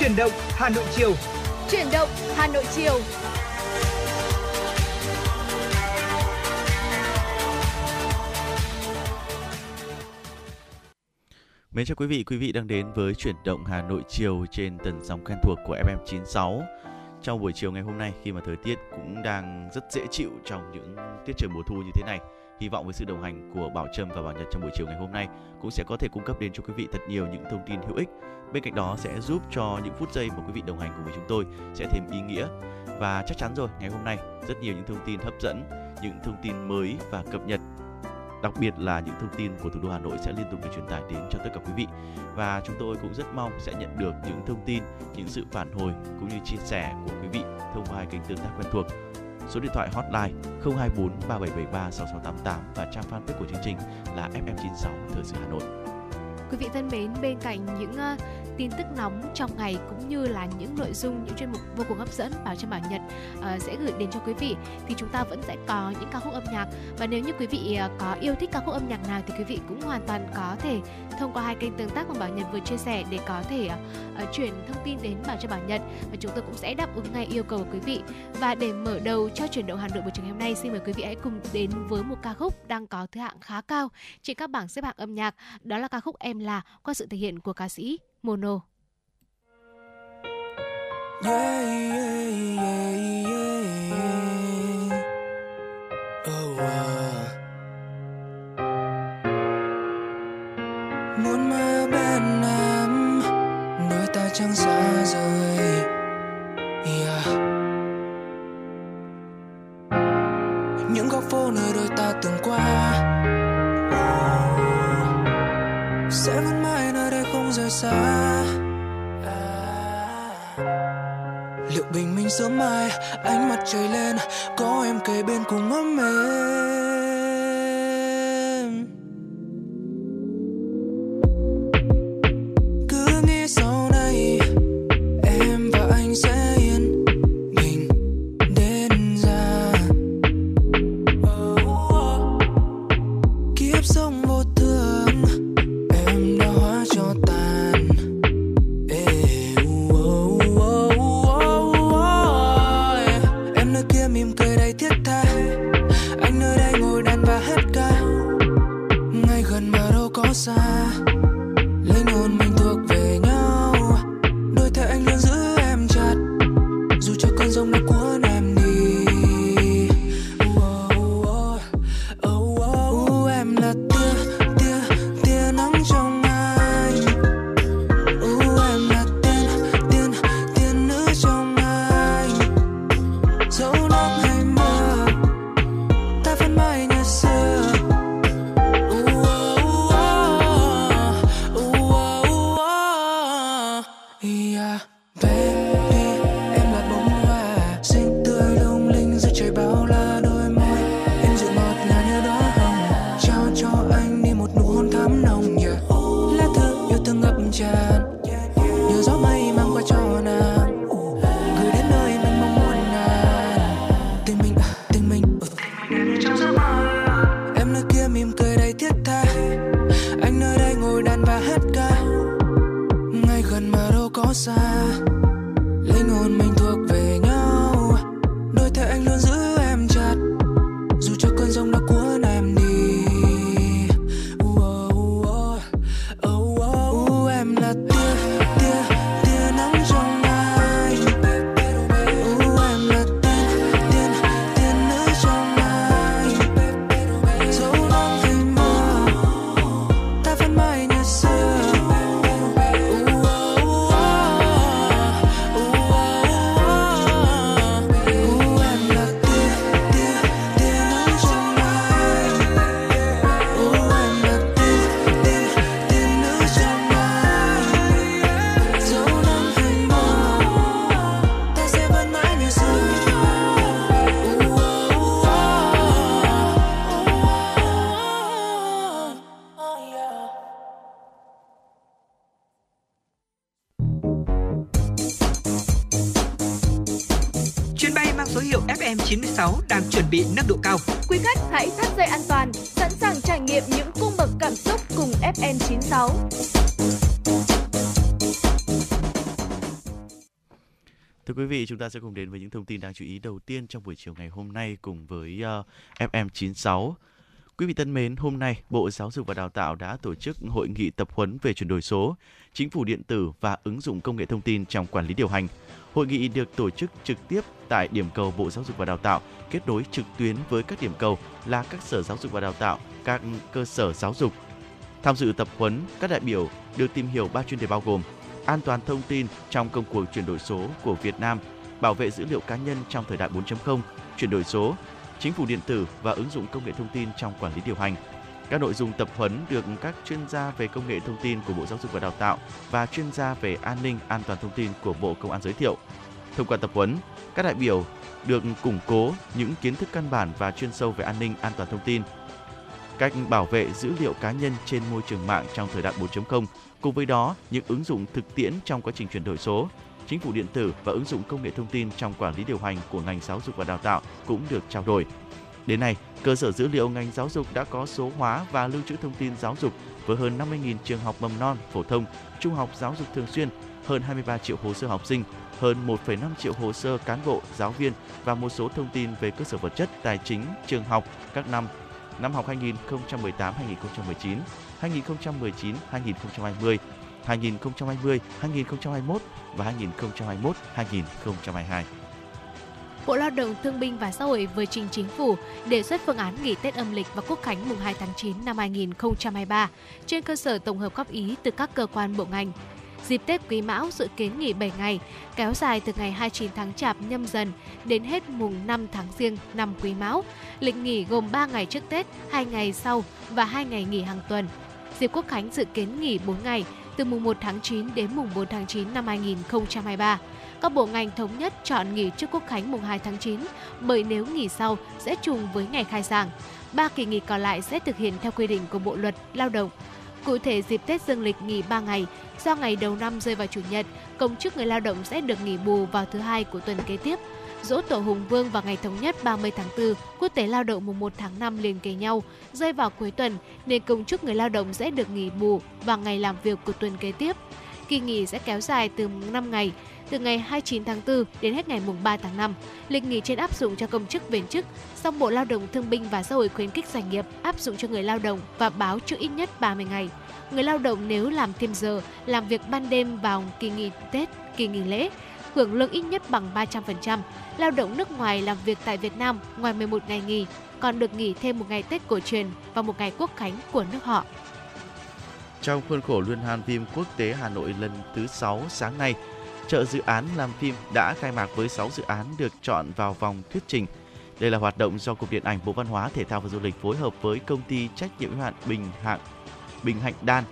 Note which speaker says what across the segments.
Speaker 1: Chuyển động Hà Nội chiều.
Speaker 2: Chuyển động Hà Nội chiều.
Speaker 3: Mến chào quý vị, quý vị đang đến với chuyển động Hà Nội chiều trên tần sóng quen thuộc của FM96. Trong buổi chiều ngày hôm nay khi mà thời tiết cũng đang rất dễ chịu trong những tiết trời mùa thu như thế này, hy vọng với sự đồng hành của Bảo Trâm và Bảo Nhật trong buổi chiều ngày hôm nay cũng sẽ có thể cung cấp đến cho quý vị thật nhiều những thông tin hữu ích. Bên cạnh đó sẽ giúp cho những phút giây mà quý vị đồng hành cùng với chúng tôi sẽ thêm ý nghĩa. Và chắc chắn rồi, ngày hôm nay rất nhiều những thông tin hấp dẫn, những thông tin mới và cập nhật đặc biệt là những thông tin của thủ đô Hà Nội sẽ liên tục được truyền tải đến cho tất cả quý vị và chúng tôi cũng rất mong sẽ nhận được những thông tin, những sự phản hồi cũng như chia sẻ của quý vị thông qua hai kênh tương tác quen thuộc. Số điện thoại hotline 024 3773 6688 và trang fanpage của chương trình là FM96 Thời sự Hà Nội.
Speaker 4: Quý vị thân mến, bên cạnh những uh, tin tức nóng trong ngày cũng như là những nội dung những chuyên mục vô cùng hấp dẫn bảo trâm bảo nhật uh, sẽ gửi đến cho quý vị thì chúng ta vẫn sẽ có những ca khúc âm nhạc. Và nếu như quý vị uh, có yêu thích ca khúc âm nhạc nào thì quý vị cũng hoàn toàn có thể thông qua hai kênh tương tác mà bảo nhật vừa chia sẻ để có thể uh, uh, chuyển thông tin đến bảo trâm bảo nhật và chúng tôi cũng sẽ đáp ứng ngay yêu cầu của quý vị. Và để mở đầu cho chuyển động hà nội buổi chiều hôm nay xin mời quý vị hãy cùng đến với một ca khúc đang có thứ hạng khá cao trên các bảng xếp hạng âm nhạc đó là ca khúc em là qua sự thể hiện của ca sĩ Mono.
Speaker 5: Yeah, yeah, yeah, yeah. Oh, uh. Muốn mơ bên em, nơi ta chẳng xa rời. Yeah. Những góc phố nơi đôi ta từng qua. Xa. liệu bình minh sớm mai, ánh mặt trời lên, có em kề bên cùng ấm êm
Speaker 2: quý
Speaker 3: vị, chúng ta sẽ cùng đến với những thông tin đáng chú ý đầu tiên trong buổi chiều ngày hôm nay cùng với ờ, uh, FM96. Quý vị thân mến, hôm nay Bộ Giáo dục và Đào tạo đã tổ chức hội nghị tập huấn về chuyển đổi số, chính phủ điện tử và ứng dụng công nghệ thông tin trong quản lý điều hành. Hội nghị được tổ chức trực tiếp tại điểm cầu Bộ Giáo dục và Đào tạo, kết nối trực tuyến với các điểm cầu là các sở giáo dục và đào tạo, các cơ sở giáo dục. Tham dự tập huấn, các đại biểu được tìm hiểu ba chuyên đề bao gồm an toàn thông tin trong công cuộc chuyển đổi số của Việt Nam, bảo vệ dữ liệu cá nhân trong thời đại 4.0, chuyển đổi số, chính phủ điện tử và ứng dụng công nghệ thông tin trong quản lý điều hành. Các nội dung tập huấn được các chuyên gia về công nghệ thông tin của Bộ Giáo dục và Đào tạo và chuyên gia về an ninh an toàn thông tin của Bộ Công an giới thiệu. Thông qua tập huấn, các đại biểu được củng cố những kiến thức căn bản và chuyên sâu về an ninh an toàn thông tin, cách bảo vệ dữ liệu cá nhân trên môi trường mạng trong thời đại 4.0 Cùng với đó, những ứng dụng thực tiễn trong quá trình chuyển đổi số, chính phủ điện tử và ứng dụng công nghệ thông tin trong quản lý điều hành của ngành giáo dục và đào tạo cũng được trao đổi. Đến nay, cơ sở dữ liệu ngành giáo dục đã có số hóa và lưu trữ thông tin giáo dục với hơn 50.000 trường học mầm non, phổ thông, trung học giáo dục thường xuyên, hơn 23 triệu hồ sơ học sinh, hơn 1,5 triệu hồ sơ cán bộ, giáo viên và một số thông tin về cơ sở vật chất, tài chính, trường học các năm năm học 2018-2019, 2019-2020, 2020-2021 và 2021-2022.
Speaker 4: Bộ Lao động Thương binh và Xã hội vừa trình chính phủ đề xuất phương án nghỉ Tết âm lịch và Quốc khánh mùng 2 tháng 9 năm 2023 trên cơ sở tổng hợp góp ý từ các cơ quan bộ ngành. Dịp Tết Quý Mão dự kiến nghỉ 7 ngày, kéo dài từ ngày 29 tháng Chạp nhâm dần đến hết mùng 5 tháng Giêng năm Quý Mão. Lịch nghỉ gồm 3 ngày trước Tết, 2 ngày sau và 2 ngày nghỉ hàng tuần. Dịp Quốc khánh dự kiến nghỉ 4 ngày, từ mùng 1 tháng 9 đến mùng 4 tháng 9 năm 2023. Các bộ ngành thống nhất chọn nghỉ trước Quốc khánh mùng 2 tháng 9, bởi nếu nghỉ sau sẽ trùng với ngày khai giảng. Ba kỳ nghỉ còn lại sẽ thực hiện theo quy định của Bộ luật Lao động. Cụ thể dịp Tết Dương lịch nghỉ 3 ngày, do ngày đầu năm rơi vào chủ nhật, công chức người lao động sẽ được nghỉ bù vào thứ hai của tuần kế tiếp. Dỗ Tổ Hùng Vương và ngày thống nhất 30 tháng 4, Quốc tế Lao động mùng 1 tháng 5 liền kề nhau, rơi vào cuối tuần nên công chức người lao động sẽ được nghỉ bù vào ngày làm việc của tuần kế tiếp. Kỳ nghỉ sẽ kéo dài từ 5 ngày, từ ngày 29 tháng 4 đến hết ngày mùng 3 tháng 5. Lịch nghỉ trên áp dụng cho công chức viên chức, song Bộ Lao động Thương binh và Xã hội khuyến khích doanh nghiệp áp dụng cho người lao động và báo trước ít nhất 30 ngày. Người lao động nếu làm thêm giờ, làm việc ban đêm vào kỳ nghỉ Tết, kỳ nghỉ lễ, hưởng lương ít nhất bằng 300%. Lao động nước ngoài làm việc tại Việt Nam ngoài 11 ngày nghỉ, còn được nghỉ thêm một ngày Tết cổ truyền và một ngày quốc khánh của nước họ.
Speaker 3: Trong khuôn khổ Liên hoan phim quốc tế Hà Nội lần thứ 6 sáng nay, chợ dự án làm phim đã khai mạc với 6 dự án được chọn vào vòng thuyết trình. Đây là hoạt động do Cục Điện ảnh Bộ Văn hóa, Thể thao và Du lịch phối hợp với công ty trách nhiệm hữu hạn Bình Hạng Bình Hạnh Đan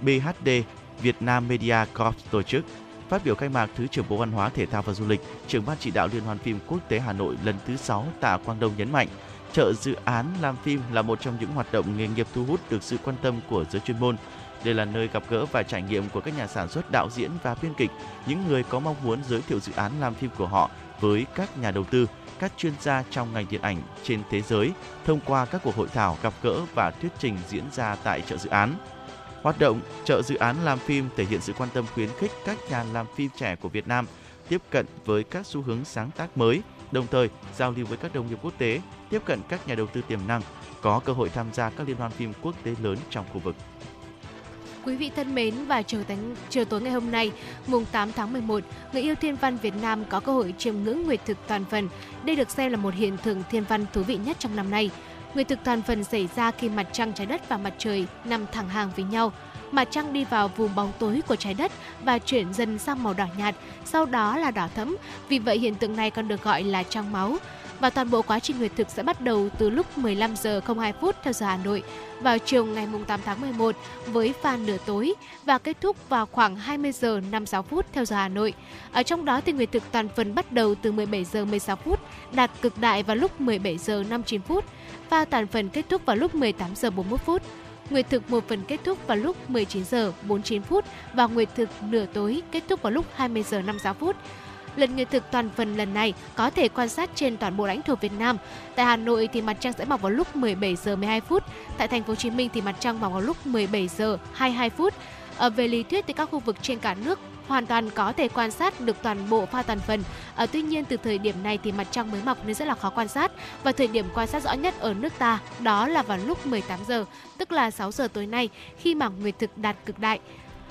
Speaker 3: BHD Việt Nam Media Corp tổ chức. Phát biểu khai mạc, Thứ trưởng Bộ Văn hóa, Thể thao và Du lịch, trưởng ban chỉ đạo Liên hoan phim quốc tế Hà Nội lần thứ 6 Tạ Quang Đông nhấn mạnh, chợ dự án làm phim là một trong những hoạt động nghề nghiệp thu hút được sự quan tâm của giới chuyên môn. Đây là nơi gặp gỡ và trải nghiệm của các nhà sản xuất, đạo diễn và biên kịch, những người có mong muốn giới thiệu dự án làm phim của họ với các nhà đầu tư, các chuyên gia trong ngành điện ảnh trên thế giới thông qua các cuộc hội thảo gặp gỡ và thuyết trình diễn ra tại chợ dự án. Hoạt động chợ dự án làm phim thể hiện sự quan tâm khuyến khích các nhà làm phim trẻ của Việt Nam tiếp cận với các xu hướng sáng tác mới, đồng thời giao lưu với các đồng nghiệp quốc tế, tiếp cận các nhà đầu tư tiềm năng, có cơ hội tham gia các liên hoan phim quốc tế lớn trong khu vực.
Speaker 4: Quý vị thân mến và chiều, tánh, chiều tối ngày hôm nay, mùng 8 tháng 11, người yêu thiên văn Việt Nam có cơ hội chiêm ngưỡng nguyệt thực toàn phần. Đây được xem là một hiện tượng thiên văn thú vị nhất trong năm nay. Nguyệt thực toàn phần xảy ra khi mặt trăng trái đất và mặt trời nằm thẳng hàng với nhau. Mặt trăng đi vào vùng bóng tối của trái đất và chuyển dần sang màu đỏ nhạt, sau đó là đỏ thẫm. Vì vậy hiện tượng này còn được gọi là trăng máu và toàn bộ quá trình nguyệt thực sẽ bắt đầu từ lúc 15 giờ 02 phút theo giờ Hà Nội vào chiều ngày 8 tháng 11 với pha nửa tối và kết thúc vào khoảng 20 giờ 56 phút theo giờ Hà Nội. Ở trong đó thì nguyệt thực toàn phần bắt đầu từ 17 giờ 16 phút, đạt cực đại vào lúc 17 giờ 59 phút, pha toàn phần kết thúc vào lúc 18 giờ 41 phút. Nguyệt thực một phần kết thúc vào lúc 19 giờ 49 phút và nguyệt thực nửa tối kết thúc vào lúc 20 giờ 56 phút. Lần nguyệt thực toàn phần lần này có thể quan sát trên toàn bộ lãnh thổ Việt Nam. Tại Hà Nội thì mặt trăng sẽ mọc vào lúc 17 giờ 12 phút. Tại thành phố Hồ Chí Minh thì mặt trăng mọc vào lúc 17 giờ 22 phút. Ở về lý thuyết thì các khu vực trên cả nước hoàn toàn có thể quan sát được toàn bộ pha toàn phần. À, tuy nhiên từ thời điểm này thì mặt trăng mới mọc nên rất là khó quan sát và thời điểm quan sát rõ nhất ở nước ta đó là vào lúc 18 giờ, tức là 6 giờ tối nay khi mà nguyệt thực đạt cực đại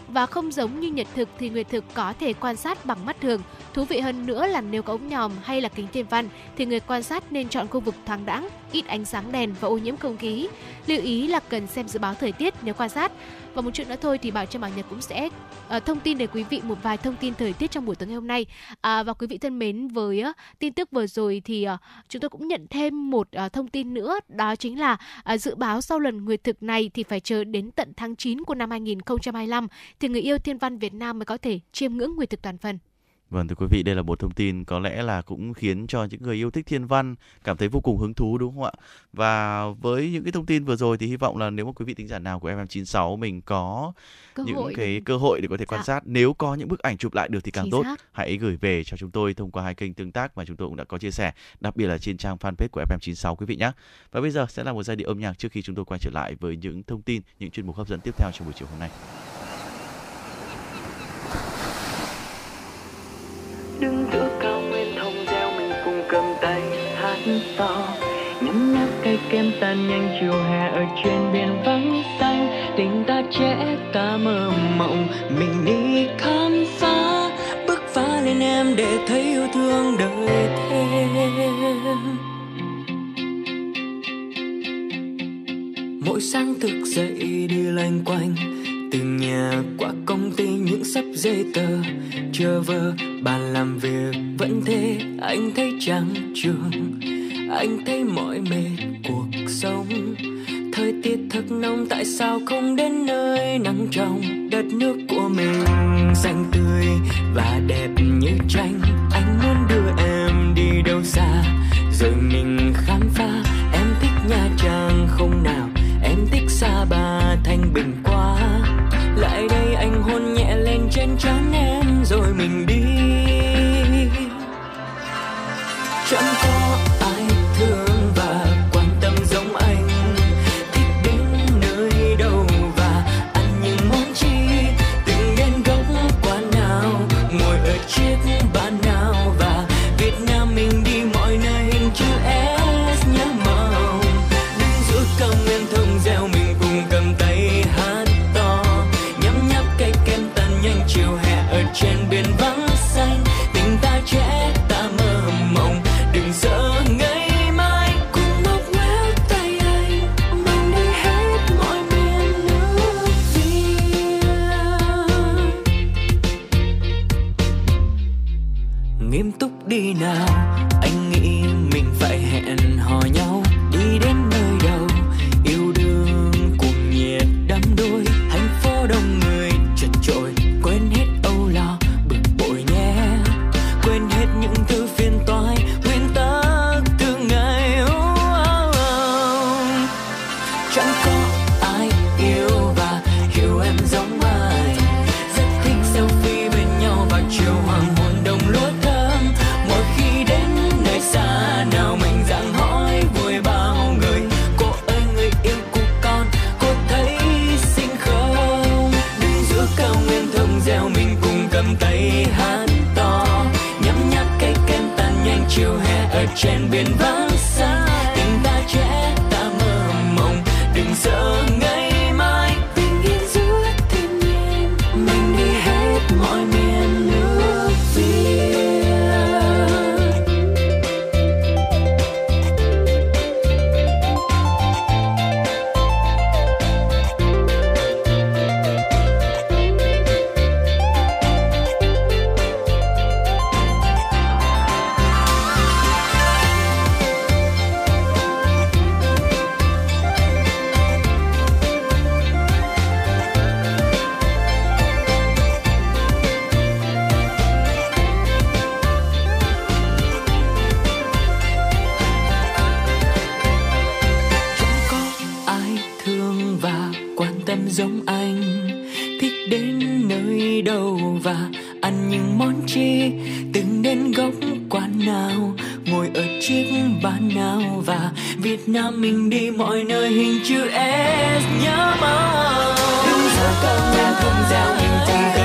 Speaker 4: và không giống như nhật thực thì nguyệt thực có thể quan sát bằng mắt thường. Thú vị hơn nữa là nếu có ống nhòm hay là kính thiên văn thì người quan sát nên chọn khu vực thoáng đãng, ít ánh sáng đèn và ô nhiễm không khí. Lưu ý là cần xem dự báo thời tiết nếu quan sát. Và một chuyện nữa thôi thì Bảo Trâm Bảo Nhật cũng sẽ uh, thông tin để quý vị một vài thông tin thời tiết trong buổi tối ngày hôm nay. À, và quý vị thân mến, với uh, tin tức vừa rồi thì uh, chúng tôi cũng nhận thêm một uh, thông tin nữa, đó chính là uh, dự báo sau lần nguyệt thực này thì phải chờ đến tận tháng 9 của năm 2025 thì người yêu thiên văn Việt Nam mới có thể chiêm ngưỡng nguyệt thực toàn phần.
Speaker 3: Vâng thưa quý vị, đây là một thông tin có lẽ là cũng khiến cho những người yêu thích thiên văn cảm thấy vô cùng hứng thú đúng không ạ? Và với những cái thông tin vừa rồi thì hy vọng là nếu mà quý vị tính giả nào của FM96 mình có cơ những hội cái cơ hội để có thể quan dạ. sát, nếu có những bức ảnh chụp lại được thì càng Chính tốt, xác. hãy gửi về cho chúng tôi thông qua hai kênh tương tác mà chúng tôi cũng đã có chia sẻ, đặc biệt là trên trang fanpage của FM96 quý vị nhé. Và bây giờ sẽ là một giai điệu âm nhạc trước khi chúng tôi quay trở lại với những thông tin, những chuyên mục hấp dẫn tiếp theo trong buổi chiều hôm nay.
Speaker 6: Nháp tan nhanh chiều hè ở trên biển vắng xanh. Tình ta trẻ, ta mơ mộng, mình đi khám phá. Bước phá lên em để thấy yêu thương đời thêm. Mỗi sáng thức dậy đi loanh quanh, từ nhà qua công ty những sắp giấy tờ. Chờ vơ bàn làm việc vẫn thế, anh thấy chẳng trường anh thấy mỏi mệt cuộc sống. Thời tiết thật nóng, tại sao không đến nơi nắng trong đất nước của mình? Xanh tươi và đẹp như tranh, anh muốn đưa đi mọi nơi hình chữ S nhớ mong đứng giữa cao nhà không reo mình cùng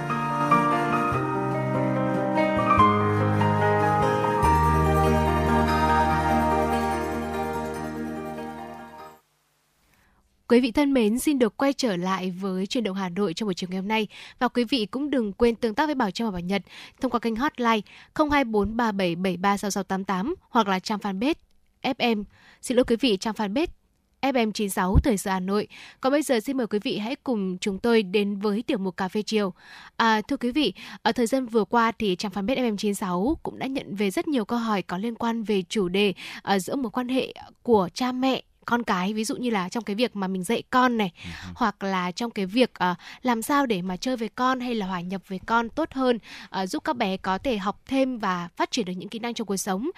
Speaker 4: Quý vị thân mến, xin được quay trở lại với truyền động Hà Nội trong buổi chiều ngày hôm nay và quý vị cũng đừng quên tương tác với Bảo Trâm và Bảo Nhật thông qua kênh hotline 02437736688 hoặc là trang fanpage FM. Xin lỗi quý vị, trang fanpage FM96 Thời sự Hà Nội. Còn bây giờ xin mời quý vị hãy cùng chúng tôi đến với tiểu mục cà phê chiều. À, thưa quý vị, ở thời gian vừa qua thì trang fanpage FM96 cũng đã nhận về rất nhiều câu hỏi có liên quan về chủ đề uh, giữa mối quan hệ của cha mẹ con cái ví dụ như là trong cái việc mà mình dạy con này uh-huh. hoặc là trong cái việc uh, làm sao để mà chơi với con hay là hòa nhập với con tốt hơn uh, giúp các bé có thể học thêm và phát triển được những kỹ năng trong cuộc sống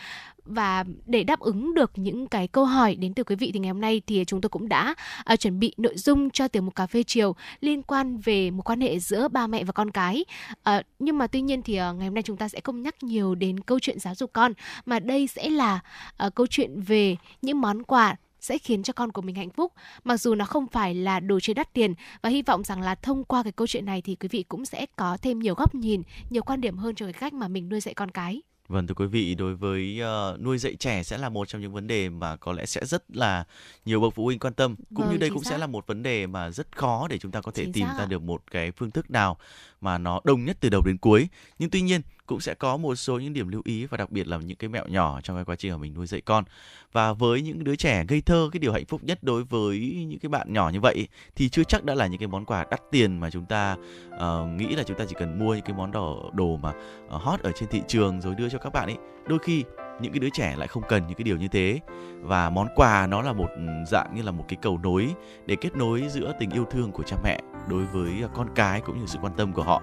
Speaker 4: và để đáp ứng được những cái câu hỏi đến từ quý vị thì ngày hôm nay thì chúng tôi cũng đã uh, chuẩn bị nội dung cho tiểu mục cà phê chiều liên quan về một quan hệ giữa ba mẹ và con cái uh, nhưng mà tuy nhiên thì uh, ngày hôm nay chúng ta sẽ không nhắc nhiều đến câu chuyện giáo dục con mà đây sẽ là uh, câu chuyện về những món quà sẽ khiến cho con của mình hạnh phúc mặc dù nó không phải là đồ chơi đắt tiền và hy vọng rằng là thông qua cái câu chuyện này thì quý vị cũng sẽ có thêm nhiều góc nhìn nhiều quan điểm hơn cho cái cách mà mình nuôi dạy con cái
Speaker 3: Vâng thưa quý vị, đối với uh, nuôi dạy trẻ sẽ là một trong những vấn đề mà có lẽ sẽ rất là nhiều bậc phụ huynh quan tâm. Cũng
Speaker 4: Vâng,
Speaker 3: như đây cũng
Speaker 4: xác.
Speaker 3: sẽ là một vấn đề mà rất khó để chúng ta có thể
Speaker 4: Chính
Speaker 3: tìm
Speaker 4: xác
Speaker 3: ra được một cái phương thức nào mà nó đồng nhất từ đầu đến cuối. Nhưng tuy nhiên cũng sẽ có một số những điểm lưu ý và đặc biệt là những cái mẹo nhỏ trong cái quá trình mà mình nuôi dạy con. Và với những đứa trẻ ngây thơ cái điều hạnh phúc nhất đối với những cái bạn nhỏ như vậy thì chưa chắc đã là những cái món quà đắt tiền mà chúng ta uh, nghĩ là chúng ta chỉ cần mua những cái món đồ đồ mà ờ, hot ở trên thị trường rồi đưa cho các bạn ấy. Đôi khi những cái đứa trẻ lại không cần những cái điều như thế và món quà nó là một ừ, dạng như là một cái cầu nối để kết nối giữa tình yêu thương của cha mẹ đối với ờ, con cái cũng như sự quan tâm của họ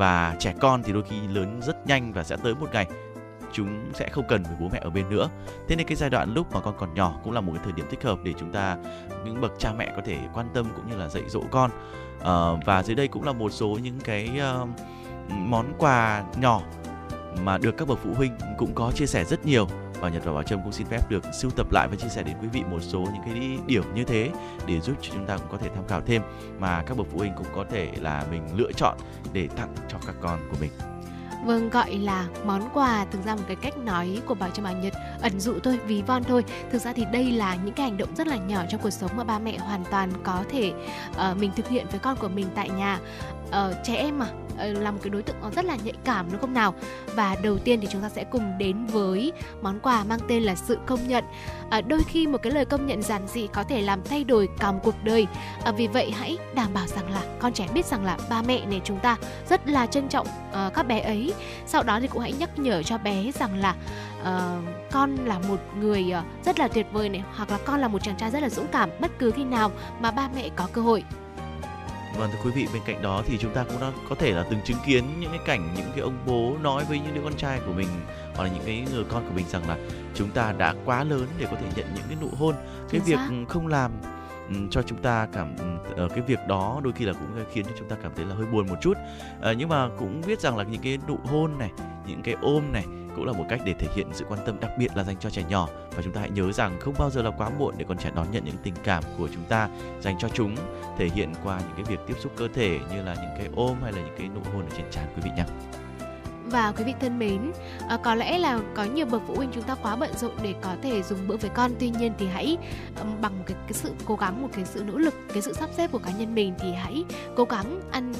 Speaker 3: và trẻ con thì đôi khi lớn rất nhanh và sẽ tới một ngày chúng sẽ không cần phải bố mẹ ở bên nữa. Thế nên cái giai đoạn lúc mà con còn nhỏ cũng là một cái thời điểm thích hợp để chúng ta những bậc cha mẹ có thể quan tâm cũng như là dạy dỗ con. Ờ, và dưới đây cũng là một số những cái uh, món quà nhỏ mà được các bậc phụ huynh cũng có chia sẻ rất nhiều và Nhật và Bảo Trâm cũng xin phép được sưu tập lại và chia sẻ đến quý vị một số những cái điểm như thế để giúp cho chúng ta cũng có thể tham khảo thêm mà các bậc phụ huynh cũng có thể là mình lựa chọn để tặng cho các con của mình.
Speaker 4: Vâng gọi là món quà thực ra một cái cách nói của Bảo Trâm Bảo Nhật ẩn dụ thôi, ví von thôi. Thực ra thì đây là những cái hành động rất là nhỏ trong cuộc sống mà ba mẹ hoàn toàn có thể uh, mình thực hiện với con của mình tại nhà uh, trẻ em mà uh, là một cái đối tượng nó rất là nhạy cảm đúng không nào? Và đầu tiên thì chúng ta sẽ cùng đến với món quà mang tên là sự công nhận. À, đôi khi một cái lời công nhận giản dị có thể làm thay đổi cả một cuộc đời. À, vì vậy hãy đảm bảo rằng là con trẻ biết rằng là ba mẹ này chúng ta rất là trân trọng uh, các bé ấy sau đó thì cũng hãy nhắc nhở cho bé rằng là uh, con là một người uh, rất là tuyệt vời này hoặc là con là một chàng trai rất là dũng cảm bất cứ khi nào mà ba mẹ có cơ hội
Speaker 3: Vâng thưa quý vị, bên cạnh đó thì chúng ta cũng đã có thể là từng chứng kiến những cái cảnh những cái ông bố nói với những đứa con trai của mình hoặc là những cái người con của mình rằng là chúng ta đã quá lớn để có thể nhận những cái nụ hôn. Cái
Speaker 4: Chính
Speaker 3: việc
Speaker 4: xác.
Speaker 3: ừ, không làm ừ, cho chúng ta cảm ở cái việc đó đôi khi là cũng khiến cho chúng ta cảm thấy là hơi buồn một chút. Ờ, nhưng mà cũng biết rằng là những cái nụ hôn này, những cái ôm này cũng là một cách để thể hiện sự quan tâm đặc biệt là dành cho trẻ nhỏ và chúng ta hãy nhớ rằng không bao giờ là quá muộn để con trẻ đón nhận những tình cảm của chúng ta dành cho chúng thể hiện qua những cái việc tiếp xúc cơ thể như là những cái ôm hay là những cái nụ hôn ở trên trán quý vị nhé.
Speaker 4: Và quý vị thân mến, à, có lẽ là có nhiều bậc phụ huynh chúng ta quá bận rộn để có thể dùng bữa với con. Tuy nhiên thì hãy ờ, bằng một cái, cái sự cố gắng, một cái sự nỗ lực, cái sự sắp xếp của cá nhân mình thì hãy cố gắng ăn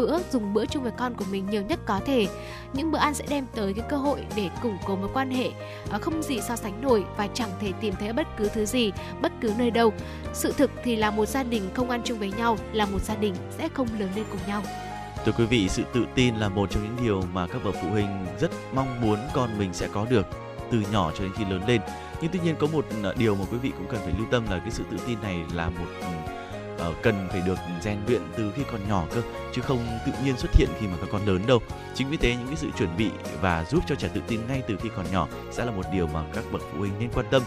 Speaker 4: bữa, dùng bữa chung với con của mình nhiều nhất có thể. Những bữa ăn sẽ đem tới cái cơ hội để củng cố mối quan hệ à, không gì so sánh nổi và chẳng thể tìm thấy bất cứ thứ gì, bất cứ nơi đâu. Sự thực thì là một gia đình không ăn chung với nhau là một gia đình sẽ không lớn lên cùng nhau.
Speaker 3: Thưa quý vị, sự tự tin là một trong những điều mà các bậc phụ huynh rất mong muốn con mình sẽ có được từ nhỏ cho đến khi lớn lên. Nhưng tuy nhiên có một à, điều mà quý vị cũng cần phải lưu tâm là cái sự tự tin này là một ừ, Ờ, cần phải được rèn luyện từ khi còn nhỏ cơ chứ không tự nhiên xuất hiện khi mà các con lớn đâu. Chính vì thế những cái sự chuẩn bị và giúp cho trẻ tự tin ngay từ khi còn nhỏ sẽ là một điều mà các bậc phụ huynh nên quan tâm.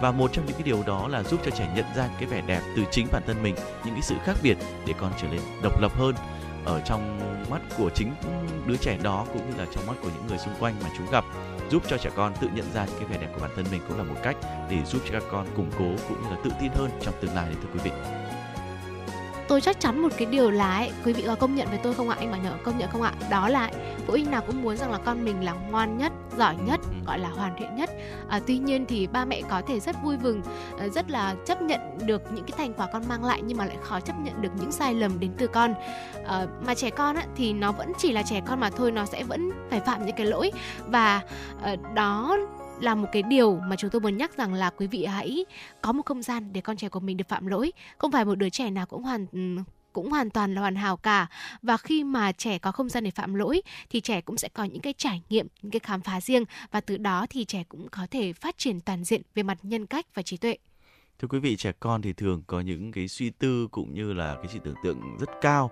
Speaker 3: Và một trong những cái điều đó là giúp cho trẻ nhận ra cái vẻ đẹp từ chính bản thân mình, những cái sự khác biệt để con trở nên độc lập hơn ở trong mắt của chính đứa trẻ đó cũng như là trong mắt của những người xung quanh mà chúng gặp giúp cho trẻ con tự nhận ra những cái vẻ đẹp của bản thân mình cũng là một cách để giúp cho các con củng cố cũng như là tự tin hơn trong tương lai đấy thưa quý vị
Speaker 4: tôi chắc chắn một cái điều là ấy, quý vị có công nhận với tôi không ạ? Anh bảo nhờ công nhận không ạ? Đó là phụ huynh nào cũng muốn rằng là con mình là ngoan nhất giỏi nhất
Speaker 3: Ừ.
Speaker 4: gọi là hoàn thiện nhất. À, tuy nhiên thì ba mẹ có thể rất vui mừng à, rất là chấp nhận được những cái thành quả con mang lại nhưng mà lại khó chấp nhận được những sai lầm đến từ con. À, mà trẻ con á, thì nó vẫn chỉ là trẻ con mà thôi nó sẽ vẫn phải phạm những cái lỗi. Và à, đó là một cái điều mà chúng tôi muốn nhắc rằng là quý vị hãy có một không gian để con trẻ của mình được phạm lỗi. Không phải một đứa trẻ nào cũng hoàn ừ, cũng hoàn toàn là hoàn hảo cả. Và khi mà trẻ có không gian để phạm lỗi thì trẻ cũng sẽ có những cái trải nghiệm những cái khám phá riêng. Và từ đó thì trẻ cũng có thể phát triển toàn diện về mặt nhân cách và trí tuệ.
Speaker 3: Thưa quý vị, trẻ con thì thường có những cái suy tư cũng như là cái sự tưởng tượng rất cao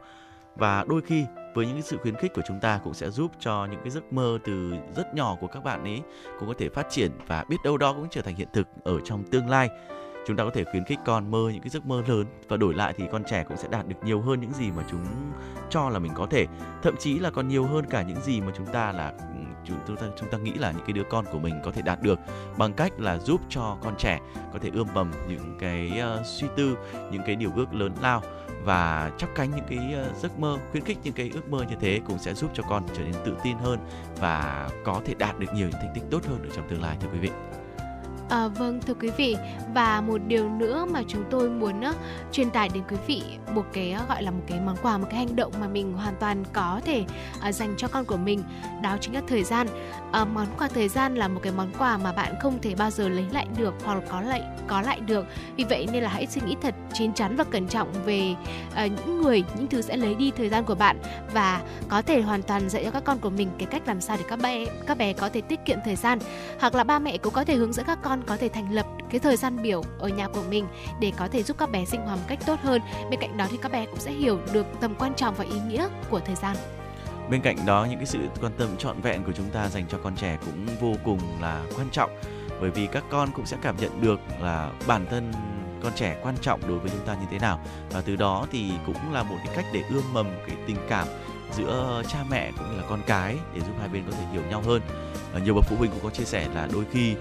Speaker 3: và đôi khi với những cái sự khuyến khích của chúng ta cũng sẽ giúp cho những cái giấc mơ từ rất nhỏ của các bạn ấy cũng có thể phát triển và biết đâu đó cũng trở thành hiện thực ở trong tương lai. Chúng ta có thể khuyến khích con mơ những cái giấc mơ lớn và đổi lại thì con trẻ cũng sẽ đạt được nhiều hơn những gì mà chúng cho là mình có thể, thậm chí là còn nhiều hơn cả những gì mà chúng ta là ừ, chúng chúng ta chúng ta nghĩ là những cái đứa con của mình có thể đạt được. Bằng cách là giúp cho con trẻ có thể ươm mầm những cái uh, suy tư, những cái điều ước lớn lao và chắp cánh những cái ờ, giấc mơ, khuyến khích những cái ước mơ như thế cũng sẽ giúp cho con trở nên tự tin hơn và có thể đạt được nhiều những thành tích tốt hơn ở trong tương lai thưa quý vị.
Speaker 4: À, vâng thưa quý vị. Và một điều nữa mà chúng tôi muốn uh, truyền tải đến quý vị một cái uh, gọi là một cái món quà một cái hành động mà mình hoàn toàn có thể uh, dành cho con của mình đó chính là thời gian. Uh, món quà thời gian là một cái món quà mà bạn không thể bao giờ lấy lại được hoặc là có lại có lại được. Vì vậy nên là hãy suy nghĩ thật chín chắn và cẩn trọng về uh, những người những thứ sẽ lấy đi thời gian của bạn và có thể hoàn toàn dạy cho các con của mình cái cách làm sao để các bé các bé có thể tiết kiệm thời gian. Hoặc là ba mẹ cũng có thể hướng dẫn các con có thể thành lập cái thời gian biểu ở nhà của mình để có thể giúp các bé sinh hoạt một cách tốt hơn. Bên cạnh đó thì các bé cũng sẽ hiểu được tầm quan trọng và ý nghĩa của thời gian.
Speaker 3: Bên cạnh đó, những cái sự quan tâm trọn vẹn của chúng ta dành cho con trẻ cũng vô cùng là quan trọng, bởi vì các con cũng sẽ cảm nhận được là bản thân con trẻ quan trọng đối với chúng ta như thế nào. Và từ đó thì cũng là một cái cách để ươm mầm cái tình cảm giữa cha mẹ cũng như là con cái để giúp hai bên có thể hiểu nhau hơn. Nhiều bậc phụ huynh cũng có chia sẻ là đôi khi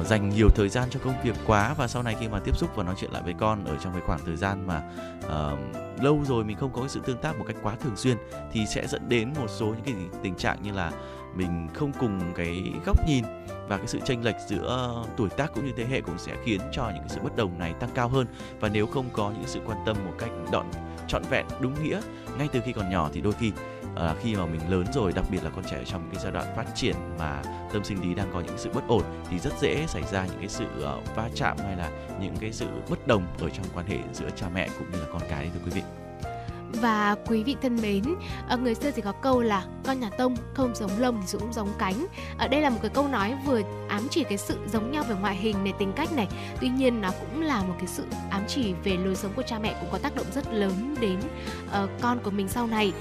Speaker 3: uh, dành nhiều thời gian cho công việc quá và sau này khi mà tiếp xúc và nói chuyện lại với con ở trong cái khoảng thời gian mà uh, lâu rồi mình không có cái sự tương tác một cách quá thường xuyên thì sẽ dẫn đến một số những cái tình trạng như là mình không cùng cái góc nhìn và cái sự chênh lệch giữa tuổi tác cũng như thế hệ cũng sẽ khiến cho những cái sự bất đồng này tăng cao hơn. Và nếu không có những sự quan tâm một cách đọn trọn vẹn đúng nghĩa ngay từ khi còn nhỏ thì đôi khi à, khi mà mình lớn rồi đặc biệt là con trẻ trong cái giai đoạn phát triển mà tâm sinh lý đang có những sự bất ổn thì rất dễ xảy ra những cái sự uh, va chạm hay là những cái sự bất đồng ở trong quan hệ giữa cha mẹ cũng như là con cái thưa quý vị
Speaker 4: và quý vị thân mến ờ, người xưa thì có câu là con nhà tông không giống lông thì cũng giống cánh ở đây là một cái câu nói vừa ám chỉ cái sự giống nhau về ngoại hình này tính cách này. Tuy nhiên nó cũng là một cái sự ám chỉ về lối sống của cha mẹ cũng có tác động rất lớn đến uh, con của mình sau này.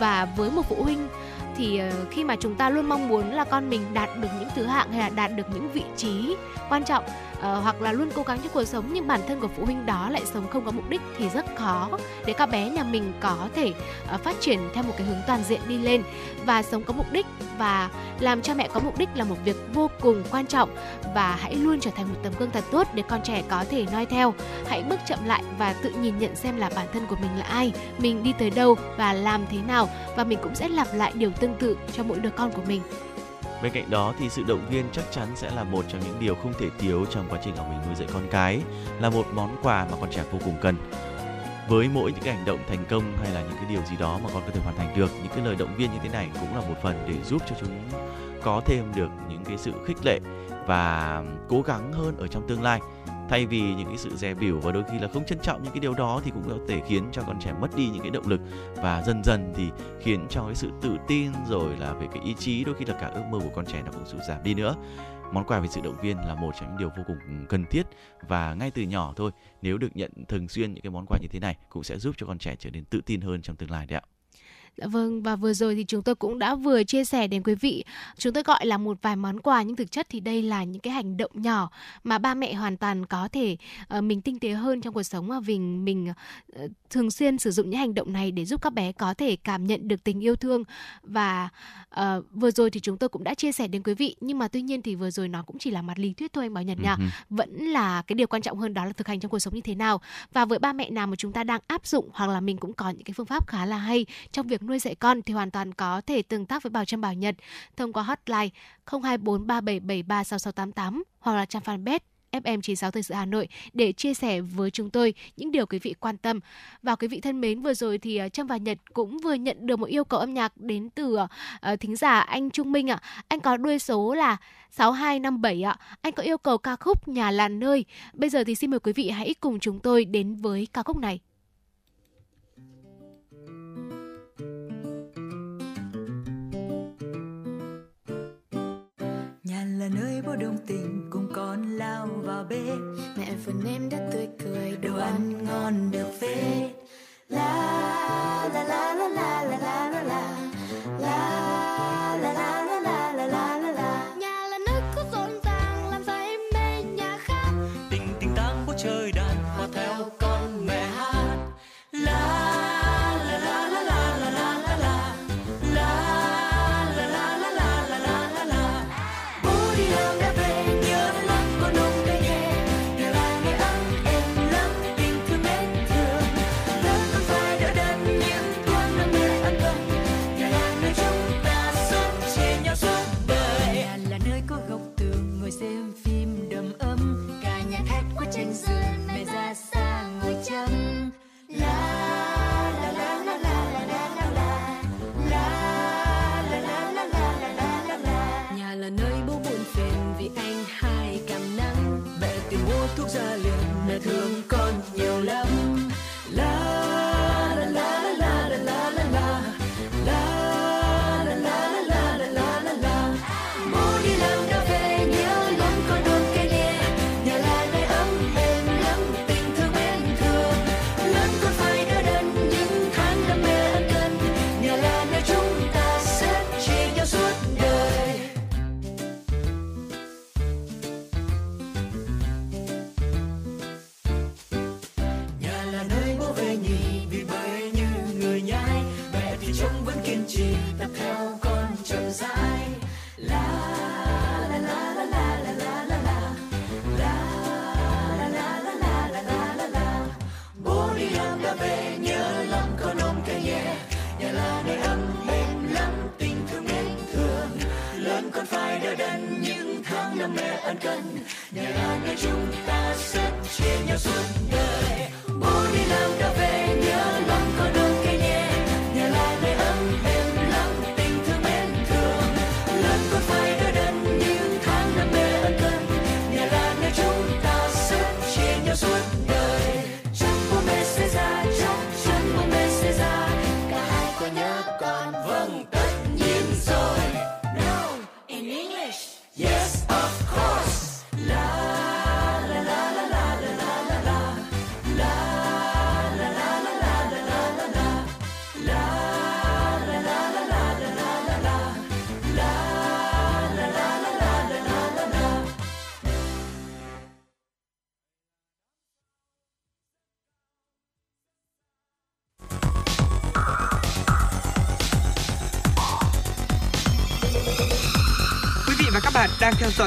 Speaker 4: Và với một phụ huynh thì ờ, khi mà chúng ta luôn mong muốn là con mình đạt được những thứ hạng hay là đạt được những vị trí quan trọng uh, hoặc là luôn cố gắng trong cuộc sống nhưng bản thân của phụ huynh đó lại sống không có mục đích thì rất khó để các bé nhà mình có thể uh, phát triển theo một cái hướng toàn diện đi lên và sống có mục đích. Và làm cha mẹ có mục đích là một việc vô cùng quan trọng và hãy luôn trở thành một tấm gương thật tốt để con trẻ có thể noi theo. Hãy bước chậm lại và tự nhìn nhận xem là bản thân của mình là ai mình đi tới đâu và làm thế nào. Và mình cũng sẽ lặp lại điều tương tự cho mỗi đứa con của mình.
Speaker 3: Bên cạnh đó thì sự động viên chắc chắn sẽ là một trong những điều không thể thiếu trong quá trình học mình nuôi dạy con cái, là một món quà mà con trẻ vô cùng cần. Với mỗi những cái hành động thành công hay là những cái điều gì đó mà con có thể hoàn thành được, những cái lời động viên như thế này cũng là một phần để giúp cho chúng có thêm được những cái sự khích lệ và cố gắng hơn ở trong tương lai thay vì những cái sự dè biểu và đôi khi là không trân trọng những cái điều đó thì cũng có thể khiến cho con trẻ mất đi những cái động lực. Và dần dần thì khiến cho cái sự tự tin rồi là về cái ý chí, đôi khi là cả ước mơ của con trẻ nó cũng sụt giảm đi nữa. Món quà về sự động viên là một trong những điều vô cùng cần thiết. Và ngay từ nhỏ thôi, nếu được nhận thường xuyên những cái món quà như thế này cũng sẽ giúp cho con trẻ trở nên tự tin hơn trong tương lai đấy ạ.
Speaker 4: Dạ vâng và vừa rồi thì chúng tôi cũng đã vừa chia sẻ đến quý vị chúng tôi gọi là một vài món quà nhưng thực chất thì đây là những cái hành động nhỏ mà ba mẹ hoàn toàn có thể uh, mình tinh tế hơn trong cuộc sống mà vì mình uh, thường xuyên sử dụng những hành động này để giúp các bé có thể cảm nhận được tình yêu thương và uh, vừa rồi thì chúng tôi cũng đã chia sẻ đến quý vị nhưng mà tuy nhiên thì vừa rồi nó cũng chỉ là mặt lý thuyết thôi anh Bảo Nhật nha. Vẫn là cái điều quan trọng hơn đó là thực hành trong cuộc sống như thế nào. Và với ba mẹ nào mà chúng ta đang áp dụng hoặc là mình cũng có những cái phương pháp khá là hay trong việc nuôi dạy con thì hoàn toàn có thể tương tác với Bảo Trâm Bảo Nhật thông qua hotline 02437736688 hoặc là trang fanpage FM96 Thời sự Hà Nội để chia sẻ với chúng tôi những điều quý vị quan tâm. Và quý vị thân mến, vừa rồi thì ờ, Trâm và Nhật cũng vừa nhận được một yêu cầu âm nhạc đến từ uh, thính giả anh Trung Minh ạ. Anh có đuôi số là 6257 ạ. Anh có yêu cầu ca khúc Nhà là nơi. Bây giờ thì xin mời quý vị hãy cùng chúng tôi đến với ca khúc này.
Speaker 7: Là nơi bố đồng tình cùng con lao vào bếp
Speaker 8: Mẹ phần em đã tươi cười
Speaker 7: Đồ ăn ngon được
Speaker 8: la la la la la la la La la la la la
Speaker 7: ra
Speaker 9: liền. Mẹ thương con nhiều lắm. Mê ân cần. Nhà là chúng ta sẽ chia nhau suốt đời. Bố đi làm đã về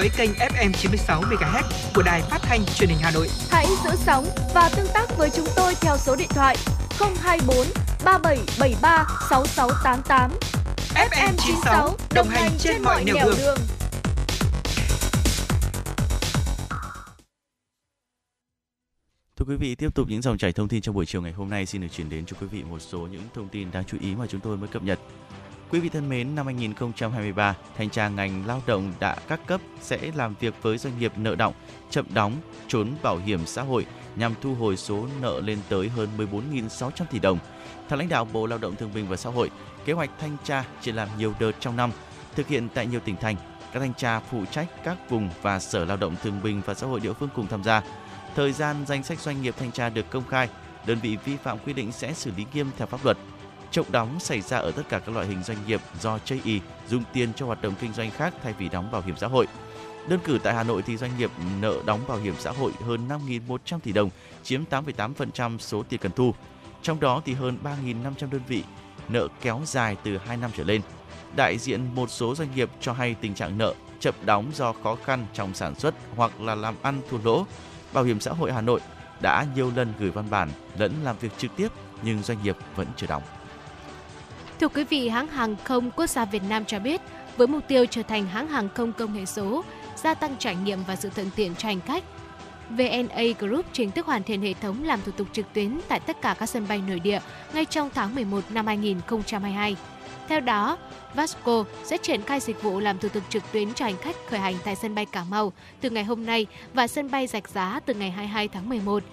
Speaker 1: dõi kênh FM 96 MHz của đài phát thanh truyền hình Hà Nội.
Speaker 2: Hãy giữ sóng và tương tác với chúng tôi theo số điện thoại 024 3773 6688.
Speaker 1: FM 96 đồng hành trên mọi nẻo đường.
Speaker 3: Thưa quý vị, tiếp tục những dòng chảy thông tin trong buổi chiều ngày hôm nay xin được chuyển đến cho quý vị một số những thông tin đáng chú ý mà chúng tôi mới cập nhật. Quý vị thân mến, năm 2023, thanh tra ngành lao động đã các cấp sẽ làm việc với doanh nghiệp nợ động, chậm đóng, trốn bảo hiểm xã hội nhằm thu hồi số nợ lên tới hơn 14.600 tỷ đồng. Theo lãnh đạo Bộ Lao động Thương binh và Xã hội, kế hoạch thanh tra chỉ làm nhiều đợt trong năm, thực hiện tại nhiều tỉnh thành. Các thanh tra phụ trách các vùng và Sở Lao động Thương binh và Xã hội địa phương cùng tham gia. Thời gian danh sách doanh nghiệp thanh tra được công khai, đơn vị vi phạm quy định sẽ xử lý nghiêm theo pháp luật. Chậm đóng xảy ra ở tất cả các loại hình doanh nghiệp do chây ý dùng tiền cho hoạt động kinh doanh khác thay vì đóng bảo hiểm xã hội. Đơn cử tại Hà Nội thì doanh nghiệp nợ đóng bảo hiểm xã hội hơn 5.100 tỷ đồng, chiếm 8,8% số tiền cần thu. Trong đó thì hơn 3.500 đơn vị nợ kéo dài từ 2 năm trở lên. Đại diện một số doanh nghiệp cho hay tình trạng nợ chậm đóng do khó khăn trong sản xuất hoặc là làm ăn thua lỗ. Bảo hiểm xã hội Hà Nội đã nhiều lần gửi văn bản lẫn làm việc trực tiếp nhưng doanh nghiệp vẫn chưa đóng.
Speaker 4: Thưa quý vị, hãng hàng không quốc gia Việt Nam cho biết, với mục tiêu trở thành hãng hàng không công nghệ số, gia tăng trải nghiệm và sự thuận tiện cho hành khách, VNA Group chính thức hoàn thiện hệ thống làm thủ tục trực tuyến tại tất cả các sân bay nội địa ngay trong tháng 11 năm 2022. Theo đó, Vasco sẽ triển khai dịch vụ làm thủ tục trực tuyến cho hành khách khởi hành tại sân bay Cà Mau từ ngày hôm nay và sân bay Rạch Giá từ ngày 22 tháng 11.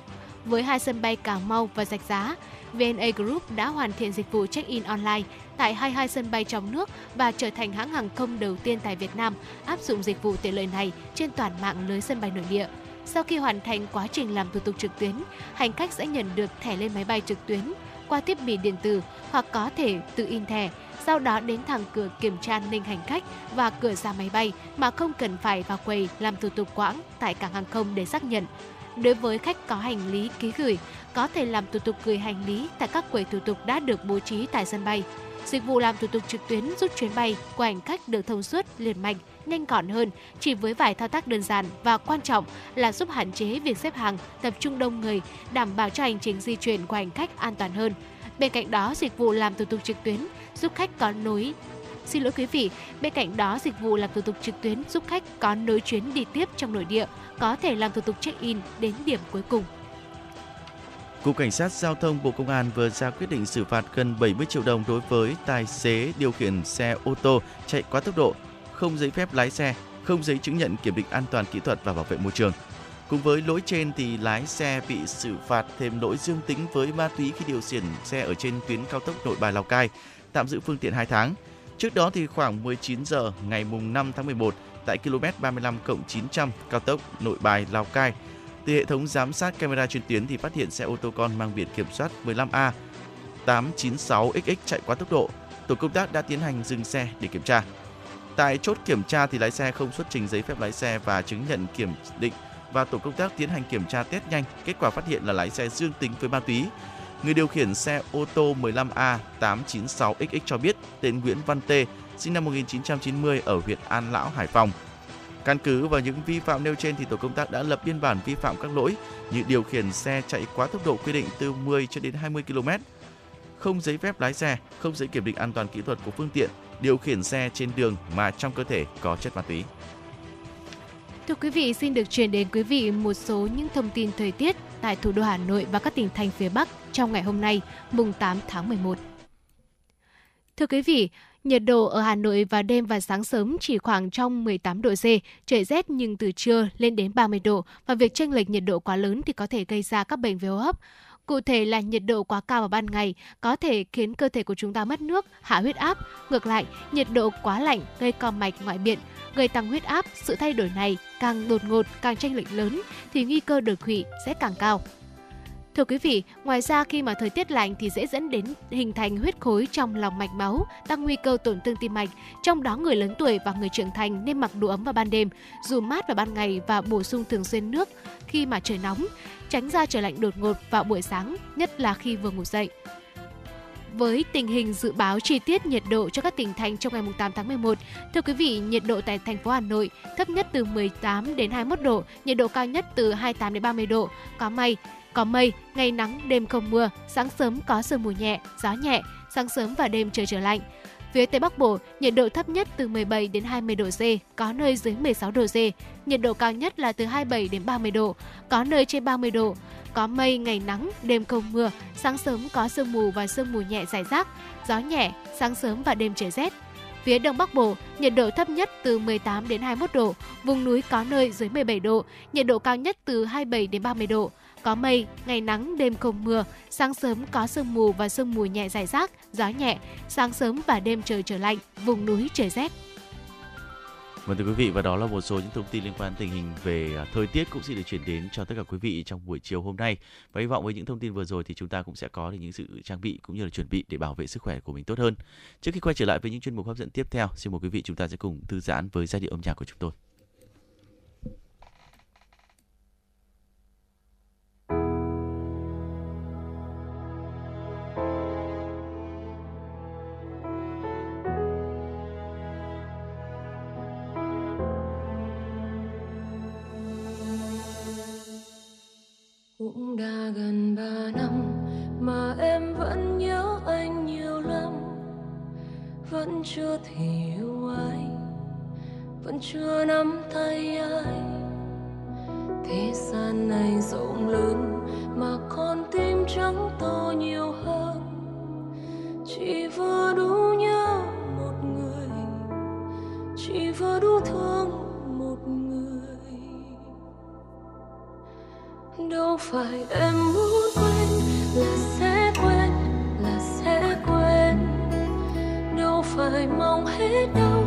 Speaker 4: Với hai sân bay Cà Mau và Rạch Giá, VNA Group đã hoàn thiện dịch vụ check-in online tại 22 sân bay trong nước và trở thành hãng hàng không đầu tiên tại Việt Nam áp dụng dịch vụ tiện lợi này trên toàn mạng lưới sân bay nội địa. Sau khi hoàn thành quá trình làm thủ tục trực tuyến, hành khách sẽ nhận được thẻ lên máy bay trực tuyến qua thiết bị điện tử hoặc có thể tự in thẻ, sau đó đến thẳng cửa kiểm tra an ninh hành khách và cửa ra máy bay mà không cần phải vào quầy làm thủ tục quãng tại cảng hàng không để xác nhận. Đối với khách có hành lý ký gửi, có thể làm thủ tục gửi hành lý tại các quầy thủ tục đã được bố trí tại sân bay. Dịch vụ làm thủ tục trực tuyến giúp chuyến bay của hành khách được thông suốt, liền mạch, nhanh gọn hơn chỉ với vài thao tác đơn giản và quan trọng là giúp hạn chế việc xếp hàng, tập trung đông người, đảm bảo cho hành trình di chuyển của hành khách an toàn hơn. Bên cạnh đó, dịch vụ làm thủ tục trực tuyến giúp khách có nối Xin lỗi quý vị, bên cạnh đó dịch vụ làm thủ tục trực tuyến giúp khách có nối chuyến đi tiếp trong nội địa, có thể làm thủ tục check-in đến điểm cuối cùng.
Speaker 3: Cục Cảnh sát Giao thông Bộ Công an vừa ra quyết định xử phạt gần 70 triệu đồng đối với tài xế điều khiển xe ô tô chạy quá tốc độ, không giấy phép lái xe, không giấy chứng nhận kiểm định an toàn kỹ thuật và bảo vệ môi trường. Cùng với lỗi trên thì lái xe bị xử phạt thêm lỗi dương tính với ma túy khi điều khiển xe ở trên tuyến cao tốc Nội Bài Lào Cai, tạm giữ phương tiện 2 tháng. Trước đó thì khoảng 19 giờ ngày mùng 5 tháng 11 tại km 35 900 cao tốc Nội Bài Lào Cai, từ hệ thống giám sát camera trên tuyến thì phát hiện xe ô tô con mang biển kiểm soát 15A 896XX chạy quá tốc độ. Tổ công tác đã tiến hành dừng xe để kiểm tra. Tại chốt kiểm tra thì lái xe không xuất trình giấy phép lái xe và chứng nhận kiểm định và tổ công tác tiến hành kiểm tra test nhanh, kết quả phát hiện là lái xe dương tính với ma túy. Người điều khiển xe ô tô 15A 896XX cho biết tên Nguyễn Văn Tê, sinh năm 1990 ở huyện An Lão, Hải Phòng. Căn cứ vào những vi phạm nêu trên thì tổ công tác đã lập biên bản vi phạm các lỗi như điều khiển xe chạy quá tốc độ quy định từ 10 cho đến 20 km, không giấy phép lái xe, không giấy kiểm định an toàn kỹ thuật của phương tiện, điều khiển xe trên đường mà trong cơ thể có chất ma túy.
Speaker 4: Thưa quý vị, xin được chuyển đến quý vị một số những thông tin thời tiết tại thủ đô Hà Nội và các tỉnh thành phía Bắc trong ngày hôm nay, mùng 8 tháng 11. Thưa quý vị, nhiệt độ ở Hà Nội vào đêm và sáng sớm chỉ khoảng trong 18 độ C, trời rét nhưng từ trưa lên đến 30 độ và việc chênh lệch nhiệt độ quá lớn thì có thể gây ra các bệnh về hô hấp. Cụ thể là nhiệt độ quá cao vào ban ngày có thể khiến cơ thể của chúng ta mất nước, hạ huyết áp. Ngược lại, nhiệt độ quá lạnh gây co mạch ngoại biện, gây tăng huyết áp. Sự thay đổi này càng đột ngột, càng tranh lệch lớn thì nguy cơ đột quỵ sẽ càng cao. Thưa quý vị, ngoài ra khi mà thời tiết lạnh thì dễ dẫn đến hình thành huyết khối trong lòng mạch máu, tăng nguy cơ tổn thương tim mạch. Trong đó người lớn tuổi và người trưởng thành nên mặc đủ ấm vào ban đêm, dù mát vào ban ngày và bổ sung thường xuyên nước khi mà trời nóng, tránh ra trời lạnh đột ngột vào buổi sáng, nhất là khi vừa ngủ dậy. Với tình hình dự báo chi tiết nhiệt độ cho các tỉnh thành trong ngày 8 tháng 11, thưa quý vị, nhiệt độ tại thành phố Hà Nội thấp nhất từ 18 đến 21 độ, nhiệt độ cao nhất từ 28 đến 30 độ, có mây, có mây, ngày nắng, đêm không mưa, sáng sớm có sương mù nhẹ, gió nhẹ, sáng sớm và đêm trời trở lạnh. Phía Tây Bắc Bộ, nhiệt độ thấp nhất từ 17 đến 20 độ C, có nơi dưới 16 độ C. Nhiệt độ cao nhất là từ 27 đến 30 độ, có nơi trên 30 độ. Có mây, ngày nắng, đêm không mưa, sáng sớm có sương mù và sương mù nhẹ rải rác, gió nhẹ, sáng sớm và đêm trời rét. Phía Đông Bắc Bộ, nhiệt độ thấp nhất từ 18 đến 21 độ, vùng núi có nơi dưới 17 độ, nhiệt độ cao nhất từ 27 đến 30 độ. Có mây, ngày nắng, đêm không mưa, sáng sớm có sương mù và sương mù nhẹ rải rác, gió nhẹ, sáng sớm và đêm trời trở lạnh, vùng núi trời rét.
Speaker 3: Vâng thưa quý vị và đó là một số những thông tin liên quan tình hình về à, thời tiết cũng sẽ được chuyển đến cho tất cả quý vị trong buổi chiều hôm nay. Và hy vọng với những thông tin vừa rồi thì chúng ta cũng sẽ có được những sự trang bị cũng như là chuẩn bị để bảo vệ sức khỏe của mình tốt hơn. Trước khi quay trở lại với những chuyên mục hấp dẫn tiếp theo, xin mời quý vị chúng ta sẽ cùng thư giãn với giai điệu âm nhạc của chúng tôi.
Speaker 10: Cũng đã gần ba năm, mà em vẫn nhớ anh nhiều lắm. Vẫn chưa thể yêu ai, vẫn chưa nắm tay ai. Thế gian này rộng lớn mà con tim trắng to nhiều hơn. Chỉ vừa đủ nhớ một người, chỉ vừa đủ thương đâu phải em muốn quên là sẽ quên, là sẽ quên. Đâu phải mong hết đâu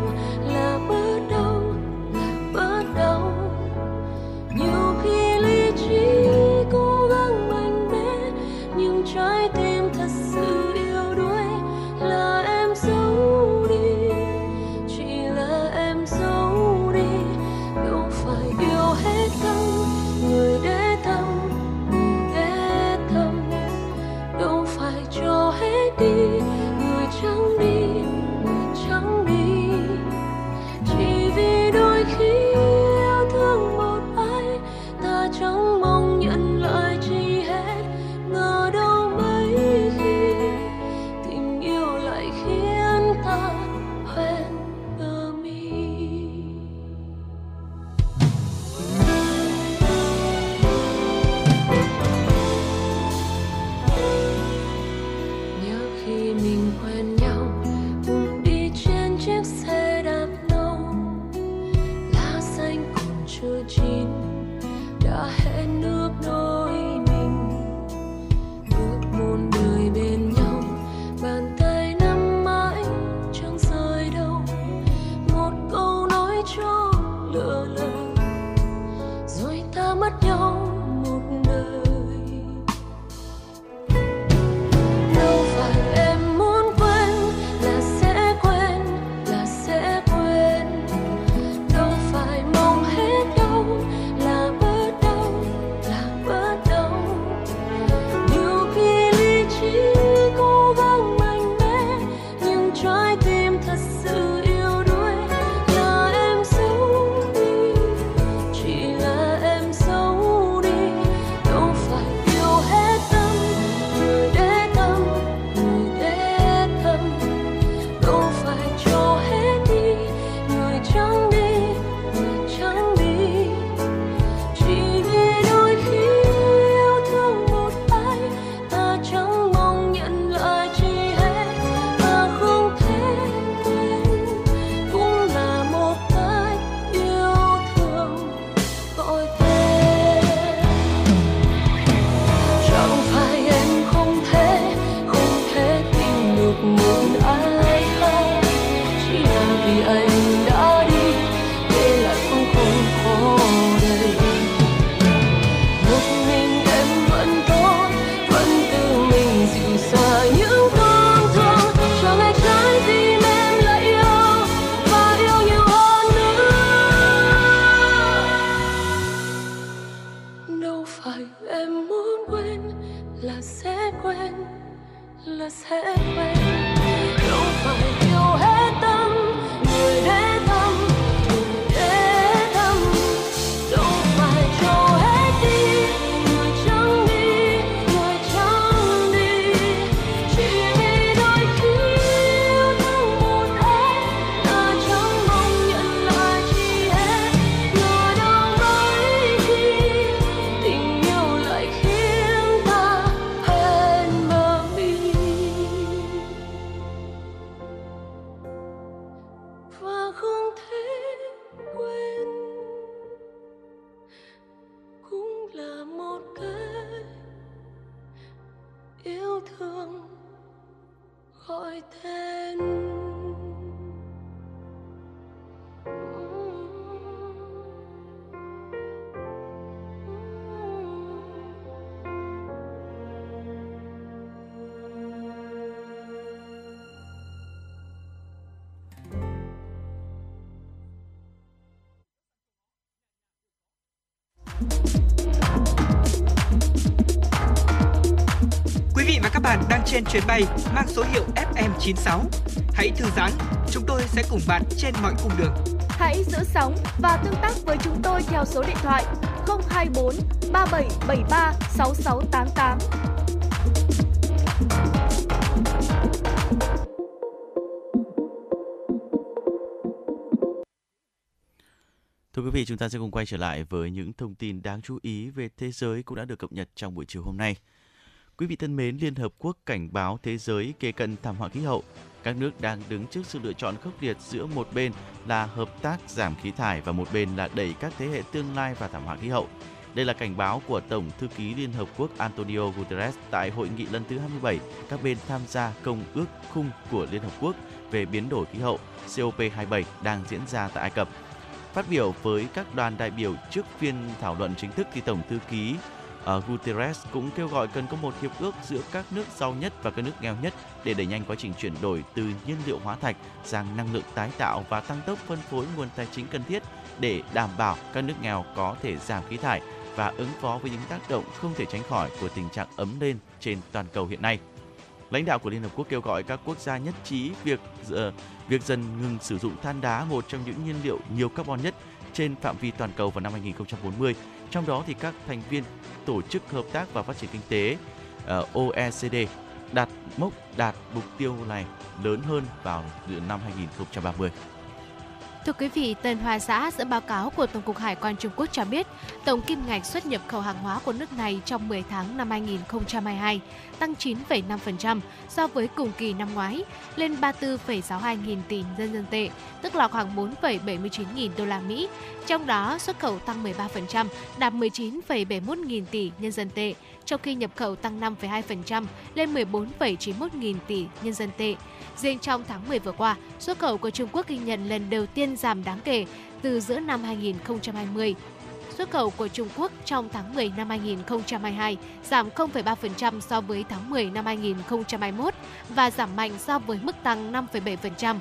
Speaker 1: chuyến bay mang số hiệu FM96. Hãy thư giãn, chúng tôi sẽ cùng bạn trên mọi cung đường.
Speaker 2: Hãy giữ sóng và tương tác với chúng tôi theo số điện thoại 024 3773 6688.
Speaker 3: Thưa quý vị, chúng ta sẽ cùng quay trở lại với những thông tin đáng chú ý về thế giới cũng đã được cập nhật trong buổi chiều hôm nay. Quý vị thân mến, Liên Hợp Quốc cảnh báo thế giới kề cận thảm họa khí hậu. Các nước đang đứng trước sự lựa chọn khốc liệt giữa một bên là hợp tác giảm khí thải và một bên là đẩy các thế hệ tương lai vào thảm họa khí hậu. Đây là cảnh báo của Tổng thư ký Liên Hợp Quốc Antonio Guterres tại hội nghị lần thứ 27 các bên tham gia Công ước khung của Liên Hợp Quốc về biến đổi khí hậu COP27 đang diễn ra tại Ai Cập. Phát biểu với các đoàn đại biểu trước phiên thảo luận chính thức thì Tổng thư ký uh, Guterres cũng kêu gọi cần có một hiệp ước giữa các nước giàu nhất và các nước nghèo nhất để đẩy nhanh quá trình chuyển đổi từ nhiên liệu hóa thạch sang năng lượng tái tạo và tăng tốc phân phối nguồn tài chính cần thiết để đảm bảo các nước nghèo có thể giảm khí thải và ứng phó với những tác động không thể tránh khỏi của tình trạng ấm lên trên toàn cầu hiện nay. Lãnh đạo của Liên Hợp Quốc kêu gọi các quốc gia nhất trí việc uh, việc dần ngừng sử dụng than đá một trong những nhiên liệu nhiều carbon nhất trên phạm vi toàn cầu vào năm 2040. Trong đó thì các thành viên Tổ chức Hợp tác và Phát triển Kinh tế ờ, uh, OECD đạt mốc đạt mục tiêu này lớn hơn vào năm 2030.
Speaker 4: Thưa quý vị, Tân Hoa Xã dẫn báo cáo của Tổng cục Hải quan Trung Quốc cho biết, tổng kim ngạch xuất nhập khẩu hàng hóa của nước này trong 10 tháng năm 2022 tăng 9,5% so với cùng kỳ năm ngoái, lên 34,62 nghìn tỷ nhân dân tệ, tức là khoảng 4,79 nghìn đô la Mỹ. Trong đó, xuất khẩu tăng 13%, đạt 19,71 nghìn tỷ nhân dân tệ, trong khi nhập khẩu tăng 5,2% lên 14,91 nghìn tỷ nhân dân tệ. Riêng trong tháng 10 vừa qua, xuất khẩu của Trung Quốc ghi nhận lần đầu tiên giảm đáng kể từ giữa năm 2020. Xuất khẩu của Trung Quốc trong tháng 10 năm 2022 giảm 0,3% so với tháng 10 năm 2021 và giảm mạnh so với mức tăng 5,7%.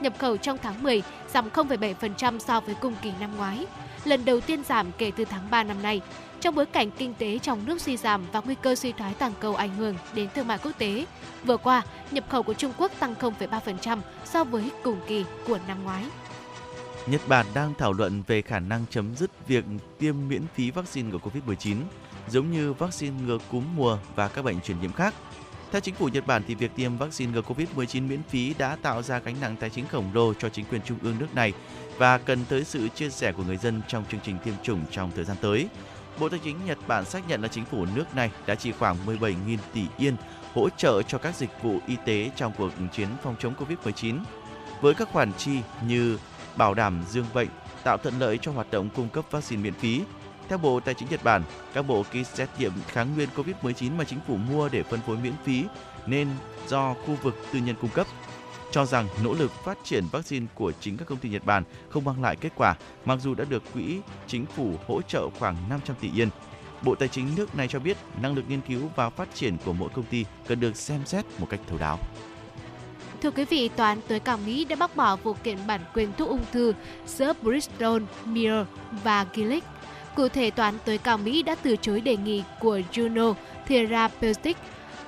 Speaker 4: Nhập khẩu trong tháng 10 giảm 0,7% so với cùng kỳ năm ngoái, lần đầu tiên giảm kể từ tháng 3 năm nay. Trong bối cảnh kinh tế trong nước suy giảm và nguy cơ suy thoái toàn cầu ảnh hưởng đến thương mại quốc tế, vừa qua, nhập khẩu của Trung Quốc tăng 0,3% so với cùng kỳ của năm ngoái.
Speaker 3: Nhật Bản đang thảo luận về khả năng chấm dứt việc tiêm miễn phí vaccine ngừa Covid-19, giống như vaccine ngừa cúm mùa và các bệnh truyền nhiễm khác. Theo chính phủ Nhật Bản thì việc tiêm vaccine ngừa Covid-19 miễn phí đã tạo ra gánh nặng tài chính khổng lồ cho chính quyền trung ương nước này và cần tới sự chia sẻ của người dân trong chương trình tiêm chủng trong thời gian tới. Bộ Tài chính Nhật Bản xác nhận là chính phủ nước này đã chi khoảng 17.000 tỷ yên hỗ trợ cho các dịch vụ y tế trong cuộc chiến phòng chống Covid-19. Với các khoản chi như bảo đảm dương bệnh, tạo thuận lợi cho hoạt động cung cấp vaccine miễn phí. Theo Bộ Tài chính Nhật Bản, các bộ kit xét nghiệm kháng nguyên COVID-19 mà chính phủ mua để phân phối miễn phí nên do khu vực tư nhân cung cấp cho rằng nỗ lực phát triển vaccine của chính các công ty Nhật Bản không mang lại kết quả mặc dù đã được quỹ chính phủ hỗ trợ khoảng 500 tỷ yên. Bộ Tài chính nước này cho biết năng lực nghiên cứu và phát triển của mỗi công ty cần được xem xét một cách thấu đáo.
Speaker 4: Thưa quý vị, Tòa án tối cao Mỹ đã bác bỏ vụ kiện bản quyền thuốc ung thư giữa Bristol Myers và Gilead. Cụ thể, Tòa án tối cao Mỹ đã từ chối đề nghị của Juno Therapeutics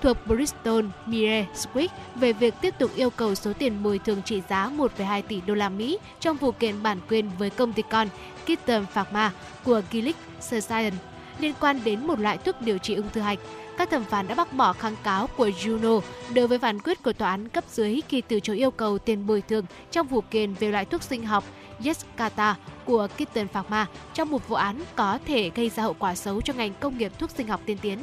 Speaker 4: thuộc Bristol Myers Squibb về việc tiếp tục yêu cầu số tiền bồi thường trị giá 1,2 tỷ đô la Mỹ trong vụ kiện bản quyền với công ty con Kitten Pharma của Gilead Sciences liên quan đến một loại thuốc điều trị ung thư hạch. Các thẩm phán đã bác bỏ kháng cáo của Juno đối với phán quyết của tòa án cấp dưới khi từ chối yêu cầu tiền bồi thường trong vụ kiện về loại thuốc sinh học Yescarta của Kitten Pharma trong một vụ án có thể gây ra hậu quả xấu cho ngành công nghiệp thuốc sinh học tiên tiến.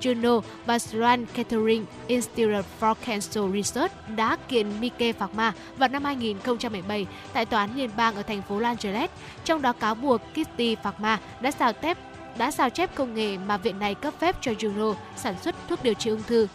Speaker 4: Juno và Sloan Catering Institute for Cancer Research đã kiện Mike Pharma vào năm 2017 tại tòa án liên bang ở thành phố Los Angeles, trong đó cáo buộc Kitty Pharma đã sao tép đã sao chép công nghệ mà viện này cấp phép cho Juno sản xuất thuốc điều trị ung thư.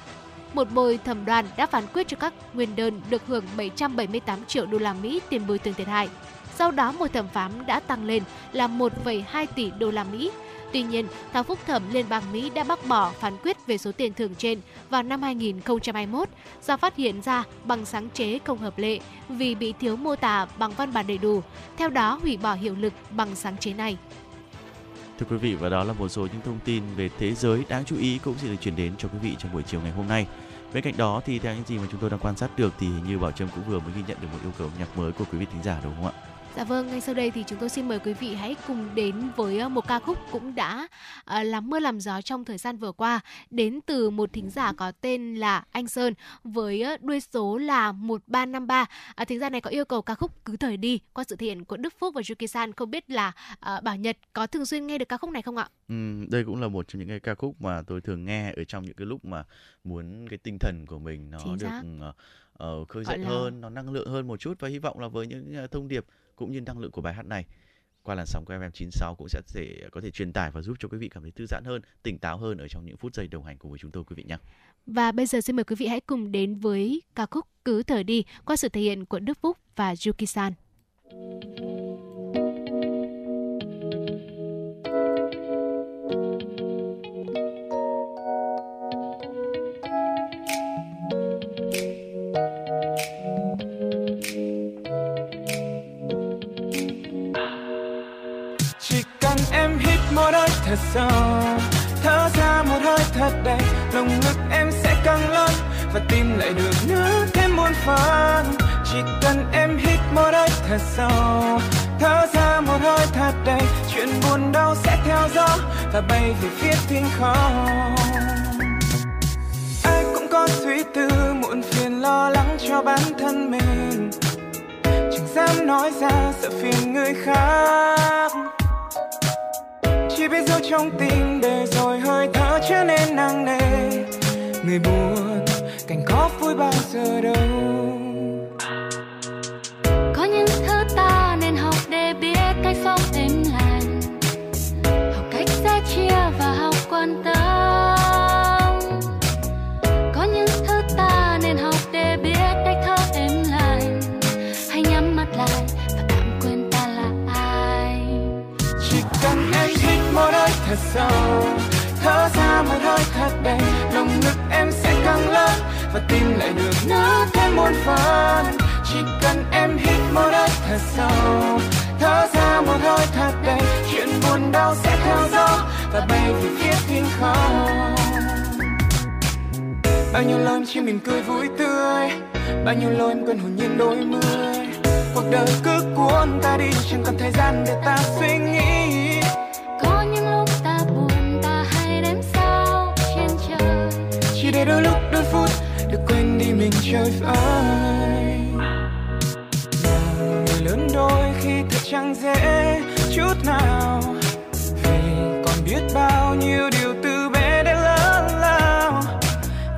Speaker 4: Một bồi thẩm đoàn đã phán quyết cho các nguyên đơn được hưởng 778 triệu đô la Mỹ tiền bồi thường thiệt hại. Sau đó một thẩm phán đã tăng lên là 1,2 tỷ đô la Mỹ. Tuy nhiên, tòa phúc thẩm Liên bang Mỹ đã bác bỏ phán quyết về số tiền thưởng trên vào năm 2021 do phát hiện ra bằng sáng chế không hợp lệ vì bị thiếu mô tả bằng văn bản đầy đủ, theo đó hủy bỏ hiệu lực bằng sáng chế này.
Speaker 3: Thưa quý vị và đó là một số những thông tin về thế giới đáng chú ý cũng sẽ được chuyển đến cho quý vị trong buổi chiều ngày hôm nay. Bên cạnh đó thì theo những gì mà chúng tôi đang quan sát được thì như Bảo Trâm cũng vừa mới ghi nhận được một yêu cầu âm nhạc mới của quý vị thính giả đúng không ạ?
Speaker 4: Dạ vâng, ngay sau đây thì chúng tôi xin mời quý vị hãy cùng đến với một ca khúc cũng đã ờ, làm mưa làm gió trong thời gian vừa qua đến từ một thính giả có tên là Anh Sơn với đuôi số là 1353. À, thính giả này có yêu cầu ca khúc Cứ thời đi qua sự thể hiện của Đức Phúc và Yuki San. Không biết là ờ, Bảo Nhật có thường xuyên nghe được ca khúc này không ạ?
Speaker 3: Ừm, đây cũng là một trong những cái ca khúc mà tôi thường nghe ở trong những cái lúc mà muốn cái tinh thần của mình nó
Speaker 4: Chính
Speaker 3: được
Speaker 4: xác.
Speaker 3: Ờ, khơi dậy
Speaker 4: là-
Speaker 3: hơn, nó năng lượng hơn một chút và hy vọng là với những ờ, thông điệp cũng như năng lượng của bài hát này qua làn sóng của FM96 cũng sẽ thể có thể truyền tải và giúp cho quý vị cảm thấy thư giãn hơn, tỉnh táo hơn ở trong những phút giây đồng hành cùng với chúng tôi quý vị nhé.
Speaker 4: Và bây giờ xin mời quý vị hãy cùng đến với ca khúc Cứ thời đi qua sự thể hiện của Đức Phúc và Yuki San.
Speaker 11: chỉ thật sâu. Thở ra một hơi thật đầy lồng ngực em sẽ căng lớn và tim lại được nở thêm muôn phần. Chỉ cần em hít một hơi thật sâu. Thở ra một hơi thật đầy chuyện buồn đau sẽ theo gió. Và bay về phía thiên không. Ai cũng có suy tư, muộn phiền lo lắng cho bản thân mình. Chẳng dám nói ra, sợ phiền người khác chỉ giấu trong tim để rồi hơi thở trở nên nặng nề. Người buồn, cảnh có vui bao giờ đâu. Sâu thở ra một hơi thật đầy lồng ngực em sẽ căng lớn và tim lại được nở thêm muôn phần. Chỉ cần em hít một hơi thật sâu. Thở ra một hơi thật đầy chuyện buồn đau sẽ theo gió và bay về phía thiên không. Bao nhiêu lần chỉ mình cười vui tươi, bao nhiêu lối em quên hồn nhiên đôi mươi. Cuộc đời cứ cuốn ta đi, chẳng còn thời gian để ta suy nghĩ. Để đôi lúc đôi phút được quên đi mình trôi vơi Làm người lớn đôi khi thật chẳng dễ chút nào. Vì còn biết bao nhiêu điều từ bé đến lớn lao.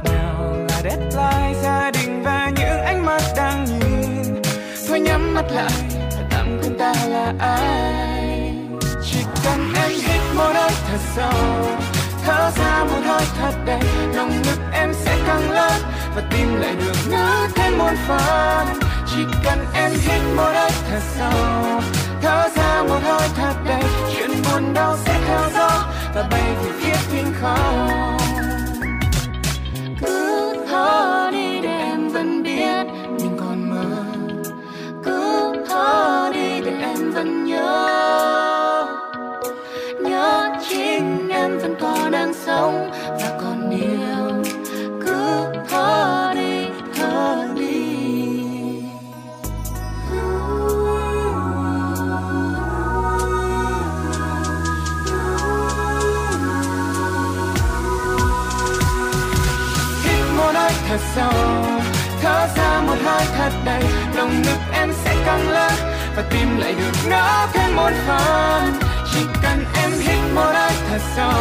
Speaker 11: Nào là deadline, gia đình và những ánh mắt đang nhìn. Thôi nhắm mắt lại và tạm quên ta là ai. Chỉ cần em hít một hơi thật sâu ra thật đầy lồng ngực em sẽ căng lớn và tim lại được nở thêm một phần. Chỉ cần em hít một hơi thật sâu, thở ra một hơi thật đầy chuyện buồn đau sẽ theo gió và bay về phía thiên không. Cứ thở đi để em vẫn biết mình còn mơ. Cứ thở đi để em vẫn nhớ. Vẫn còn đang sống và còn yêu cứ thở đi thở đi. Hít một hơi thật sâu, thở ra một hơi thật đầy. Lồng ngực em sẽ căng lên và tim lại được nở thêm một phần. Chỉ cần em hít một ai thật sâu.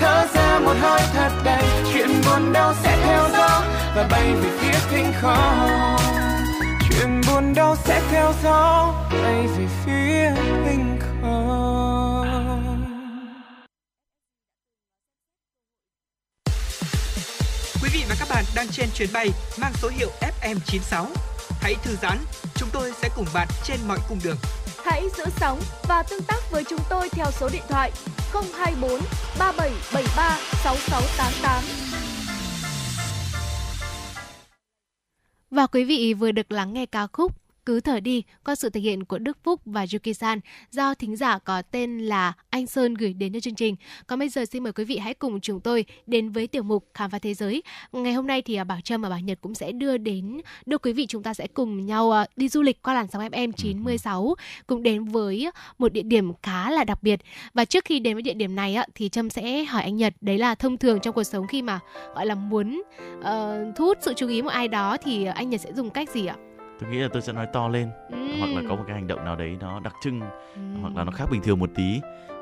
Speaker 11: Thở ra một hơi thật đầy chuyện buồn đau sẽ theo gió. Và bay về phía thinh không chuyện buồn đau sẽ theo gió. Bay về phía thinh không
Speaker 1: Quý vị và các bạn đang trên chuyến bay mang số hiệu FM96. Hãy thư giãn, chúng tôi sẽ cùng bạn trên mọi cung đường.
Speaker 2: Hãy giữ sóng và tương tác với chúng tôi theo số điện thoại 024 3773 6688.
Speaker 4: Và quý vị vừa được lắng nghe ca khúc cứ thở đi qua sự thể hiện của Đức Phúc và Yuki-san do thính giả có tên là Anh Sơn gửi đến cho chương trình. Còn bây giờ xin mời quý vị hãy cùng chúng tôi đến với tiểu mục Khám phá thế giới. Ngày hôm nay thì à, Bảo Trâm và Bảo Nhật cũng sẽ đưa đến đưa quý vị chúng ta sẽ cùng nhau à, đi du lịch qua làn sóng FM 96 cùng đến với một địa điểm khá là đặc biệt. Và trước khi đến với địa điểm này thì Trâm sẽ hỏi anh Nhật đấy là thông thường trong cuộc sống khi mà gọi là muốn ờ, thu hút sự chú ý một ai đó thì anh Nhật sẽ dùng cách gì ạ?
Speaker 3: Tôi nghĩ là tôi sẽ nói to lên
Speaker 4: Ừm.
Speaker 3: hoặc là có một cái hành động nào đấy nó đặc trưng
Speaker 4: Ừm.
Speaker 3: hoặc là nó khác bình thường một tí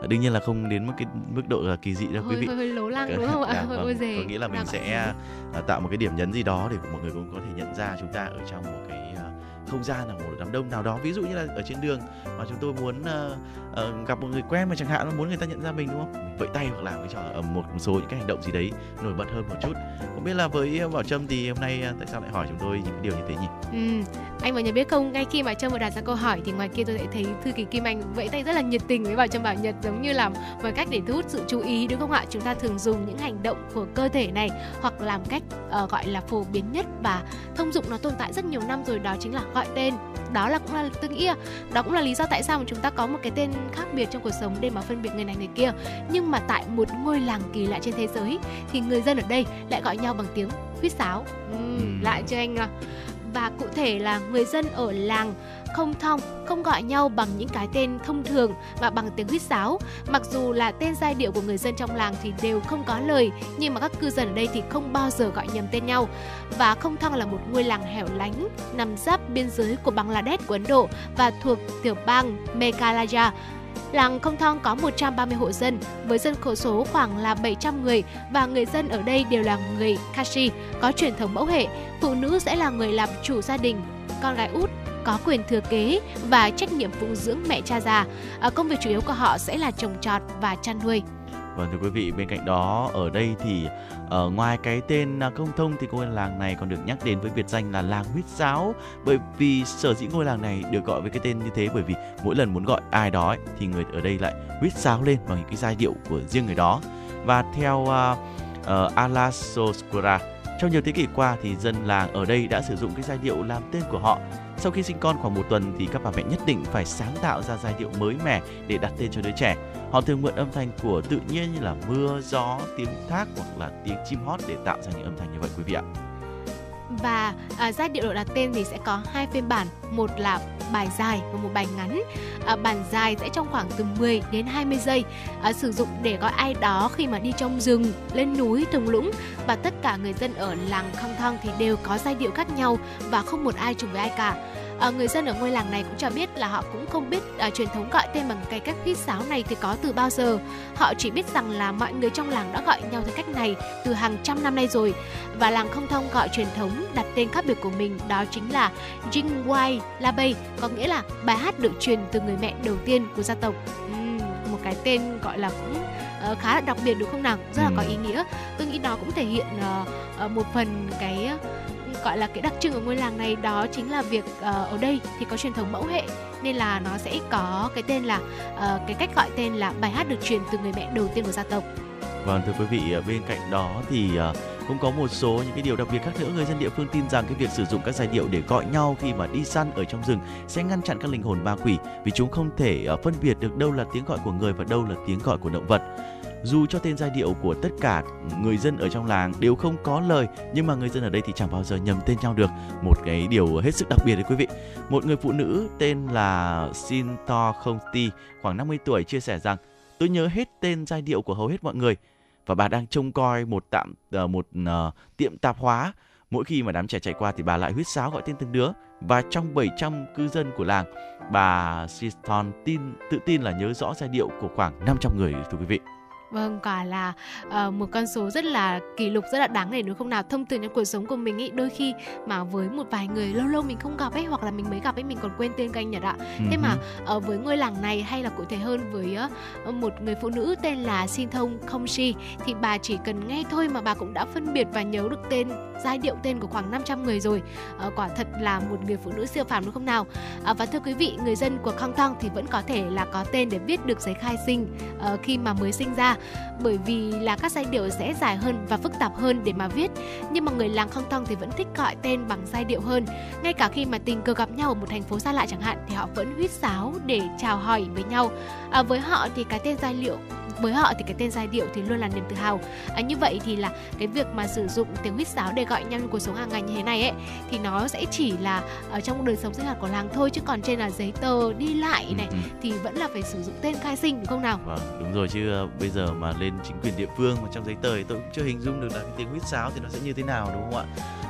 Speaker 3: đương nhiên là không đến một cái mức độ là kỳ dị đâu quý vị
Speaker 4: hơi, hơi lố lăng đúng không ạ?
Speaker 3: Dạ,
Speaker 4: Hơi
Speaker 3: vâng.
Speaker 4: ôi dề.
Speaker 3: tôi nghĩ là mình
Speaker 4: Nào,
Speaker 3: sẽ à, tạo một cái điểm nhấn gì đó để mọi người cũng có thể nhận ra chúng ta ở trong một cái không gian ở một đám đông nào đó ví dụ như là ở trên đường mà chúng tôi muốn uh, uh, gặp một người quen mà chẳng hạn mà muốn người ta nhận ra mình đúng không? Mình vẫy tay hoặc làm cái trò ở một số những cái hành động gì đấy nổi bật hơn một chút. Không biết là với ờ, bảo trâm thì hôm nay tại sao lại hỏi chúng tôi những cái điều như thế nhỉ?
Speaker 4: Ừ, anh bảo Nhật biết không, ngay khi mà Trâm vừa đặt ra câu hỏi thì ngoài kia tôi lại thấy thư ký Kim Anh vẫy tay rất là nhiệt tình với bảo Trâm Bảo Nhật giống như là một cách để thu hút sự chú ý đúng không ạ? Chúng ta thường dùng những hành động của cơ thể này hoặc làm cách uh, gọi là phổ biến nhất và thông dụng nó tồn tại rất nhiều năm rồi đó chính là gọi tên. Đó là cũng là nghĩ là đó cũng là lý do tại sao mà chúng ta có một cái tên khác biệt trong cuộc sống để mà phân biệt người này người kia. Nhưng mà tại một ngôi làng kỳ lạ trên thế giới thì người dân ở đây lại gọi nhau bằng tiếng huýt sáo. Ừ,
Speaker 3: Ừm.
Speaker 4: lạ chưa anh ạ? và cụ thể là người dân ở làng không thong không gọi nhau bằng những cái tên thông thường mà bằng tiếng huýt sáo. Mặc dù là tên giai điệu của người dân trong làng thì đều không có lời nhưng mà các cư dân ở đây thì không bao giờ gọi nhầm tên nhau. Và không thong là một ngôi làng hẻo lánh nằm giáp biên giới của Bangladesh của Ấn Độ và thuộc tiểu bang Meghalaya. Làng Không Thong có 130 hộ dân với dân khẩu số khoảng là 700 người và người dân ở đây đều là người Kashi, có truyền thống mẫu hệ. Phụ nữ sẽ là người làm chủ gia đình, con gái út có quyền thừa kế và trách nhiệm phụng dưỡng mẹ cha già. À, công việc chủ yếu của họ sẽ là trồng trọt và chăn nuôi.
Speaker 3: Vâng thưa quý vị, bên cạnh đó ở đây thì ở ngoài cái tên uh, công thông thì ngôi làng này còn được nhắc đến với biệt danh là làng huyết giáo bởi vì sở dĩ ngôi làng này được gọi với cái tên như thế bởi vì mỗi lần muốn gọi ai đó ấy, thì người ở đây lại huyết giáo lên bằng những cái giai điệu của riêng người đó và theo à, ờ, uh, uh, Alasoskura trong nhiều thế kỷ qua thì dân làng ở đây đã sử dụng cái giai điệu làm tên của họ sau khi sinh con khoảng một tuần thì các bà mẹ nhất định phải sáng tạo ra giai điệu mới mẻ để đặt tên cho đứa trẻ Họ thường mượn âm thanh của tự nhiên như là mưa, gió, tiếng thác hoặc là tiếng chim hót để tạo ra những âm thanh như vậy quý vị ạ.
Speaker 4: Và à, giai điệu được đặt tên thì sẽ có hai phiên bản, một là bài dài và một bài ngắn. À, bản dài sẽ trong khoảng từ 10 đến 20 giây, à, sử dụng để gọi ai đó khi mà đi trong rừng, lên núi, thung lũng và tất cả người dân ở làng khăng thăng thì đều có giai điệu khác nhau và không một ai trùng với ai cả. À, người dân ở ngôi làng này cũng cho biết là họ cũng không biết à, truyền thống gọi tên bằng cái cách huýt sáo này thì có từ bao giờ. Họ chỉ biết rằng là mọi người trong làng đã gọi nhau theo cách này từ hàng trăm năm nay rồi. Và làng không thông gọi truyền thống đặt tên khác biệt của mình đó chính là Jingwai La Bay có nghĩa là bài hát được truyền từ người mẹ đầu tiên của gia tộc. Ừm, một cái tên gọi là cũng ờ, khá là đặc biệt đúng không nào? Rất là có ý nghĩa. Tôi nghĩ đó cũng thể hiện ờ, một phần cái gọi là cái đặc trưng của ngôi làng này đó chính là việc uh, ở đây thì có truyền thống mẫu hệ nên là nó sẽ có cái tên là uh, cái cách gọi tên là bài hát được truyền từ người mẹ đầu tiên của gia tộc
Speaker 3: Vâng thưa quý vị, bên cạnh đó thì uh, cũng có một số những cái điều đặc biệt khác nữa người dân địa phương tin rằng cái việc sử dụng các giai điệu để gọi nhau khi mà đi săn ở trong rừng sẽ ngăn chặn các linh hồn ma quỷ vì chúng không thể uh, phân biệt được đâu là tiếng gọi của người và đâu là tiếng gọi của động vật. Dù cho tên giai điệu của tất cả người dân ở trong làng đều không có lời nhưng mà người dân ở đây thì chẳng bao giờ nhầm tên nhau được. Một cái điều hết sức đặc biệt đấy quý vị. Một người phụ nữ tên là Sinto Không Ti khoảng 50 tuổi chia sẻ rằng tôi nhớ hết tên giai điệu của hầu hết mọi người và bà đang trông coi một tạm ờ, một uh, tiệm tạp hóa mỗi khi mà đám trẻ chạy qua thì bà lại huýt sáo gọi tên từng đứa và trong 700 cư dân của làng bà Siston tin tự tin là nhớ rõ giai điệu của khoảng 500 người thưa quý vị
Speaker 4: Vâng, quả là ờ, một con số rất là kỷ lục rất là đáng để đúng không nào? Thông thường trong cuộc sống của mình ý đôi khi mà với một vài người lâu lâu mình không gặp ấy hoặc là mình mới gặp ấy mình còn quên tên kênh Nhật ạ thế mà ở với ngôi làng này hay là cụ thể hơn với ờ, một người phụ nữ tên là Shin Thông Không Shi thì bà chỉ cần nghe thôi mà bà cũng đã phân biệt và nhớ được tên giai điệu tên của khoảng 500 người rồi. Ờ, quả thật là một người phụ nữ siêu phàm đúng không nào? À, và thưa quý vị người dân của Khang Thong thì vẫn có thể là có tên để viết được giấy khai sinh ờ, khi mà mới sinh ra
Speaker 10: bởi vì là các giai điệu sẽ dài hơn và phức tạp hơn để mà viết. Nhưng mà người làng Khang Thong thì vẫn thích gọi tên bằng giai điệu hơn. Ngay cả khi mà tình cờ gặp nhau ở một thành phố xa lạ chẳng hạn thì họ vẫn huýt sáo để chào hỏi với nhau. À, với họ thì cái tên giai điệu với họ thì cái tên giai điệu thì luôn là niềm tự hào à, như vậy thì là cái việc mà sử dụng tiếng huýt sáo để gọi nhau trong cuộc sống hàng ngày như thế này ấy thì nó sẽ chỉ là ở trong đời sống sinh hoạt của làng thôi chứ còn trên là giấy tờ đi lại này
Speaker 3: Ừ,
Speaker 10: thì vẫn là phải sử dụng tên khai sinh đúng không nào
Speaker 3: Vâng, đúng rồi chứ ờ, bây giờ mà lên chính quyền địa phương mà trong giấy tờ thì tôi cũng chưa hình dung được là cái tiếng huýt sáo thì nó sẽ như thế nào đúng không ạ?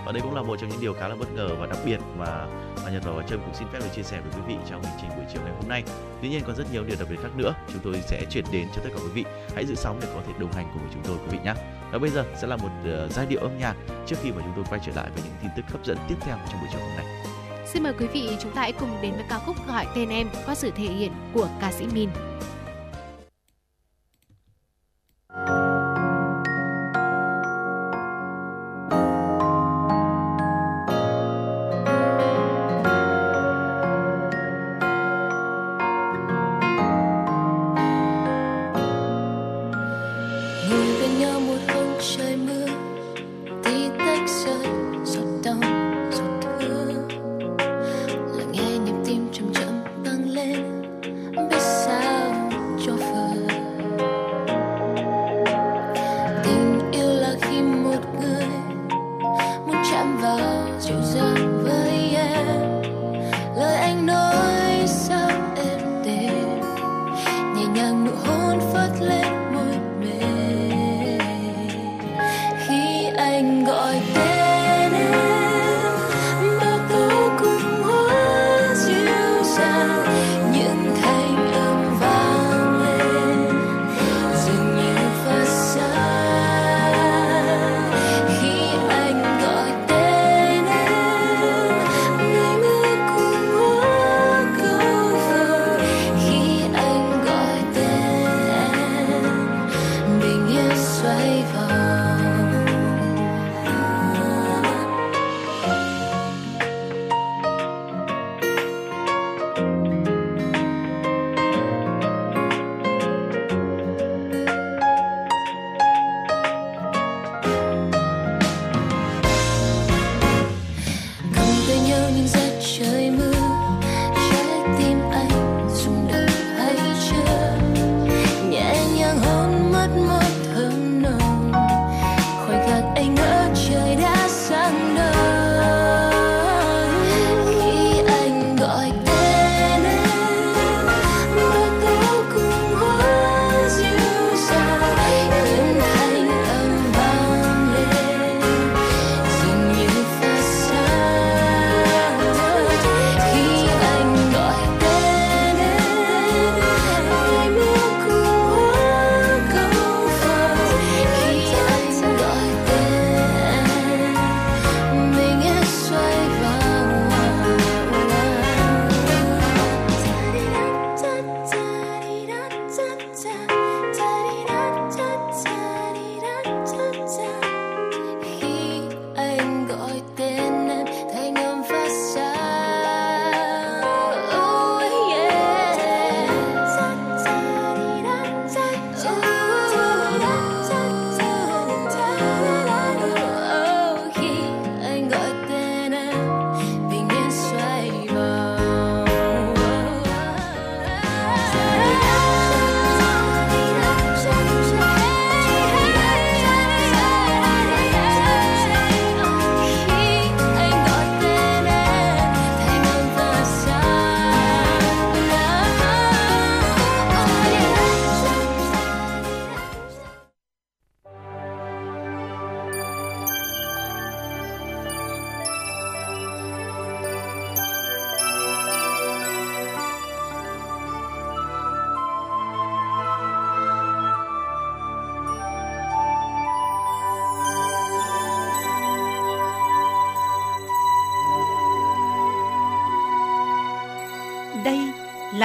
Speaker 3: Và đây cũng là một trong những điều khá là bất ngờ và đặc biệt mà mà Nhật và Trâm cũng xin phép được chia sẻ với quý vị trong hành trình buổi chiều ngày hôm nay. Tuy nhiên còn rất nhiều điều đặc biệt khác nữa, chúng tôi sẽ chuyển đến cho tất cả quý vị. Hãy giữ sóng để có thể đồng hành cùng với chúng tôi quý vị nhé. Và bây giờ sẽ là một uh, giai điệu âm nhạc trước khi mà chúng tôi quay trở lại với những tin tức hấp dẫn tiếp theo trong buổi chiều hôm nay.
Speaker 10: Xin mời quý vị chúng ta hãy cùng đến với ca khúc gọi tên em qua sự thể hiện của ca sĩ Min.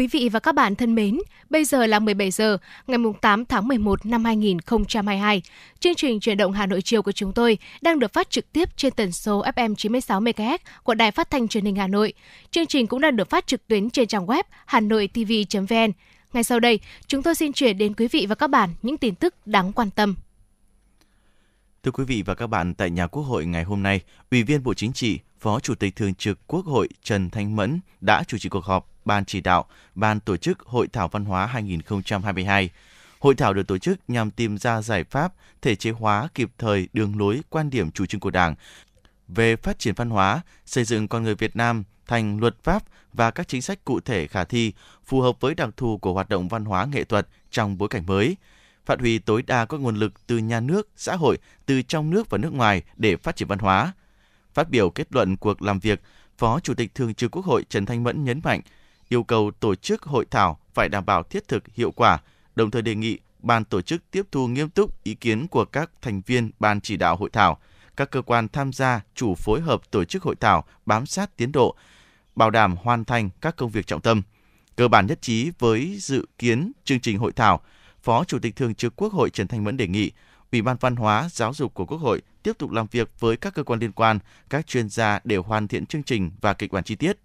Speaker 4: Quý vị và các bạn thân mến, bây giờ là 17 giờ ngày 8 tháng 11 năm 2022. Chương trình chuyển động Hà Nội chiều của chúng tôi đang được phát trực tiếp trên tần số FM 96 MHz của Đài Phát thanh Truyền hình Hà Nội. Chương trình cũng đang được phát trực tuyến trên trang web hanoitv.vn. Ngay sau đây, chúng tôi xin chuyển đến quý vị và các bạn những tin tức đáng quan tâm.
Speaker 3: Thưa quý vị và các bạn, tại nhà Quốc hội ngày hôm nay, Ủy viên Bộ Chính trị, Phó Chủ tịch Thường trực Quốc hội Trần Thanh Mẫn đã chủ trì cuộc họp Ban chỉ đạo, Ban tổ chức Hội thảo văn hóa 2022. Hội thảo được tổ chức nhằm tìm ra giải pháp thể chế hóa kịp thời đường lối quan điểm chủ trương của Đảng về phát triển văn hóa, xây dựng con người Việt Nam thành luật pháp và các chính sách cụ thể khả thi phù hợp với đặc thù của hoạt động văn hóa nghệ thuật trong bối cảnh mới phát huy tối đa các nguồn lực từ nhà nước, xã hội, từ trong nước và nước ngoài để phát triển văn hóa. Phát biểu kết luận cuộc làm việc, Phó Chủ tịch Thường trực Quốc hội Trần Thanh Mẫn nhấn mạnh, yêu cầu tổ chức hội thảo phải đảm bảo thiết thực, hiệu quả, đồng thời đề nghị ban tổ chức tiếp thu nghiêm túc ý kiến của các thành viên ban chỉ đạo hội thảo, các cơ quan tham gia chủ phối hợp tổ chức hội thảo bám sát tiến độ, bảo đảm hoàn thành các công việc trọng tâm. Cơ bản nhất trí với dự kiến chương trình hội thảo, Phó Chủ tịch Thường trực Quốc hội Trần Thanh Mẫn đề nghị Ủy ban Văn hóa, Giáo dục của Quốc hội tiếp tục làm việc với các cơ quan liên quan, các chuyên gia để hoàn thiện chương trình và kịch bản chi tiết.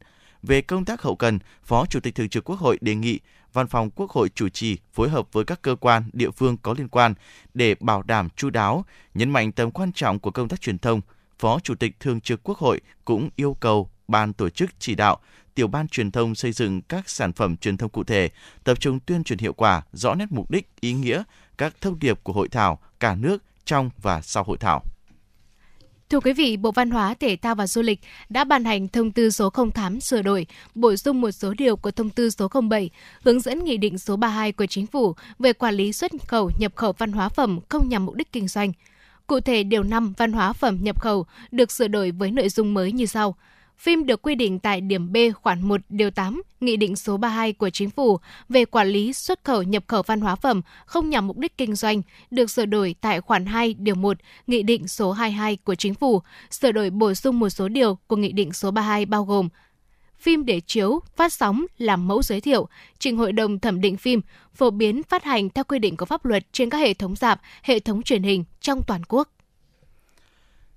Speaker 3: Về công tác hậu cần, Phó Chủ tịch Thường trực Quốc hội đề nghị Văn phòng Quốc hội chủ trì phối hợp với các cơ quan, địa phương có liên quan để bảo đảm chu đáo, nhấn mạnh tầm quan trọng của công tác truyền thông. Phó Chủ tịch Thường trực Quốc hội cũng yêu cầu ban tổ chức chỉ đạo tiểu ban truyền thông xây dựng các sản phẩm truyền thông cụ thể, tập trung tuyên truyền hiệu quả, rõ nét mục đích, ý nghĩa, các thông điệp của hội thảo cả nước trong và sau hội thảo.
Speaker 4: Thưa quý vị, Bộ Văn hóa, Thể thao và Du lịch đã ban hành thông tư số 08 sửa đổi, bổ sung một số điều của thông tư số 07, hướng dẫn nghị định số 32 của Chính phủ về quản lý xuất khẩu nhập khẩu văn hóa phẩm không nhằm mục đích kinh doanh. Cụ thể, điều 5 văn hóa phẩm nhập khẩu được sửa đổi với nội dung mới như sau. Phim được quy định tại điểm B khoản 1 điều 8 Nghị định số 32 của Chính phủ về quản lý xuất khẩu nhập khẩu văn hóa phẩm không nhằm mục đích kinh doanh được sửa đổi tại khoản 2 điều 1 Nghị định số 22 của Chính phủ, sửa đổi bổ sung một số điều của Nghị định số 32 bao gồm phim để chiếu, phát sóng, làm mẫu giới thiệu, trình hội đồng thẩm định phim, phổ biến phát hành theo quy định của pháp luật trên các hệ thống dạp hệ thống truyền hình trong toàn quốc.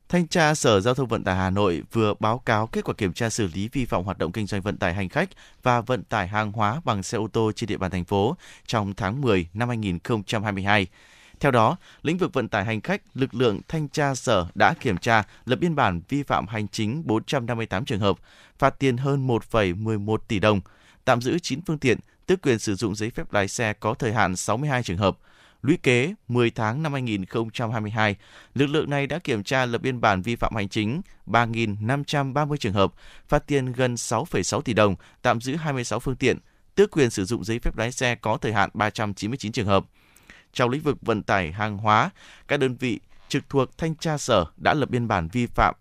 Speaker 3: Thanh tra Sở Giao thông Vận tải Hà Nội vừa báo cáo kết quả kiểm tra xử lý vi phạm hoạt động kinh doanh vận tải hành khách và vận tải hàng hóa bằng xe ô tô trên địa bàn thành phố trong tháng 10 năm 2022. Theo đó, lĩnh vực vận tải hành khách, lực lượng thanh tra sở đã kiểm tra, lập biên bản vi phạm hành chính 458 trường hợp, phạt tiền hơn 1,11 tỷ đồng, tạm giữ 9 phương tiện, tước quyền sử dụng giấy phép lái xe có thời hạn 62 trường hợp. Lũy kế 10 tháng năm 2022, lực lượng này đã kiểm tra lập biên bản vi phạm hành chính 3.530 trường hợp, phạt tiền gần 6,6 tỷ đồng, tạm giữ 26 phương tiện, tước quyền sử dụng giấy phép lái xe có thời hạn 399 trường hợp. Trong lĩnh vực vận tải hàng hóa, các đơn vị trực thuộc thanh tra sở đã lập biên bản vi phạm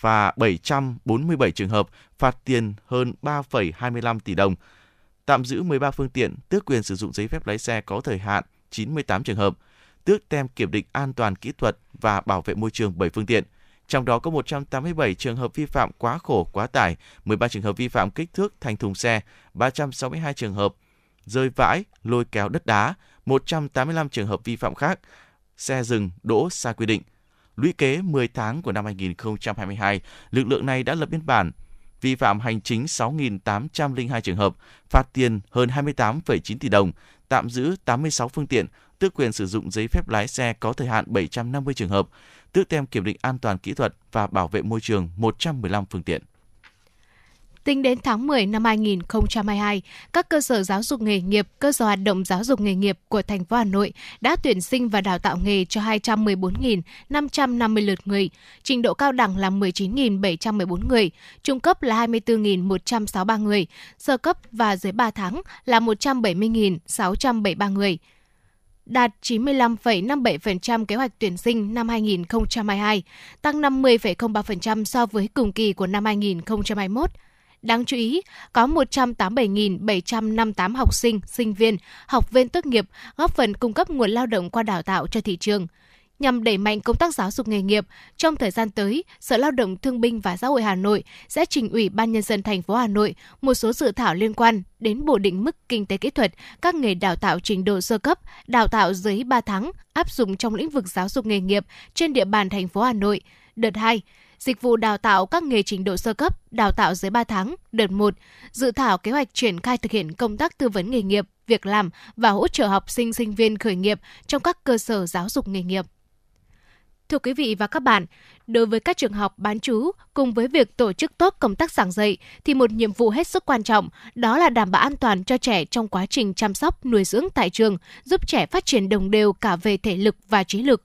Speaker 3: và 747 trường hợp, phạt tiền hơn 3,25 tỷ đồng, tạm giữ 13 phương tiện, tước quyền sử dụng giấy phép lái xe có thời hạn 98 trường hợp, tước tem kiểm định an toàn kỹ thuật và bảo vệ môi trường 7 phương tiện. Trong đó có 187 trường hợp vi phạm quá khổ, quá tải, 13 trường hợp vi phạm kích thước thành thùng xe, 362 trường hợp rơi vãi, lôi kéo đất đá, 185 trường hợp vi phạm khác, xe dừng đỗ sai quy định. Lũy kế 10 tháng của năm 2022, lực lượng này đã lập biên bản vi phạm hành chính 6.802 trường hợp, phạt tiền hơn 28,9 tỷ đồng, tạm giữ 86 phương tiện, tước quyền sử dụng giấy phép lái xe có thời hạn 750 trường hợp, tước tem kiểm định an toàn kỹ thuật và bảo vệ môi trường 115 phương tiện.
Speaker 4: Tính đến tháng 10 năm 2022, các cơ sở giáo dục nghề nghiệp, cơ sở hoạt động giáo dục nghề nghiệp của thành phố Hà Nội đã tuyển sinh và đào tạo nghề cho 214.550 lượt người, trình độ cao đẳng là 19.714 người, trung cấp là 24.163 người, sơ cấp và dưới 3 tháng là 170.673 người đạt 95,57% kế hoạch tuyển sinh năm 2022, tăng 50,03% so với cùng kỳ của năm 2021. Đáng chú ý, có 187.758 học sinh, sinh viên, học viên tốt nghiệp góp phần cung cấp nguồn lao động qua đào tạo cho thị trường. nhằm đẩy mạnh công tác giáo dục nghề nghiệp. Trong thời gian tới, Sở Lao động Thương binh và Xã hội Hà Nội sẽ trình Ủy ban nhân dân thành phố Hà Nội một số dự thảo liên quan đến bổ định mức kinh tế kỹ thuật các nghề đào tạo trình độ sơ cấp, đào tạo dưới 3 tháng áp dụng trong lĩnh vực giáo dục nghề nghiệp trên địa bàn thành phố Hà Nội. Đợt 2, dịch vụ đào tạo các nghề trình độ sơ cấp, đào tạo dưới 3 tháng, đợt 1, dự thảo kế hoạch triển khai thực hiện công tác tư vấn nghề nghiệp, việc làm và hỗ trợ học sinh sinh viên khởi nghiệp trong các cơ sở giáo dục nghề nghiệp. Thưa quý vị và các bạn, đối với các trường học bán trú cùng với việc tổ chức tốt công tác giảng dạy thì một nhiệm vụ hết sức quan trọng đó là đảm bảo an toàn cho trẻ trong quá trình chăm sóc nuôi dưỡng tại trường, giúp trẻ phát triển đồng đều cả về thể lực và trí lực.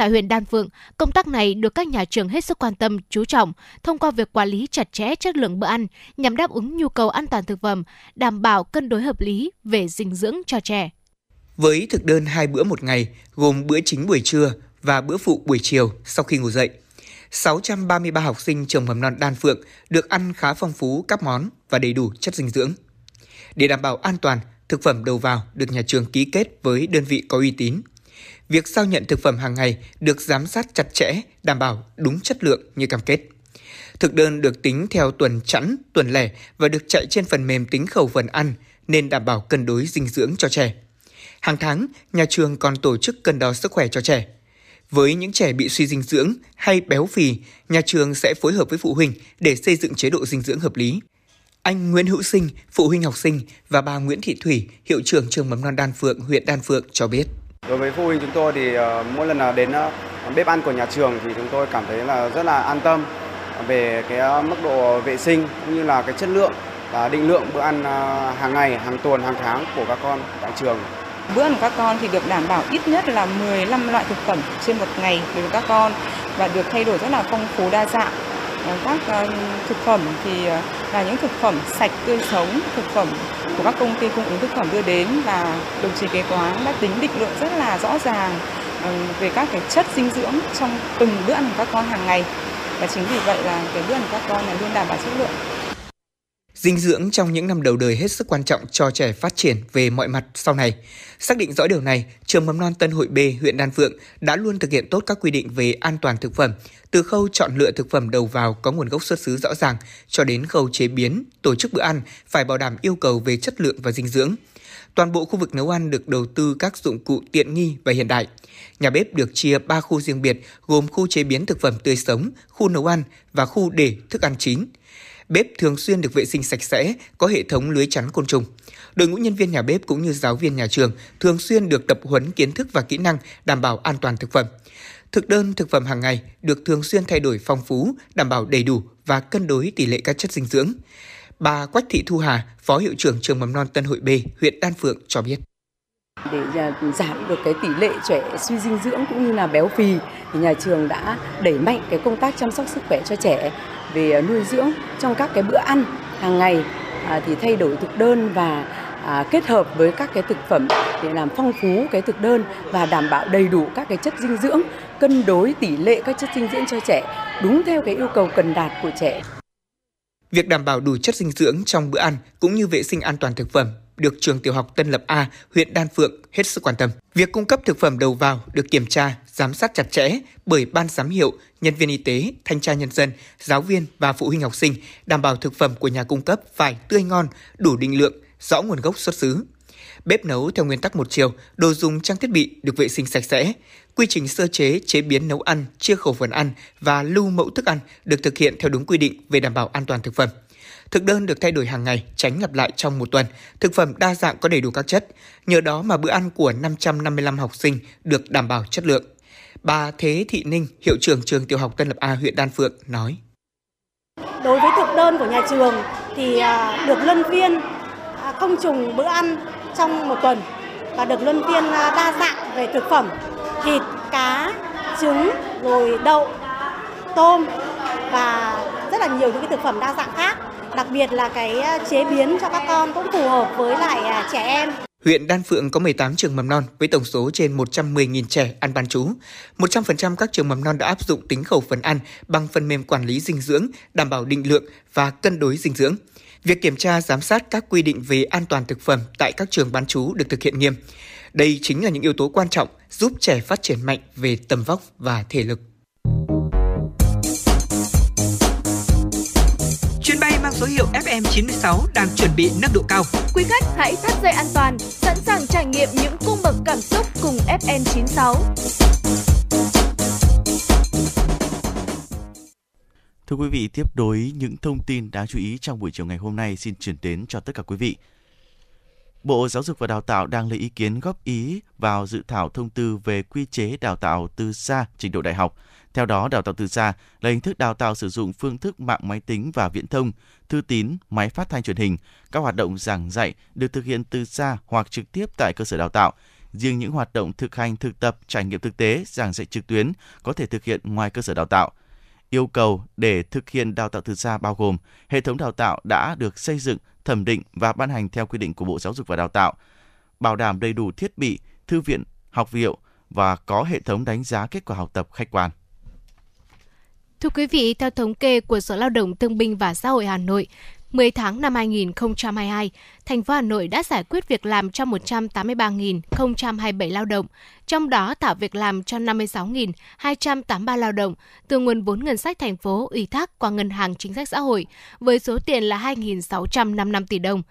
Speaker 4: Tại huyện Đan Phượng, công tác này được các nhà trường hết sức quan tâm, chú trọng thông qua việc quản lý chặt chẽ chất lượng bữa ăn nhằm đáp ứng nhu cầu an toàn thực phẩm, đảm bảo cân đối hợp lý về dinh dưỡng cho trẻ.
Speaker 12: Với thực đơn hai bữa một ngày, gồm bữa chính buổi trưa và bữa phụ buổi chiều sau khi ngủ dậy, 633 học sinh trường mầm non Đan Phượng được ăn khá phong phú các món và đầy đủ chất dinh dưỡng. Để đảm bảo an toàn, thực phẩm đầu vào được nhà trường ký kết với đơn vị có uy tín. Việc giao nhận thực phẩm hàng ngày được giám sát chặt chẽ, đảm bảo đúng chất lượng như cam kết. Thực đơn được tính theo tuần chẵn, tuần lẻ và được chạy trên phần mềm tính khẩu phần ăn nên đảm bảo cân đối dinh dưỡng cho trẻ. Hàng tháng, nhà trường còn tổ chức cân đo sức khỏe cho trẻ. Với những trẻ bị suy dinh dưỡng hay béo phì, nhà trường sẽ phối hợp với phụ huynh để xây dựng chế độ dinh dưỡng hợp lý. Anh Nguyễn Hữu Sinh, phụ huynh học sinh và bà Nguyễn Thị Thủy, hiệu trưởng trường mầm non Đan Phượng, huyện Đan Phượng cho biết.
Speaker 13: Đối với phụ huynh chúng tôi thì ờ, mỗi lần đến ờ, bếp ăn của nhà trường thì chúng tôi cảm thấy là rất là an tâm về cái ờ, mức độ vệ sinh cũng như là cái chất lượng và định lượng bữa ăn hàng ngày, hàng tuần, hàng tháng của các con tại trường.
Speaker 14: Bữa ăn của các con thì được đảm bảo ít nhất là 15 loại thực phẩm trên một ngày đối với các con và được thay đổi rất là phong phú đa dạng. Ờ, các ờ, thực phẩm thì ờ, là những thực phẩm sạch tươi sống, thực phẩm của các công ty cung ứng thực phẩm đưa đến và đồng chí kế toán đã tính định lượng rất là rõ ràng về các cái chất dinh dưỡng trong từng bữa ăn của các con hàng ngày. Và chính vì vậy là cái bữa ăn của các con là luôn đảm bảo chất lượng.
Speaker 12: Dinh dưỡng trong những năm đầu đời hết sức quan trọng cho trẻ phát triển về mọi mặt sau này. Xác định rõ điều này, trường mầm non Tân Hội B, huyện Đan Phượng đã luôn thực hiện tốt các quy định về an toàn thực phẩm, từ khâu chọn lựa thực phẩm đầu vào có nguồn gốc xuất xứ rõ ràng cho đến khâu chế biến, tổ chức bữa ăn phải bảo đảm yêu cầu về chất lượng và dinh dưỡng. Toàn bộ khu vực nấu ăn được đầu tư các dụng cụ tiện nghi và hiện đại. Nhà bếp được chia 3 khu riêng biệt gồm khu chế biến thực phẩm tươi sống, khu nấu ăn và khu để thức ăn chín. Bếp thường xuyên được vệ sinh sạch sẽ, có hệ thống lưới chắn côn trùng. Đội ngũ nhân viên nhà bếp cũng như giáo viên nhà trường thường xuyên được tập huấn kiến thức và kỹ năng đảm bảo an toàn thực phẩm. Thực đơn thực phẩm hàng ngày được thường xuyên thay đổi phong phú, đảm bảo đầy đủ và cân đối tỷ lệ các chất dinh dưỡng. Bà Quách Thị Thu Hà, Phó Hiệu trưởng trường mầm non Tân Hội B, huyện Đan Phượng cho biết
Speaker 15: để à, giảm được cái tỷ lệ trẻ suy dinh dưỡng cũng như là béo phì thì nhà trường đã đẩy mạnh cái công tác chăm sóc sức khỏe cho trẻ về à, nuôi dưỡng trong các cái bữa ăn hàng ngày à, thì thay đổi thực đơn và à, kết hợp với các cái thực phẩm để làm phong phú cái thực đơn và đảm bảo đầy đủ các cái chất dinh dưỡng cân đối tỷ lệ các chất dinh dưỡng cho trẻ đúng theo cái yêu cầu cần đạt của trẻ.
Speaker 12: Việc đảm bảo đủ chất dinh dưỡng trong bữa ăn cũng như vệ sinh an toàn thực phẩm được trường tiểu học Tân Lập A, huyện Đan Phượng hết sức quan tâm. Việc cung cấp thực phẩm đầu vào được kiểm tra, giám sát chặt chẽ bởi ban giám hiệu, nhân viên y tế, thanh tra nhân dân, giáo viên và phụ huynh học sinh đảm bảo thực phẩm của nhà cung cấp phải tươi ngon, đủ định lượng, rõ nguồn gốc xuất xứ. Bếp nấu theo nguyên tắc một chiều, đồ dùng trang thiết bị được vệ sinh sạch sẽ. Quy trình sơ chế, chế biến nấu ăn, chia khẩu phần ăn và lưu mẫu thức ăn được thực hiện theo đúng quy định về đảm bảo an toàn thực phẩm. Thực đơn được thay đổi hàng ngày, tránh lặp lại trong một tuần. Thực phẩm đa dạng có đầy đủ các chất. Nhờ đó mà bữa ăn của 555 học sinh được đảm bảo chất lượng. Bà Thế Thị Ninh, hiệu trưởng trường tiểu học Tân Lập A, huyện Đan Phượng nói.
Speaker 16: Đối với thực đơn của nhà trường thì à, được luân phiên à, không trùng bữa ăn trong một tuần và được luân phiên à, đa dạng về thực phẩm thịt, cá, trứng, rồi đậu, tôm và rất là nhiều những cái thực phẩm đa dạng khác. Đặc biệt là cái ờ, chế biến cho các con cũng phù hợp với lại à, trẻ em.
Speaker 12: Huyện Đan Phượng có 18 trường mầm non với tổng số trên 110.000 trẻ ăn bán trú. 100% các trường mầm non đã áp dụng tính khẩu phần ăn bằng phần mềm quản lý dinh dưỡng, đảm bảo định lượng và cân đối dinh dưỡng. Việc kiểm tra giám sát các quy định về an toàn thực phẩm tại các trường bán trú được thực hiện nghiêm. Đây chính là những yếu tố quan trọng giúp trẻ phát triển mạnh về tầm vóc và thể lực.
Speaker 1: Số hiệu FM96 đang chuẩn bị nâng độ cao.
Speaker 2: Quý khách hãy thắt dây an toàn, sẵn sàng trải nghiệm những cung bậc cảm xúc cùng FN96.
Speaker 3: Thưa quý vị, tiếp nối những thông tin đáng chú ý trong buổi chiều ngày hôm nay xin chuyển đến cho tất cả quý vị. Bộ Giáo dục và Đào tạo đang lấy ý kiến góp ý vào dự thảo thông tư về quy chế đào tạo từ xa trình độ đại học. Theo đó, đào tạo từ xa là hình thức đào tạo sử dụng phương thức mạng máy tính và viễn thông, thư tín, máy phát thanh truyền hình. Các hoạt động giảng dạy được thực hiện từ xa hoặc trực tiếp tại cơ sở đào tạo. Riêng những hoạt động thực hành thực tập, trải nghiệm thực tế, giảng dạy trực tuyến có thể thực hiện ngoài cơ sở đào tạo. Yêu cầu để thực hiện đào tạo từ xa bao gồm hệ thống đào tạo đã được xây dựng, thẩm định và ban hành theo quy định của Bộ Giáo dục và Đào tạo, bảo đảm đầy đủ thiết bị, thư viện, học liệu và có hệ thống đánh giá kết quả học tập khách quan.
Speaker 4: Thưa quý vị, theo thống kê của Sở Lao động Thương binh và Xã hội Hà Nội, 10 tháng năm 2022, thành phố Hà Nội đã giải quyết việc làm cho 183.027 lao động, trong đó tạo việc làm cho 56.283 lao động từ nguồn vốn ngân sách thành phố ủy thác qua Ngân hàng Chính sách Xã hội với số tiền là 2.655 tỷ đồng.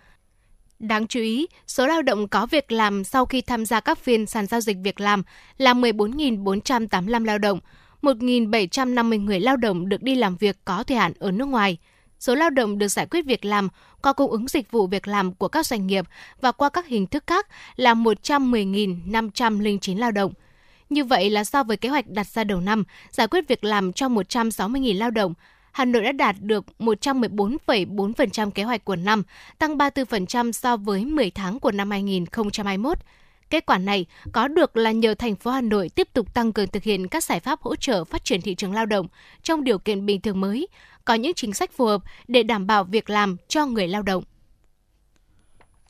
Speaker 4: Đáng chú ý, số lao động có việc làm sau khi tham gia các phiên sàn giao dịch việc làm là 14.485 lao động, 1.750 người lao động được đi làm việc có thời hạn ở nước ngoài. Số lao động được giải quyết việc làm qua cung ứng dịch vụ việc làm của các doanh nghiệp và qua các hình thức khác là 110.509 lao động. Như vậy là so với kế hoạch đặt ra đầu năm, giải quyết việc làm cho 160.000 lao động, Hà Nội đã đạt được 114,4% kế hoạch của năm, tăng 34% so với 10 tháng của năm 2021. Kết quả này có được là nhờ thành phố Hà Nội tiếp tục tăng cường thực hiện các giải pháp hỗ trợ phát triển thị trường lao động trong điều kiện bình thường mới, có những chính sách phù hợp để đảm bảo việc làm cho người lao động.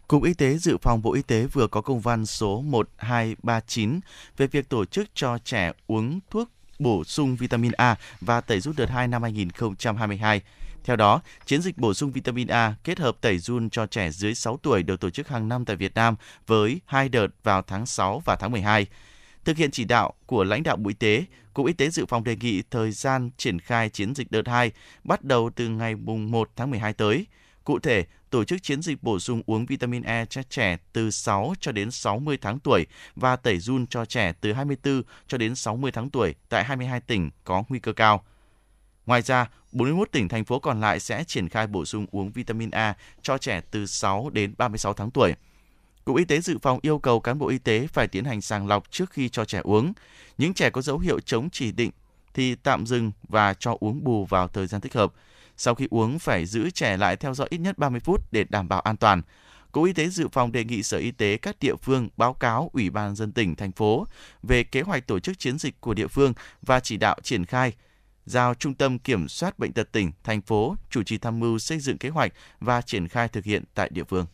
Speaker 3: Cục Y tế Dự phòng Bộ Y tế vừa có công văn số 1239 về việc tổ chức cho trẻ uống thuốc bổ sung vitamin A và tẩy rút đợt 2 năm 2022. Theo đó, chiến dịch bổ sung vitamin A kết hợp tẩy run cho trẻ dưới 6 tuổi được tổ chức hàng năm tại Việt Nam với hai đợt vào tháng 6 và tháng 12. Thực hiện chỉ đạo của lãnh đạo Bộ Y tế, Cục Y tế Dự phòng đề nghị thời gian triển khai chiến dịch đợt 2 bắt đầu từ ngày 1 tháng 12 tới. Cụ thể, tổ chức chiến dịch bổ sung uống vitamin E cho trẻ từ 6 cho đến 60 tháng tuổi và tẩy run cho trẻ từ 24 cho đến 60 tháng tuổi tại 22 tỉnh có nguy cơ cao. Ngoài ra, 41 tỉnh thành phố còn lại sẽ triển khai bổ sung uống vitamin A cho trẻ từ 6 đến 36 tháng tuổi. Cục Y tế Dự phòng yêu cầu cán bộ y tế phải tiến hành sàng lọc trước khi cho trẻ uống. Những trẻ có dấu hiệu chống chỉ định thì tạm dừng và cho uống bù vào thời gian thích hợp. Sau khi uống phải giữ trẻ lại theo dõi ít nhất 30 phút để đảm bảo an toàn. Cục Y tế Dự phòng đề nghị Sở Y tế các địa phương báo cáo Ủy ban dân tỉnh, thành phố về kế hoạch tổ chức chiến dịch của địa phương và chỉ đạo triển khai giao Trung tâm Kiểm soát Bệnh tật tỉnh, thành phố chủ trì tham mưu xây dựng kế hoạch và triển khai thực hiện tại địa phương.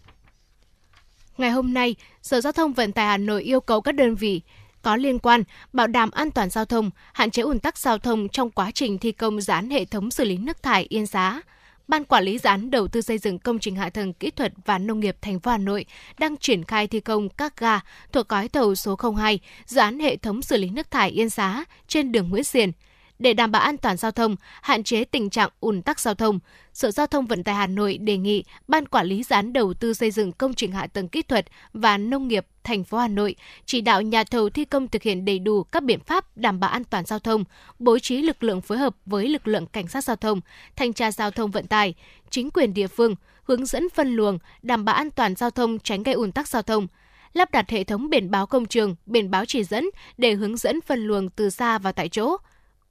Speaker 4: Ngày hôm nay, Sở Giao thông Vận tải Hà Nội yêu cầu các đơn vị có liên quan bảo đảm an toàn giao thông, hạn chế ủn tắc giao thông trong quá trình thi công dự án hệ thống xử lý nước thải Yên Giá. Ban quản lý dự án đầu tư xây dựng công trình hạ tầng kỹ thuật và nông nghiệp thành phố Hà Nội đang triển khai thi công các ga thuộc gói thầu số 02 dự án hệ thống xử lý nước thải Yên Giá trên đường Nguyễn Xiển để đảm bảo an toàn giao thông, hạn chế tình trạng ùn tắc giao thông, Sở Giao thông Vận tải Hà Nội đề nghị Ban Quản lý dự án đầu tư xây dựng công trình hạ tầng kỹ thuật và nông nghiệp thành phố Hà Nội chỉ đạo nhà thầu thi công thực hiện đầy đủ các biện pháp đảm bảo an toàn giao thông, bố trí lực lượng phối hợp với lực lượng cảnh sát giao thông, thanh tra giao thông vận tải, chính quyền địa phương, hướng dẫn phân luồng, đảm bảo an toàn giao thông tránh gây ùn tắc giao thông lắp đặt hệ thống biển báo công trường, biển báo chỉ dẫn để hướng dẫn phân luồng từ xa và tại chỗ,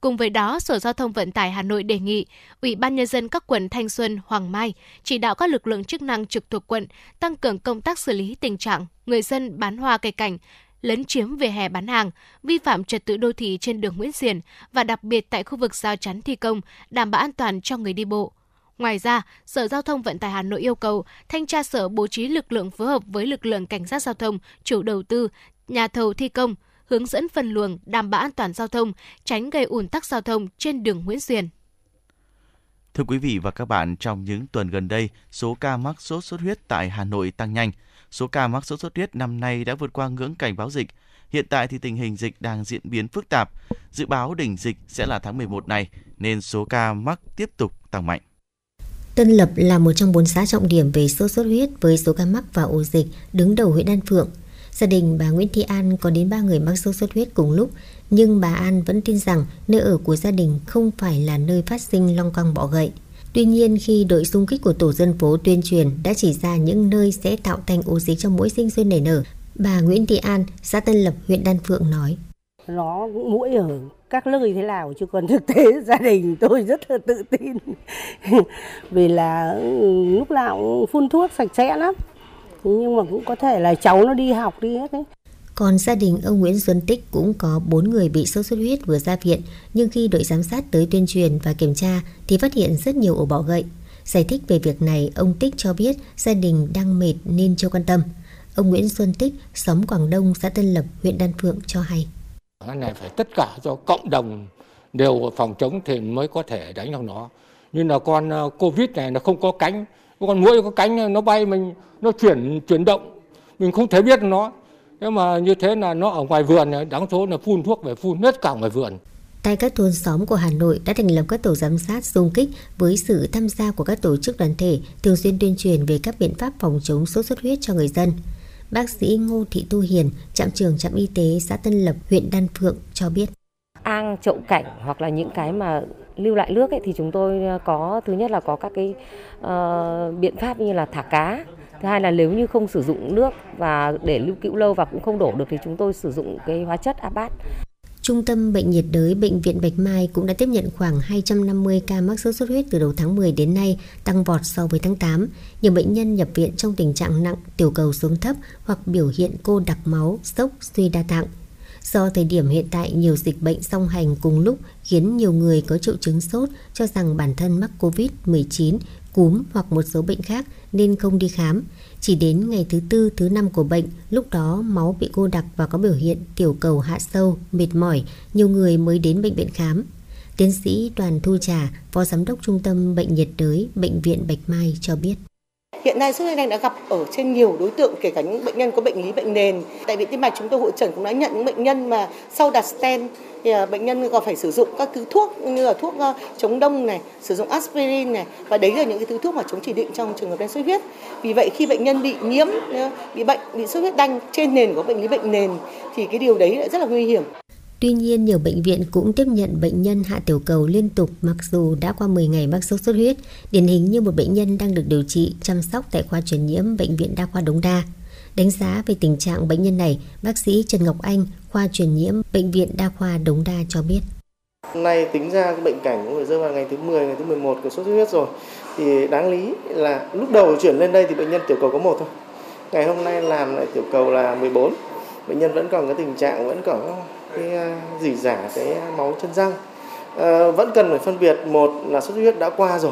Speaker 4: Cùng với đó, Sở Giao thông Vận tải Hà Nội đề nghị Ủy ban Nhân dân các quận Thanh Xuân, Hoàng Mai chỉ đạo các lực lượng chức năng trực thuộc quận tăng cường công tác xử lý tình trạng người dân bán hoa cây cảnh, lấn chiếm về hè bán hàng, vi phạm trật tự đô thị trên đường Nguyễn Xiển và đặc biệt tại khu vực giao chắn thi công, đảm bảo an toàn cho người đi bộ. Ngoài ra, Sở Giao thông Vận tải Hà Nội yêu cầu thanh tra sở bố trí lực lượng phối hợp với lực lượng cảnh sát giao thông, chủ đầu tư, nhà thầu thi công, hướng dẫn phân luồng, đảm bảo an toàn giao thông, tránh gây ủn tắc giao thông trên đường Nguyễn Xiển.
Speaker 3: Thưa quý vị và các bạn, trong những tuần gần đây, số ca mắc sốt xuất huyết tại Hà Nội tăng nhanh. Số ca mắc sốt xuất huyết năm nay đã vượt qua ngưỡng cảnh báo dịch. Hiện tại thì tình hình dịch đang diễn biến phức tạp. Dự báo đỉnh dịch sẽ là tháng 11 này, nên số ca mắc tiếp tục tăng mạnh.
Speaker 17: Tân Lập là một trong bốn xã trọng điểm về sốt xuất huyết với số ca mắc và ổ dịch đứng đầu huyện Đan Phượng. Gia đình bà Nguyễn Thị An có đến 3 người mắc sốt xuất huyết cùng lúc, nhưng bà An vẫn tin rằng nơi ở của gia đình không phải là nơi phát sinh long quăng bọ gậy. Tuy nhiên, khi đội xung kích của tổ dân phố tuyên truyền đã chỉ ra những nơi sẽ tạo thành ổ dịch cho mỗi sinh sôi nảy nở, bà Nguyễn Thị An, xã Tân Lập, huyện Đan Phượng nói.
Speaker 18: nó mũi ở các nơi thế nào chứ còn thực tế gia đình tôi rất là tự tin vì là lúc nào cũng phun thuốc sạch sẽ lắm nhưng mà cũng có thể là cháu nó đi học đi hết ấy
Speaker 17: Còn gia đình ông Nguyễn Xuân Tích cũng có 4 người bị sốt xuất huyết vừa ra viện, nhưng khi đội giám sát tới tuyên truyền và kiểm tra thì phát hiện rất nhiều ổ bọ gậy. Giải thích về việc này, ông Tích cho biết gia đình đang mệt nên chưa quan tâm. Ông Nguyễn Xuân Tích, xóm Quảng Đông, xã Tân Lập, huyện Đan Phượng cho hay.
Speaker 19: Cái này phải tất cả do cộng đồng đều phòng chống thì mới có thể đánh được nó. như là con ờ, covid này nó không có cánh con muỗi có cánh nó bay mình nó chuyển chuyển động mình không thể biết nó nhưng mà như thế là nó ở ngoài vườn này, đáng số là phun thuốc về phun hết cả ngoài vườn
Speaker 17: Tại các thôn xóm của Hà Nội đã thành lập các tổ giám sát xung kích với sự tham gia của các tổ chức đoàn thể thường xuyên tuyên truyền về các biện pháp phòng chống sốt xuất huyết cho người dân. Bác sĩ Ngô Thị Tu Hiền, trạm trưởng trạm y tế xã Tân Lập, huyện Đan Phượng cho biết.
Speaker 20: ang chậu cảnh hoặc là những cái mà lưu lại nước ấy thì chúng tôi ờ, có thứ nhất là có các cái uh, biện pháp như là thả cá thứ hai là nếu như không sử dụng nước và để lưu cữu lâu và cũng không đổ được thì chúng tôi sử dụng cái hóa chất abat
Speaker 17: Trung tâm Bệnh nhiệt đới Bệnh viện Bạch Mai cũng đã tiếp nhận khoảng 250 ca mắc sốt xuất huyết từ đầu tháng 10 đến nay, tăng vọt so với tháng 8. Nhiều bệnh nhân nhập viện trong tình trạng nặng, tiểu cầu xuống thấp hoặc biểu hiện cô đặc máu, sốc, suy đa tạng. Do thời điểm hiện tại nhiều dịch bệnh song hành cùng lúc khiến nhiều người có triệu chứng sốt cho rằng bản thân mắc Covid-19, cúm hoặc một số bệnh khác nên không đi khám. Chỉ đến ngày thứ tư, thứ năm của bệnh, lúc đó máu bị cô đặc và có biểu hiện tiểu cầu hạ sâu, mệt mỏi, nhiều người mới đến bệnh viện khám. Tiến sĩ Đoàn Thu Trà, Phó Giám đốc Trung tâm Bệnh nhiệt đới Bệnh viện Bạch Mai cho biết.
Speaker 21: Hiện nay sốt huyết đanh đã gặp ở trên nhiều đối tượng kể cả những bệnh nhân có bệnh lý bệnh nền. Tại viện tim mạch chúng tôi hội trần cũng đã nhận những bệnh nhân mà sau đặt stent thì à, bệnh nhân còn phải sử dụng các thứ thuốc như là thuốc chống đông này, sử dụng aspirin này và đấy là những cái thứ thuốc mà chống chỉ định trong trường hợp đen sốt huyết. Vì vậy khi bệnh nhân bị nhiễm bị bệnh bị sốt huyết đanh trên nền của bệnh lý bệnh nền thì cái điều đấy lại rất là nguy hiểm.
Speaker 17: Tuy nhiên, nhiều bệnh viện cũng tiếp nhận bệnh nhân hạ tiểu cầu liên tục mặc dù đã qua 10 ngày mắc sốt xuất huyết, điển hình như một bệnh nhân đang được điều trị chăm sóc tại khoa truyền nhiễm Bệnh viện Đa khoa Đống Đa. Đánh giá về tình trạng bệnh nhân này, bác sĩ Trần Ngọc Anh, khoa truyền nhiễm Bệnh viện Đa khoa Đống Đa cho biết.
Speaker 22: Hôm nay tính ra cái bệnh cảnh cũng phải rơi vào ngày thứ 10, ngày thứ 11 của sốt xuất huyết rồi. Thì đáng lý là lúc đầu chuyển lên đây thì bệnh nhân tiểu cầu có một thôi. Ngày hôm nay làm lại tiểu cầu là 14. Bệnh nhân vẫn còn cái tình trạng vẫn còn cái à, dỉ rả cái máu chân răng. À, vẫn cần phải phân biệt một là sốt xuất huyết đã qua rồi.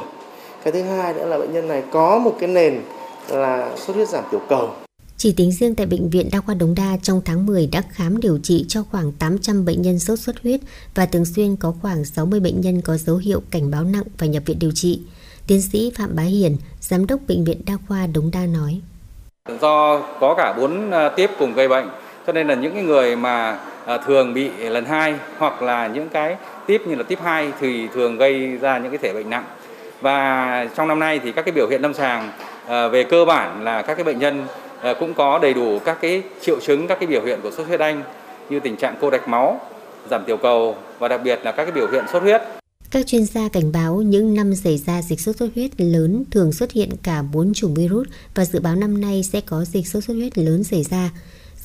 Speaker 22: Cái thứ hai nữa là bệnh nhân này có một cái nền là sốt huyết giảm tiểu cầu.
Speaker 17: Chỉ tính riêng tại Bệnh viện Đa khoa Đống Đa trong tháng 10 đã khám điều trị cho khoảng 800 bệnh nhân sốt xuất huyết và thường xuyên có khoảng 60 bệnh nhân có dấu hiệu cảnh báo nặng phải nhập viện điều trị. Tiến sĩ Phạm Bá Hiền, Giám đốc Bệnh viện Đa khoa Đống Đa nói.
Speaker 23: Do có cả bốn à, tiếp cùng gây bệnh, cho nên là những cái người mà À, thường bị lần hai hoặc là những cái tiếp như là tiếp 2 thì thường gây ra những cái thể bệnh nặng. Và trong năm nay thì các cái biểu hiện lâm sàng à, về cơ bản là các cái bệnh nhân à, cũng có đầy đủ các cái triệu chứng, các cái biểu hiện của sốt huyết đanh như tình trạng cô đạch máu, giảm tiểu cầu và đặc biệt là các cái biểu hiện sốt huyết.
Speaker 17: Các chuyên gia cảnh báo những năm xảy ra dịch sốt xuất huyết lớn thường xuất hiện cả 4 chủng virus và dự báo năm nay sẽ có dịch sốt xuất huyết lớn xảy ra.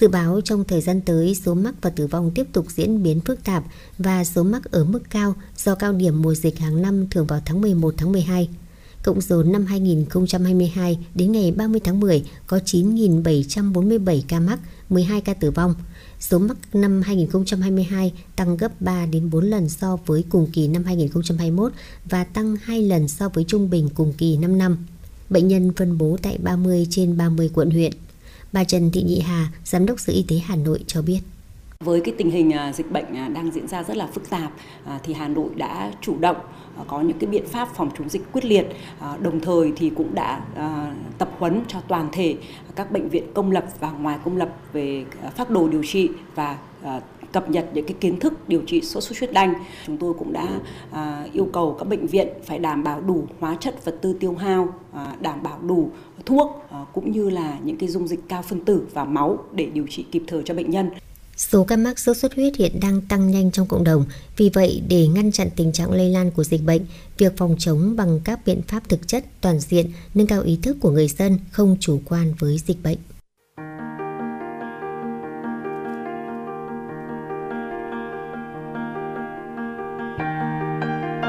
Speaker 17: Dự báo trong thời gian tới số mắc và tử vong tiếp tục diễn biến phức tạp và số mắc ở mức cao do cao điểm mùa dịch hàng năm thường vào tháng 11 tháng 12. Cộng dồn năm 2022 đến ngày 30 tháng 10 có 9.747 ca mắc, 12 ca tử vong. Số mắc năm 2022 tăng gấp 3 đến 4 lần so với cùng kỳ năm 2021 và tăng 2 lần so với trung bình cùng kỳ 5 năm. Bệnh nhân phân bố tại 30 trên 30 quận huyện. Bà Trần Thị Nhị Hà, Giám đốc Sở Y tế Hà Nội cho biết.
Speaker 24: Với cái tình hình à, dịch bệnh à, đang diễn ra rất là phức tạp à, thì Hà Nội đã chủ động có những cái biện pháp phòng chống dịch quyết liệt, đồng thời thì cũng đã tập huấn cho toàn thể các bệnh viện công lập và ngoài công lập về phác đồ điều trị và cập nhật những cái kiến thức điều trị sốt xuất huyết đanh. Chúng tôi cũng đã à, yêu cầu các bệnh viện phải đảm bảo đủ hóa chất vật tư tiêu hao, à, đảm bảo đủ thuốc à, cũng như là những cái dung dịch cao phân tử và máu để điều trị kịp thời cho bệnh nhân.
Speaker 17: Số ca mắc sốt xuất huyết hiện đang tăng nhanh trong cộng đồng. Vì vậy, để ngăn chặn tình trạng lây lan của dịch bệnh, việc phòng chống bằng các biện pháp thực chất, toàn diện, nâng cao ý thức của người dân không chủ quan với dịch bệnh.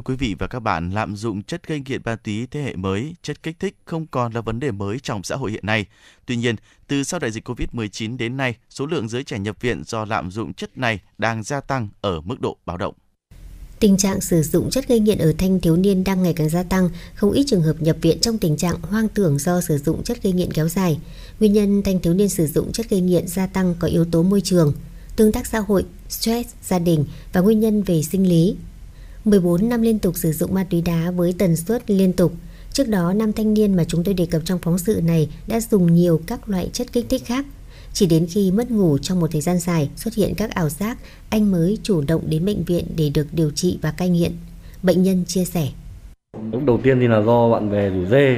Speaker 3: Thưa quý vị và các bạn, lạm dụng chất gây nghiện ma túy thế hệ mới, chất kích thích không còn là vấn đề mới trong xã hội hiện nay. Tuy nhiên, từ sau đại dịch COVID-19 đến nay, số lượng giới trẻ nhập viện do lạm dụng chất này đang gia tăng ở mức độ báo động.
Speaker 17: Tình trạng sử dụng chất gây nghiện ở thanh thiếu niên đang ngày càng gia tăng, không ít trường hợp nhập viện trong tình trạng hoang tưởng do sử dụng chất gây nghiện kéo dài. Nguyên nhân thanh thiếu niên sử dụng chất gây nghiện gia tăng có yếu tố môi trường, tương tác xã hội, stress, gia đình và nguyên nhân về sinh lý, 14 năm liên tục sử dụng ma túy đá với tần suất liên tục. Trước đó, nam thanh niên mà chúng tôi đề cập trong phóng sự này đã dùng nhiều các loại chất kích thích khác. Chỉ đến khi mất ngủ trong một thời gian dài xuất hiện các ảo giác, anh mới chủ động đến bệnh viện để được điều trị và cai nghiện. Bệnh nhân chia sẻ.
Speaker 25: Lúc đầu tiên thì là do bạn bè rủ dê,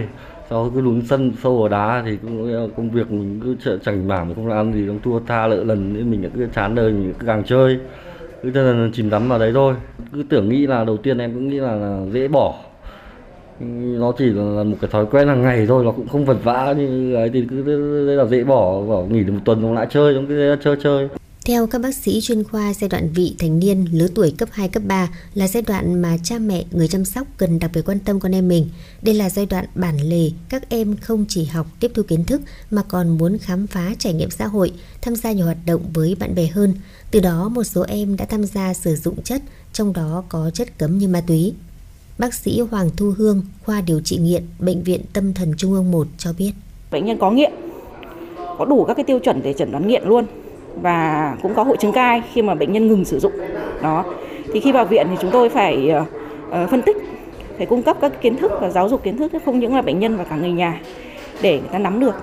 Speaker 25: sau cứ lún sân sâu vào đá thì cũng công việc mình cứ chảnh mảng không làm gì không thua tha lỡ lần nên mình cứ chán đời mình cứ càng chơi cứ là chìm đắm vào đấy thôi. Cứ tưởng nghĩ là đầu tiên em cũng nghĩ là, là dễ bỏ. Nó chỉ là một cái thói quen hàng ngày thôi nó cũng không vật vã như ấy thì cứ là dễ bỏ bỏ nghỉ được một tuần xong lại chơi giống cái chơi chơi
Speaker 17: theo các bác sĩ chuyên khoa, giai đoạn vị thành niên lứa tuổi cấp 2, cấp 3 là giai đoạn mà cha mẹ, người chăm sóc cần đặc biệt quan tâm con em mình. Đây là giai đoạn bản lề, các em không chỉ học tiếp thu kiến thức mà còn muốn khám phá trải nghiệm xã hội, tham gia nhiều hoạt động với bạn bè hơn. Từ đó một số em đã tham gia sử dụng chất, trong đó có chất cấm như ma túy. Bác sĩ Hoàng Thu Hương, khoa điều trị nghiện, Bệnh viện Tâm thần Trung ương 1 cho biết.
Speaker 26: Bệnh nhân có nghiện, có đủ các cái tiêu chuẩn để chẩn đoán nghiện luôn và cũng có hội chứng cai khi mà bệnh nhân ngừng sử dụng. Đó. Thì khi vào viện thì chúng tôi phải uh, phân tích phải cung cấp các kiến thức và giáo dục kiến thức không những là bệnh nhân và cả người nhà để người ta nắm được.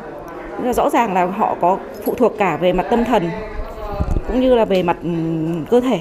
Speaker 26: Rõ ràng là họ có phụ thuộc cả về mặt tâm thần cũng như là về mặt ừ, cơ thể.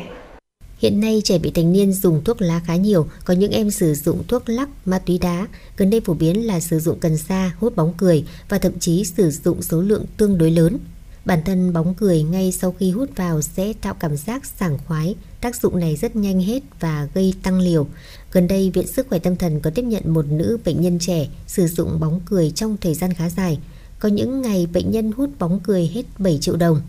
Speaker 17: Hiện nay trẻ bị thành niên dùng thuốc lá khá nhiều, có những em sử dụng thuốc lắc, ma túy đá, gần đây phổ biến là sử dụng cần sa, hút bóng cười và thậm chí sử dụng số lượng tương đối lớn. Bản thân bóng cười ngay sau khi hút vào sẽ tạo cảm giác sảng khoái, tác dụng này rất nhanh hết và gây tăng liều. Gần đây, Viện Sức khỏe Tâm thần có tiếp nhận một nữ bệnh nhân trẻ sử dụng bóng cười trong thời gian khá dài. Có những ngày bệnh nhân hút bóng cười hết 7 triệu đồng.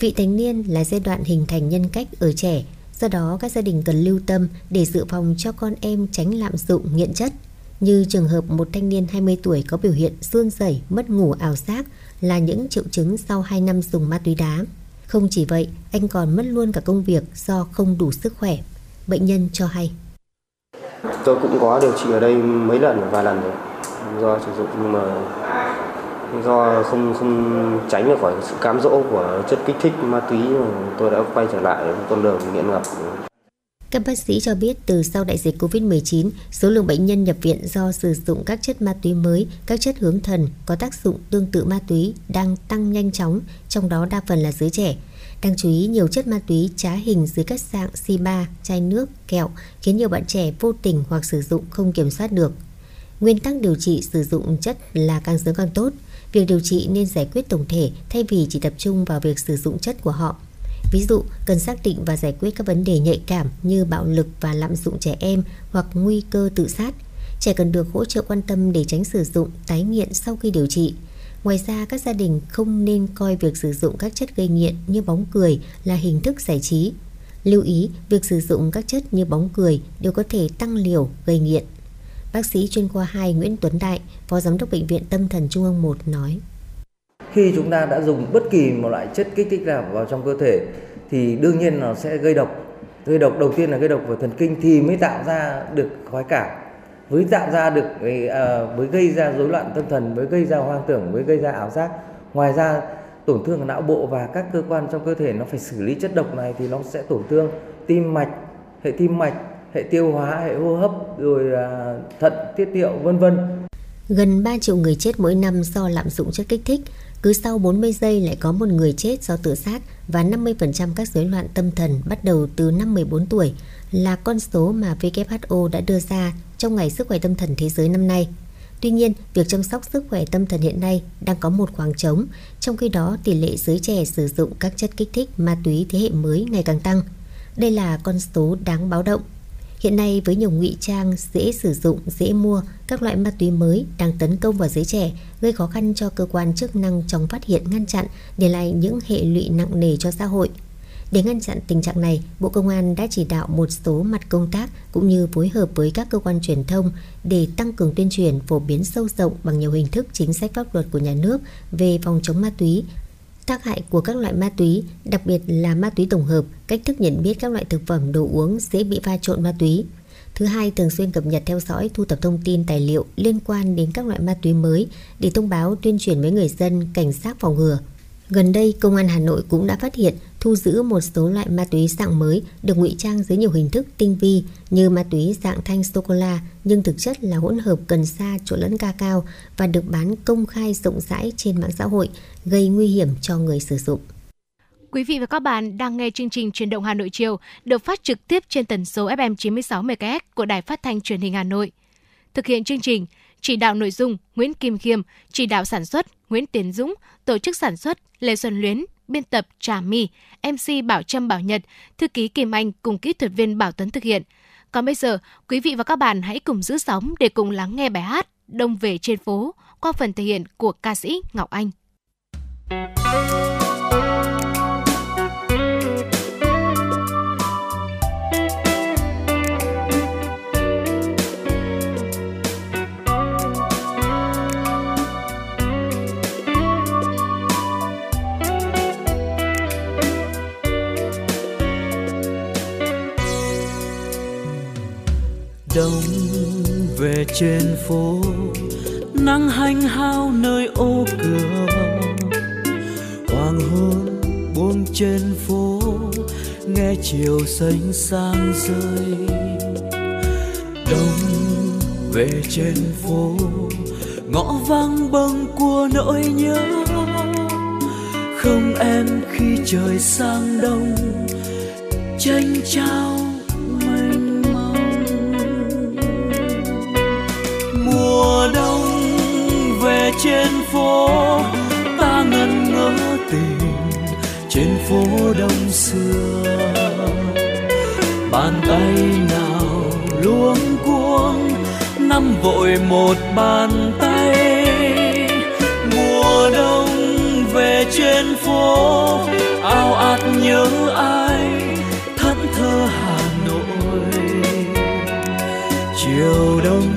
Speaker 17: Vị thành niên là giai đoạn hình thành nhân cách ở trẻ, do đó các gia đình cần lưu tâm để dự phòng cho con em tránh lạm dụng nghiện chất. Như trường hợp một thanh niên 20 tuổi có biểu hiện run rẩy, mất ngủ ảo giác, là những triệu chứng sau 2 năm dùng ma túy đá. Không chỉ vậy, anh còn mất luôn cả công việc do không đủ sức khỏe. Bệnh nhân cho hay.
Speaker 27: Tôi cũng có điều trị ở đây mấy lần, vài lần rồi. Do sử dụng nhưng mà do không không tránh được khỏi sự cám dỗ của chất kích thích ma túy tôi đã quay trở lại con đường nghiện ngập
Speaker 17: các bác sĩ cho biết từ sau đại dịch COVID-19, số lượng bệnh nhân nhập viện do sử dụng các chất ma túy mới, các chất hướng thần có tác dụng tương tự ma túy đang tăng nhanh chóng, trong đó đa phần là giới trẻ. Đáng chú ý, nhiều chất ma túy trá hình dưới các dạng xi ba, chai nước, kẹo khiến nhiều bạn trẻ vô tình hoặc sử dụng không kiểm soát được. Nguyên tắc điều trị sử dụng chất là càng sớm càng tốt. Việc điều trị nên giải quyết tổng thể thay vì chỉ tập trung vào việc sử dụng chất của họ. Ví dụ, cần xác định và giải quyết các vấn đề nhạy cảm như bạo lực và lạm dụng trẻ em hoặc nguy cơ tự sát. Trẻ cần được hỗ trợ quan tâm để tránh sử dụng, tái nghiện sau khi điều trị. Ngoài ra, các gia đình không nên coi việc sử dụng các chất gây nghiện như bóng cười là hình thức giải trí. Lưu ý, việc sử dụng các chất như bóng cười đều có thể tăng liều, gây nghiện. Bác sĩ chuyên khoa 2 Nguyễn Tuấn Đại, Phó Giám đốc Bệnh viện Tâm thần Trung ương 1 nói.
Speaker 28: Khi chúng ta đã dùng bất kỳ một loại chất kích thích nào vào trong cơ thể thì đương nhiên nó sẽ gây độc. Gây độc đầu tiên là gây độc về thần kinh thì mới tạo ra được khoái cảm mới tạo ra được với à, mới gây ra rối loạn tâm thần mới gây ra hoang tưởng mới gây ra ảo giác. Ngoài ra tổn thương não bộ và các cơ quan trong cơ thể nó phải xử lý chất độc này thì nó sẽ tổn thương tim mạch hệ tim mạch hệ tiêu hóa hệ hô hấp rồi à, thận tiết niệu vân vân.
Speaker 17: Gần 3 triệu người chết mỗi năm do lạm dụng chất kích thích, cứ sau 40 giây lại có một người chết do tự sát và 50% các rối loạn tâm thần bắt đầu từ năm 14 tuổi là con số mà WHO đã đưa ra trong Ngày Sức khỏe tâm thần thế giới năm nay. Tuy nhiên, việc chăm sóc sức khỏe tâm thần hiện nay đang có một khoảng trống, trong khi đó tỷ lệ giới trẻ sử dụng các chất kích thích ma túy thế hệ mới ngày càng tăng. Đây là con số đáng báo động. Hiện nay với nhiều ngụy trang dễ sử dụng, dễ mua, các loại ma túy mới đang tấn công vào giới trẻ, gây khó khăn cho cơ quan chức năng trong phát hiện ngăn chặn, để lại những hệ lụy nặng nề cho xã hội. Để ngăn chặn tình trạng này, Bộ Công an đã chỉ đạo một số mặt công tác cũng như phối hợp với các cơ quan truyền thông để tăng cường tuyên truyền phổ biến sâu rộng bằng nhiều hình thức chính sách pháp luật của nhà nước về phòng chống ma túy, tác hại của các loại ma túy, đặc biệt là ma túy tổng hợp, cách thức nhận biết các loại thực phẩm đồ uống dễ bị pha trộn ma túy. Thứ hai, thường xuyên cập nhật theo dõi, thu thập thông tin tài liệu liên quan đến các loại ma túy mới để thông báo tuyên truyền với người dân cảnh giác phòng ngừa. Gần đây, Công an Hà Nội cũng đã phát hiện thu giữ một số loại ma túy dạng mới được ngụy trang dưới nhiều hình thức tinh vi như ma túy dạng thanh sô-cô-la nhưng thực chất là hỗn hợp cần sa trộn lẫn ca cao và được bán công khai rộng rãi trên mạng xã hội, gây nguy hiểm cho người sử dụng.
Speaker 4: Quý vị và các bạn đang nghe chương trình Truyền động Hà Nội chiều được phát trực tiếp trên tần số FM 96 MHz của Đài Phát thanh Truyền hình Hà Nội. Thực hiện chương trình, chỉ đạo nội dung Nguyễn Kim Khiêm, chỉ đạo sản xuất Nguyễn Tiến Dũng, tổ chức sản xuất Lê Xuân Luyến, biên tập Trà My, MC Bảo Trâm Bảo Nhật, thư ký Kim Anh cùng kỹ thuật viên Bảo Tuấn thực hiện. Còn bây giờ, quý vị và các bạn hãy cùng giữ sóng để cùng lắng nghe bài hát Đông về trên phố qua phần thể hiện của ca sĩ Ngọc Anh.
Speaker 6: Đông về trên phố, nắng hanh hao nơi ô cửa. Hoàng hôn buông trên phố, nghe chiều xanh sang rơi. Đông về trên phố, ngõ vắng bâng của nỗi nhớ. Không em khi trời sang đông tranh trao mùa đông về trên phố, ta ngẩn ngỡ tìm trên phố đông xưa. Bàn tay nào luống cuống, năm vội một bàn tay. Mùa đông về trên phố, ao ạt nhớ ai, thẫn thơ hà nội. Chiều đông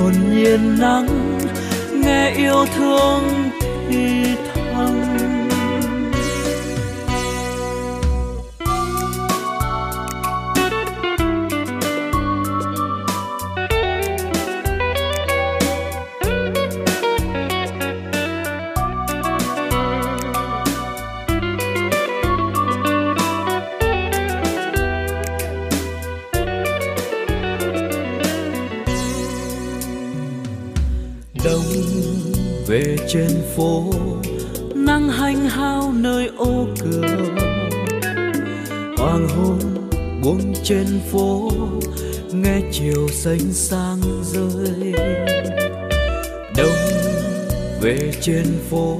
Speaker 6: hồn nhiên nắng nghe yêu thương thì thầm trên phố, nắng hanh hao nơi ô cửa. Hoàng hôn buông trên phố, nghe chiều xanh sang rơi. Đông về trên phố,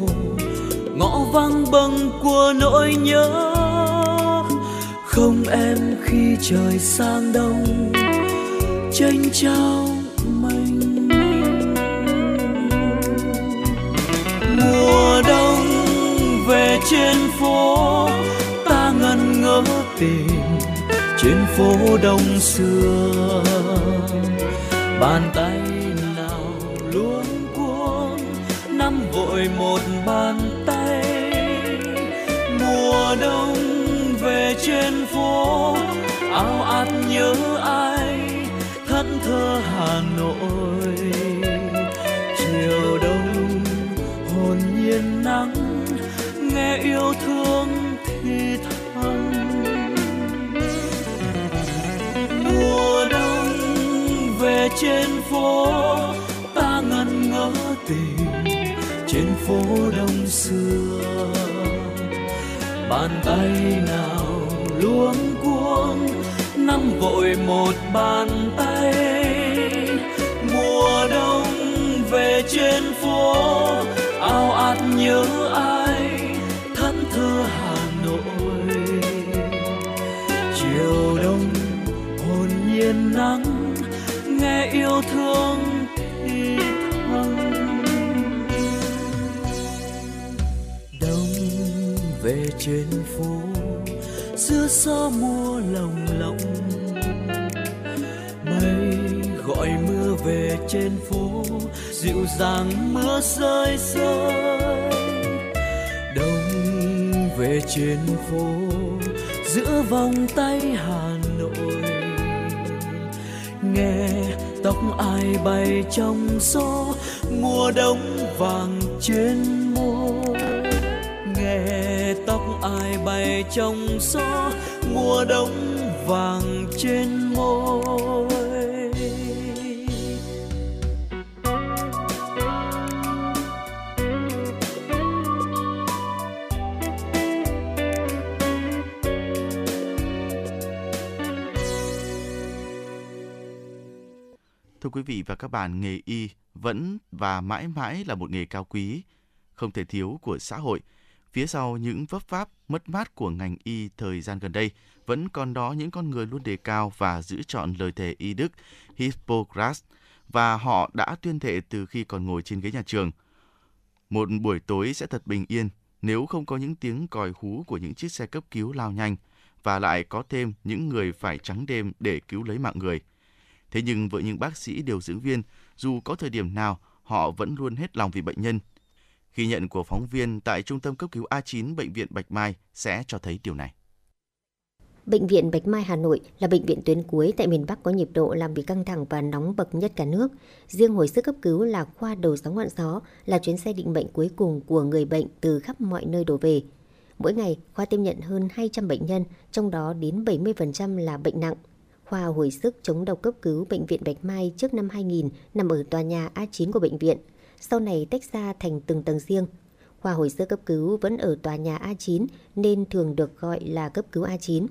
Speaker 6: ngõ vắng bâng của nỗi nhớ. Không em khi trời sang đông tranh trao trên phố, ta ngần ngỡ tìm trên phố đông xưa. Bàn tay nào luôn cuống nắm vội một bàn tay. Mùa đông về trên phố, áo ạt nhớ ai, thẫn thơ hà nội. Nghe yêu thương thì thầm. Mùa đông về trên phố, ta ngẩn ngỡ tình trên phố đông xưa. Bàn tay nào luống cuống, nắm vội một bàn tay. Mùa đông về trên phố, ao ạt nhớ ai? Yêu thương thì thầm. Đông về trên phố giữa gió mùa lòng lộng. Mây gọi mưa về trên phố, dịu dàng mưa rơi rơi. Đông về trên phố, giữa vòng tay hà nội. Nghe tóc ai bay trong gió mùa đông vàng trên môi. Nghe tóc ai bay trong gió mùa đông vàng trên môi.
Speaker 3: Thưa quý vị và các bạn, nghề y vẫn và mãi mãi là một nghề cao quý, không thể thiếu của xã hội. Phía sau những vấp váp, mất mát của ngành y thời gian gần đây, vẫn còn đó những con người luôn đề cao và giữ chọn lời thề y đức Hippocrates và họ đã tuyên thệ từ khi còn ngồi trên ghế nhà trường. Một buổi tối sẽ thật bình yên nếu không có những tiếng còi hú của những chiếc xe cấp cứu lao nhanh và lại có thêm những người phải trắng đêm để cứu lấy mạng người. Thế nhưng với những bác sĩ điều dưỡng viên, dù có thời điểm nào, họ vẫn luôn hết lòng vì bệnh nhân. Ghi nhận của phóng viên tại Trung tâm cấp cứu A9 Bệnh viện Bạch Mai sẽ cho thấy điều này.
Speaker 17: Bệnh viện Bạch Mai Hà Nội là bệnh viện tuyến cuối tại miền Bắc có nhịp độ làm việc căng thẳng và nóng bậc nhất cả nước. Riêng hồi sức cấp cứu là khoa đầu sóng ngọn gió, là chuyến xe định mệnh cuối cùng của người bệnh từ khắp mọi nơi đổ về. Mỗi ngày, khoa tiếp nhận hơn 200 bệnh nhân, trong đó đến 70% là bệnh nặng. Khoa hồi sức chống độc cấp cứu Bệnh viện Bạch Mai trước năm 2000 nằm ở tòa nhà A9 của bệnh viện, sau này tách ra thành từng tầng riêng. Khoa hồi sức cấp cứu vẫn ở tòa nhà A9 nên thường được gọi là cấp cứu A9.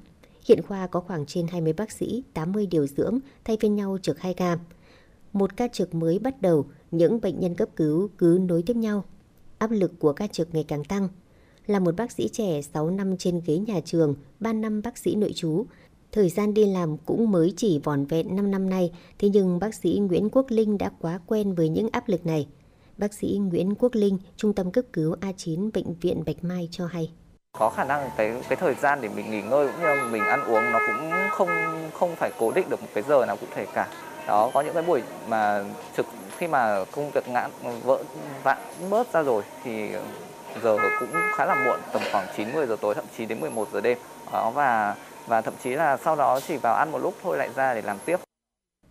Speaker 17: Hiện khoa có khoảng trên 20 bác sĩ, 80 điều dưỡng thay phiên nhau trực 2 ca. Một ca trực mới bắt đầu, những bệnh nhân cấp cứu cứ nối tiếp nhau. Áp lực của ca trực ngày càng tăng. Là một bác sĩ trẻ 6 năm trên ghế nhà trường, 3 năm bác sĩ nội trú, Thời gian đi làm cũng mới chỉ vòn vẹn 5 năm nay, thế nhưng bác sĩ Nguyễn Quốc Linh đã quá quen với những áp lực này. Bác sĩ Nguyễn Quốc Linh, Trung tâm cấp cứu A9 Bệnh viện Bạch Mai cho hay.
Speaker 29: Có khả năng cái cái thời gian để mình nghỉ ngơi cũng như mình ăn uống nó cũng không không phải cố định được một cái giờ nào cụ thể cả. Đó có những cái buổi mà trực khi mà công việc ngã vỡ vạn bớt ra rồi thì giờ cũng khá là muộn tầm khoảng 9 10 giờ tối thậm chí đến 11 giờ đêm. Đó và và thậm chí là sau đó chỉ vào ăn một lúc thôi lại ra để làm tiếp.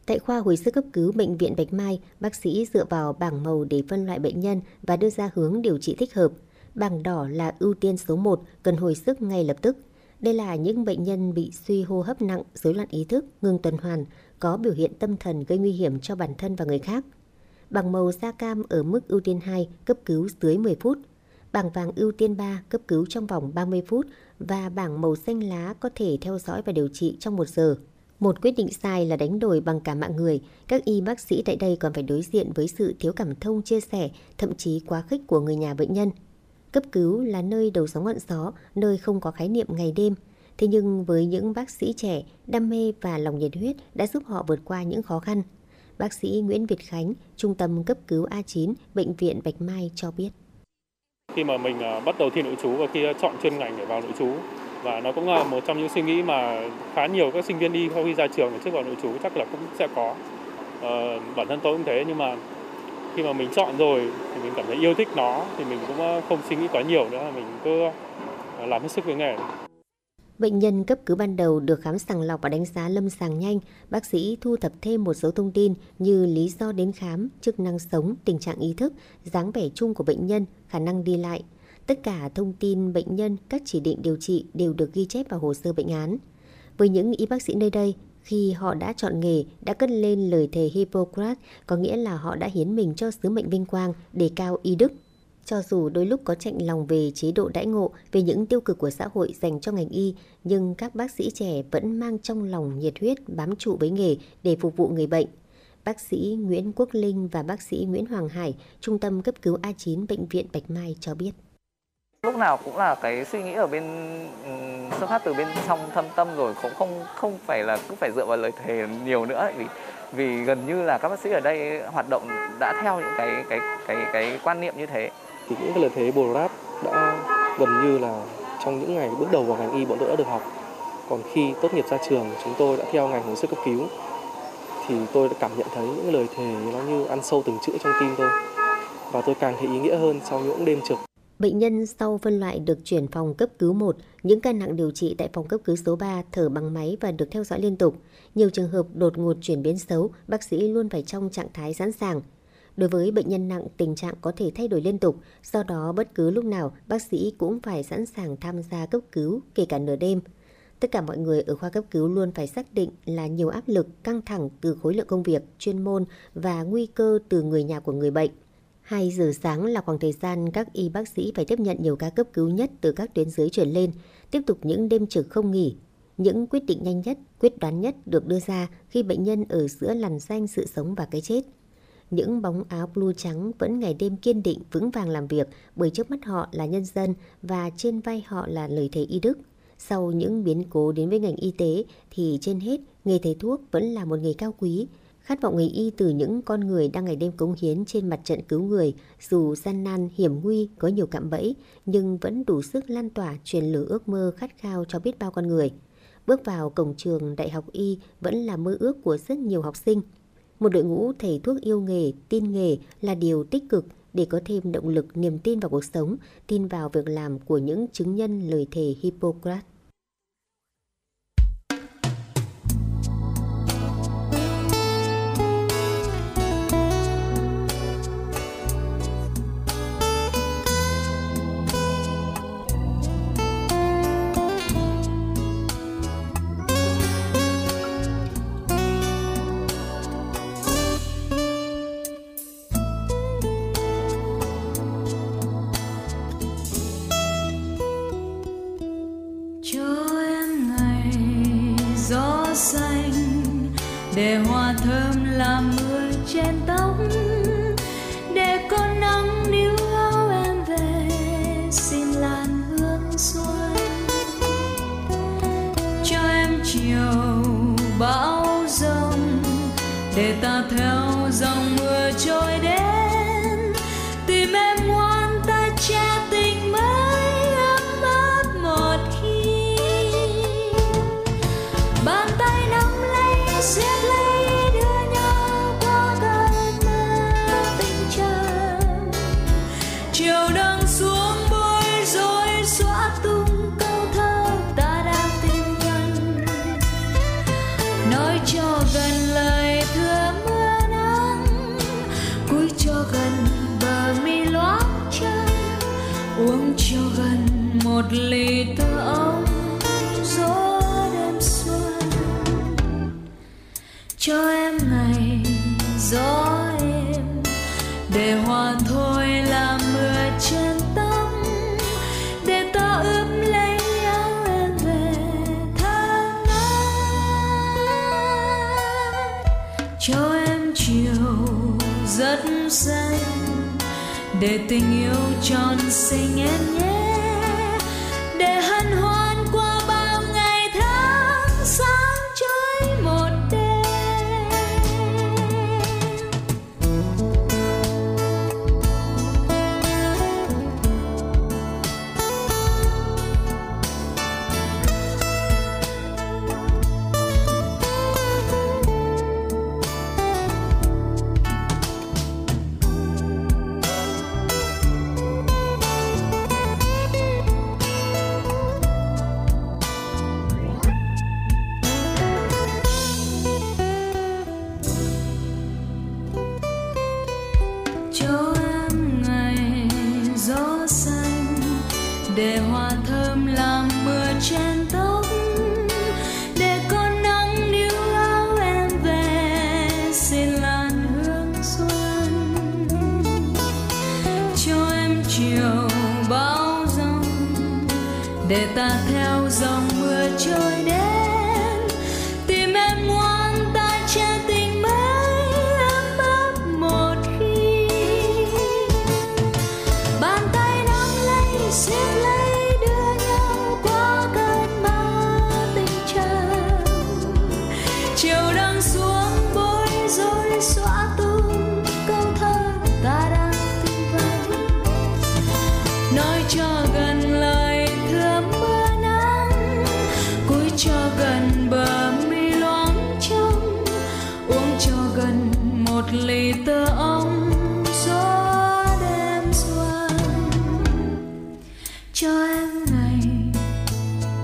Speaker 17: Tại khoa hồi sức cấp cứu Bệnh viện Bạch Mai, bác sĩ dựa vào bảng màu để phân loại bệnh nhân và đưa ra hướng điều trị thích hợp. Bảng đỏ là ưu tiên số 1, cần hồi sức ngay lập tức. Đây là những bệnh nhân bị suy hô hấp nặng, rối loạn ý thức, ngừng tuần hoàn, có biểu hiện tâm thần gây nguy hiểm cho bản thân và người khác. Bảng màu da cam ở mức ưu tiên 2, cấp cứu dưới 10 phút. Bảng vàng ưu tiên 3, cấp cứu trong vòng 30 phút và bảng màu xanh lá có thể theo dõi và điều trị trong một giờ. Một quyết định sai là đánh đổi bằng cả mạng người. Các y bác sĩ tại đây còn phải đối diện với sự thiếu cảm thông chia sẻ, thậm chí quá khích của người nhà bệnh nhân. Cấp cứu là nơi đầu sóng ngọn gió, nơi không có khái niệm ngày đêm. Thế nhưng với những bác sĩ trẻ, đam mê và lòng nhiệt huyết đã giúp họ vượt qua những khó khăn. Bác sĩ Nguyễn Việt Khánh, Trung tâm cấp cứu A9, Bệnh viện Bạch Mai cho biết.
Speaker 30: Khi mà mình à, bắt đầu thi nội trú và khi à, chọn chuyên ngành để vào nội trú và nó cũng là một trong những suy nghĩ mà khá nhiều các sinh viên đi sau khi ra trường trước vào nội trú chắc là cũng sẽ có. Ờ, bản thân tôi cũng thế nhưng mà khi mà mình chọn rồi thì mình cảm thấy yêu thích nó thì mình cũng à, không suy nghĩ quá nhiều nữa mình cứ làm hết sức với nghề.
Speaker 17: Bệnh nhân cấp cứu ban đầu được khám sàng lọc và đánh giá lâm sàng nhanh. Bác sĩ thu thập thêm một số thông tin như lý do đến khám, chức năng sống, tình trạng ý thức, dáng vẻ chung của bệnh nhân, khả năng đi lại. Tất cả thông tin bệnh nhân, các chỉ định điều trị đều được ghi chép vào hồ sơ bệnh án. Với những y bác sĩ nơi đây, khi họ đã chọn nghề, đã cất lên lời thề Hippocrates, có nghĩa là họ đã hiến mình cho sứ mệnh vinh quang, đề cao y đức. Cho dù đôi lúc có chạnh lòng về chế độ đãi ngộ, về những tiêu cực của xã hội dành cho ngành y, nhưng các bác sĩ trẻ vẫn mang trong lòng nhiệt huyết bám trụ với nghề để phục vụ người bệnh. Bác sĩ Nguyễn Quốc Linh và bác sĩ Nguyễn Hoàng Hải, Trung tâm cấp cứu A9 Bệnh viện Bạch Mai cho biết.
Speaker 29: lúc nào cũng là cái suy nghĩ ở bên ừ, xuất phát từ bên trong thâm tâm rồi cũng không không phải là cứ phải dựa vào lời thề nhiều nữa vì vì gần như là các bác sĩ ở đây hoạt động đã theo những cái cái cái cái quan niệm như thế
Speaker 31: thì những cái lời thề Hippocrates đã gần như là trong những ngày bước đầu vào ngành y bọn tôi đã được học còn khi tốt nghiệp ra trường chúng tôi đã theo ngành hồi sức cấp cứu thì tôi đã cảm nhận thấy những lời thề nó như ăn sâu từng chữ trong tim tôi và tôi càng thấy ý nghĩa hơn sau những đêm trực
Speaker 17: Bệnh nhân sau phân loại được chuyển phòng cấp cứu 1, những ca nặng điều trị tại phòng cấp cứu số 3 thở bằng máy và được theo dõi liên tục. Nhiều trường hợp đột ngột chuyển biến xấu, bác sĩ luôn phải trong trạng thái sẵn sàng. Đối với bệnh nhân nặng, tình trạng có thể thay đổi liên tục, do đó bất cứ lúc nào bác sĩ cũng phải sẵn sàng tham gia cấp cứu, kể cả nửa đêm. Tất cả mọi người ở khoa cấp cứu luôn phải xác định là nhiều áp lực, căng thẳng từ khối lượng công việc, chuyên môn và nguy cơ từ người nhà của người bệnh. 2 giờ sáng là khoảng thời gian các y bác sĩ phải tiếp nhận nhiều ca cấp cứu nhất từ các tuyến dưới chuyển lên, tiếp tục những đêm trực không nghỉ. Những quyết định nhanh nhất, quyết đoán nhất được đưa ra khi bệnh nhân ở giữa lằn danh sự sống và cái chết. Những bóng áo blue trắng vẫn ngày đêm kiên định vững vàng làm việc bởi trước mắt họ là nhân dân và trên vai họ là lời thề y đức. Sau những biến cố đến với ngành y tế thì trên hết nghề thầy thuốc vẫn là một nghề cao quý, Khát vọng nghề y từ những con người đang ngày đêm cống hiến trên mặt trận cứu người, dù gian nan, hiểm nguy, có nhiều cạm bẫy, nhưng vẫn đủ sức lan tỏa truyền lửa ước mơ khát khao cho biết bao con người. Bước vào cổng trường Đại học Y vẫn là mơ ước của rất nhiều học sinh. Một đội ngũ thầy thuốc yêu nghề, tin nghề là điều tích cực để có thêm động lực, niềm tin vào cuộc sống, tin vào việc làm của những chứng nhân lời thề Hippocrates.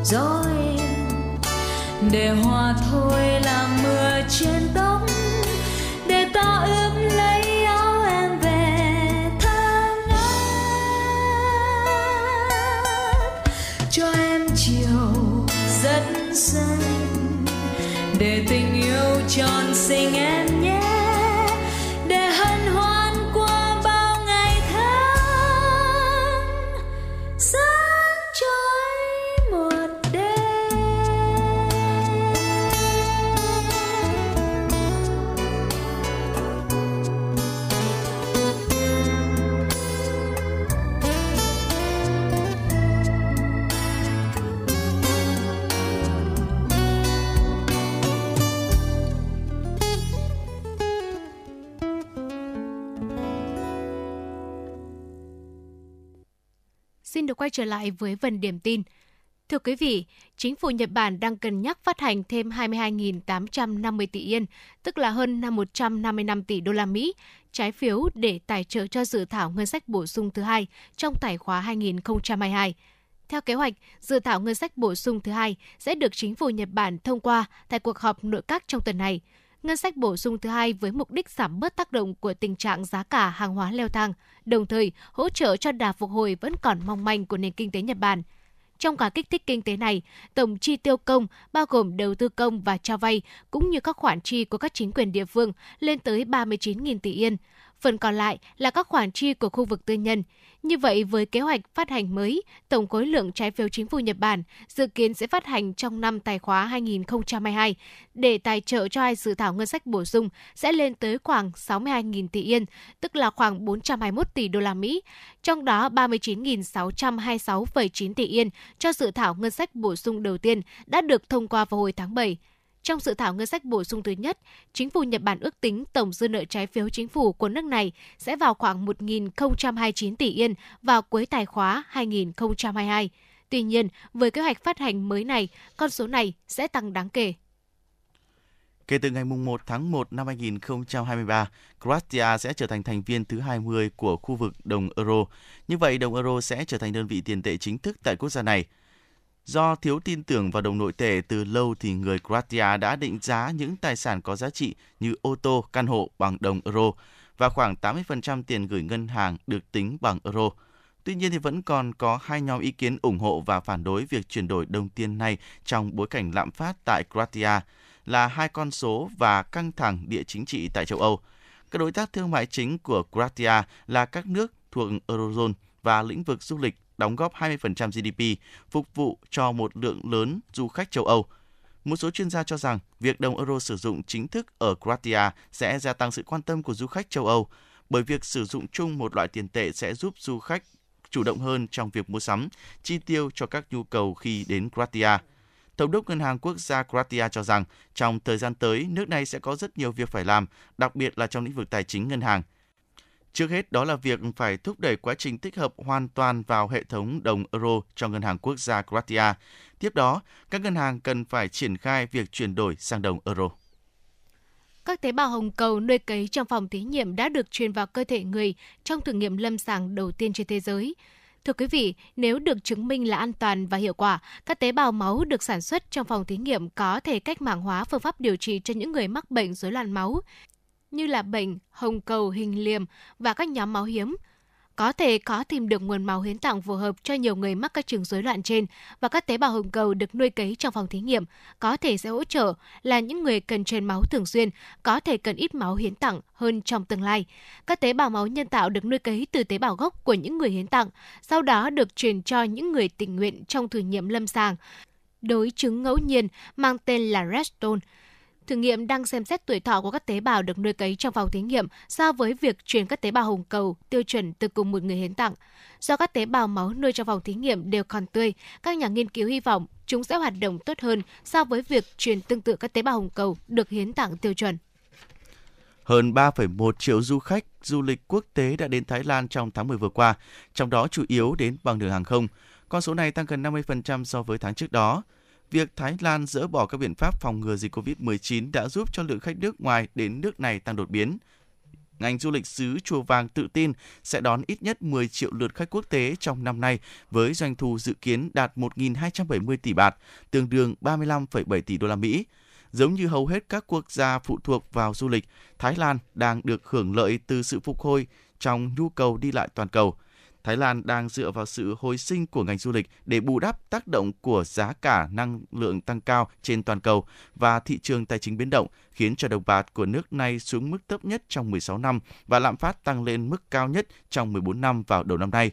Speaker 32: Gió em để hòa thôi làm mưa trên tóc
Speaker 4: được quay trở lại với phần điểm tin. Thưa quý vị, chính phủ Nhật Bản đang cân nhắc phát hành thêm 22.850 tỷ yên, tức là hơn 155 tỷ đô la Mỹ, trái phiếu để tài trợ cho dự thảo ngân sách bổ sung thứ hai trong tài khóa 2022. Theo kế hoạch, dự thảo ngân sách bổ sung thứ hai sẽ được chính phủ Nhật Bản thông qua tại cuộc họp nội các trong tuần này. Ngân sách bổ sung thứ hai với mục đích giảm bớt tác động của tình trạng giá cả hàng hóa leo thang, đồng thời hỗ trợ cho đà phục hồi vẫn còn mong manh của nền kinh tế Nhật Bản. Trong cả kích thích kinh tế này, tổng chi tiêu công bao gồm đầu tư công và cho vay cũng như các khoản chi của các chính quyền địa phương lên tới 39.000 tỷ yên. Phần còn lại là các khoản chi của khu vực tư nhân. Như vậy, với kế hoạch phát hành mới, tổng khối lượng trái phiếu chính phủ Nhật Bản dự kiến sẽ phát hành trong năm tài khóa 2022 để tài trợ cho hai dự thảo ngân sách bổ sung sẽ lên tới khoảng 62.000 tỷ yên, tức là khoảng 421 tỷ đô la Mỹ, trong đó 39.626,9 tỷ yên cho dự thảo ngân sách bổ sung đầu tiên đã được thông qua vào hồi tháng 7. Trong dự thảo ngân sách bổ sung thứ nhất, chính phủ Nhật Bản ước tính tổng dư nợ trái phiếu chính phủ của nước này sẽ vào khoảng 1.029 tỷ yên vào cuối tài khóa 2022. Tuy nhiên, với kế hoạch phát hành mới này, con số này sẽ tăng đáng kể.
Speaker 3: Kể từ ngày 1 tháng 1 năm 2023, Croatia sẽ trở thành thành viên thứ 20 của khu vực đồng euro. Như vậy, đồng euro sẽ trở thành đơn vị tiền tệ chính thức tại quốc gia này. Do thiếu tin tưởng vào đồng nội tệ từ lâu thì người Croatia đã định giá những tài sản có giá trị như ô tô, căn hộ bằng đồng euro và khoảng 80% tiền gửi ngân hàng được tính bằng euro. Tuy nhiên thì vẫn còn có hai nhóm ý kiến ủng hộ và phản đối việc chuyển đổi đồng tiền này trong bối cảnh lạm phát tại Croatia là hai con số và căng thẳng địa chính trị tại châu Âu. Các đối tác thương mại chính của Croatia là các nước thuộc Eurozone và lĩnh vực du lịch đóng góp 20% GDP, phục vụ cho một lượng lớn du khách châu Âu. Một số chuyên gia cho rằng việc đồng euro sử dụng chính thức ở Croatia sẽ gia tăng sự quan tâm của du khách châu Âu, bởi việc sử dụng chung một loại tiền tệ sẽ giúp du khách chủ động hơn trong việc mua sắm, chi tiêu cho các nhu cầu khi đến Croatia. Thống đốc Ngân hàng Quốc gia Croatia cho rằng trong thời gian tới, nước này sẽ có rất nhiều việc phải làm, đặc biệt là trong lĩnh vực tài chính ngân hàng. Trước hết đó là việc phải thúc đẩy quá trình tích hợp hoàn toàn vào hệ thống đồng euro cho Ngân hàng Quốc gia Croatia. Tiếp đó, các ngân hàng cần phải triển khai việc chuyển đổi sang đồng euro.
Speaker 4: Các tế bào hồng cầu nuôi cấy trong phòng thí nghiệm đã được truyền vào cơ thể người trong thử nghiệm lâm sàng đầu tiên trên thế giới. Thưa quý vị, nếu được chứng minh là an toàn và hiệu quả, các tế bào máu được sản xuất trong phòng thí nghiệm có thể cách mạng hóa phương pháp điều trị cho những người mắc bệnh rối loạn máu, như là bệnh hồng cầu hình liềm và các nhóm máu hiếm. có thể có tìm được nguồn máu hiến tặng phù hợp cho nhiều người mắc các chứng rối loạn trên và các tế bào hồng cầu được nuôi cấy trong phòng thí nghiệm có thể sẽ hỗ trợ là những người cần truyền máu thường xuyên, có thể cần ít máu hiến tặng hơn trong tương lai. Các tế bào máu nhân tạo được nuôi cấy từ tế bào gốc của những người hiến tặng, sau đó được truyền cho những người tình nguyện trong thử nghiệm lâm sàng. Đối chứng ngẫu nhiên mang tên là Redstone Thử nghiệm đang xem xét tuổi thọ của các tế bào được nuôi cấy trong phòng thí nghiệm so với việc truyền các tế bào hồng cầu tiêu chuẩn từ cùng một người hiến tặng. Do các tế bào máu nuôi trong phòng thí nghiệm đều còn tươi, các nhà nghiên cứu hy vọng chúng sẽ hoạt động tốt hơn so với việc truyền tương tự các tế bào hồng cầu được hiến tặng tiêu chuẩn.
Speaker 3: Hơn 3,1 triệu du khách du lịch quốc tế đã đến Thái Lan trong tháng 10 vừa qua, trong đó chủ yếu đến bằng đường hàng không. Con số này tăng gần 50% so với tháng trước đó việc Thái Lan dỡ bỏ các biện pháp phòng ngừa dịch COVID-19 đã giúp cho lượng khách nước ngoài đến nước này tăng đột biến. Ngành du lịch xứ Chùa Vàng tự tin sẽ đón ít nhất 10 triệu lượt khách quốc tế trong năm nay với doanh thu dự kiến đạt 1.270 tỷ bạt, tương đương 35,7 tỷ đô la Mỹ. Giống như hầu hết các quốc gia phụ thuộc vào du lịch, Thái Lan đang được hưởng lợi từ sự phục hồi trong nhu cầu đi lại toàn cầu. Thái Lan đang dựa vào sự hồi sinh của ngành du lịch để bù đắp tác động của giá cả năng lượng tăng cao trên toàn cầu và thị trường tài chính biến động, khiến cho đồng bạc của nước này xuống mức thấp nhất trong 16 năm và lạm phát tăng lên mức cao nhất trong 14 năm vào đầu năm nay.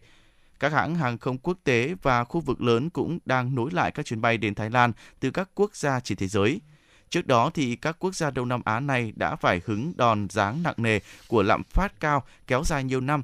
Speaker 3: Các hãng hàng không quốc tế và khu vực lớn cũng đang nối lại các chuyến bay đến Thái Lan từ các quốc gia trên thế giới. Trước đó thì các quốc gia Đông Nam Á này đã phải hứng đòn giáng nặng nề của lạm phát cao kéo dài nhiều năm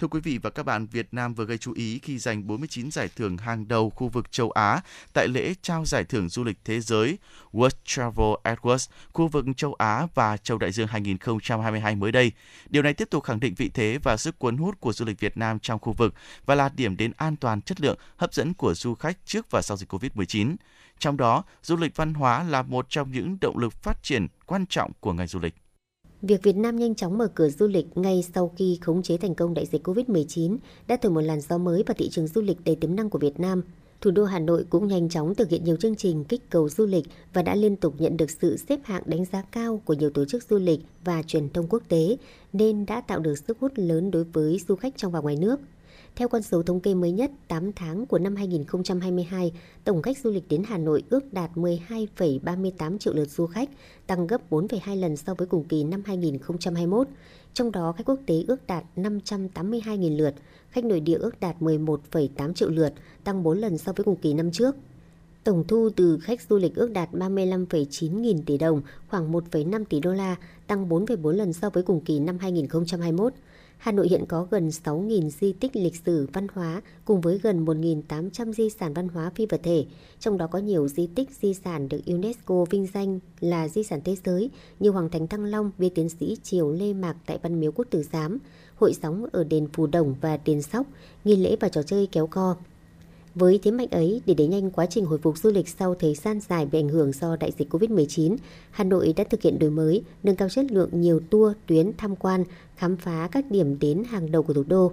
Speaker 3: Thưa quý vị và các bạn, Việt Nam vừa gây chú ý khi giành 49 giải thưởng hàng đầu khu vực châu Á tại lễ trao giải thưởng du lịch thế giới World Travel Awards khu vực châu Á và châu Đại Dương 2022 mới đây. Điều này tiếp tục khẳng định vị thế và sức cuốn hút của du lịch Việt Nam trong khu vực và là điểm đến an toàn, chất lượng, hấp dẫn của du khách trước và sau dịch Covid-19. Trong đó, du lịch văn hóa là một trong những động lực phát triển quan trọng của ngành du lịch.
Speaker 17: Việc Việt Nam nhanh chóng mở cửa du lịch ngay sau khi khống chế thành công đại dịch Covid-19 đã thổi một làn gió mới vào thị trường du lịch đầy tiềm năng của Việt Nam. Thủ đô Hà Nội cũng nhanh chóng thực hiện nhiều chương trình kích cầu du lịch và đã liên tục nhận được sự xếp hạng đánh giá cao của nhiều tổ chức du lịch và truyền thông quốc tế, nên đã tạo được sức hút lớn đối với du khách trong và ngoài nước. Theo con số thống kê mới nhất 8 tháng của năm 2022, tổng khách du lịch đến Hà Nội ước đạt 12,38 triệu lượt du khách, tăng gấp 4,2 lần so với cùng kỳ năm 2021. Trong đó, khách quốc tế ước đạt 582.000 lượt, khách nội địa ước đạt 11,8 triệu lượt, tăng 4 lần so với cùng kỳ năm trước. Tổng thu từ khách du lịch ước đạt 35,9 nghìn tỷ đồng, khoảng 1,5 tỷ đô la, tăng 4,4 lần so với cùng kỳ năm 2021. Hà Nội hiện có gần 6.000 di tích lịch sử văn hóa cùng với gần 1.800 di sản văn hóa phi vật thể, trong đó có nhiều di tích di sản được UNESCO vinh danh là di sản thế giới như Hoàng Thành Thăng Long, bia tiến sĩ Triều Lê Mạc tại Văn Miếu Quốc Tử Giám, hội sóng ở đền Phù Đồng và đền Sóc, nghi lễ và trò chơi kéo co. Với thế mạnh ấy, để đẩy nhanh quá trình hồi phục du lịch sau thời gian dài bị ảnh hưởng do đại dịch Covid-19, Hà Nội đã thực hiện đổi mới, nâng cao chất lượng nhiều tour, tuyến tham quan, khám phá các điểm đến hàng đầu của thủ đô.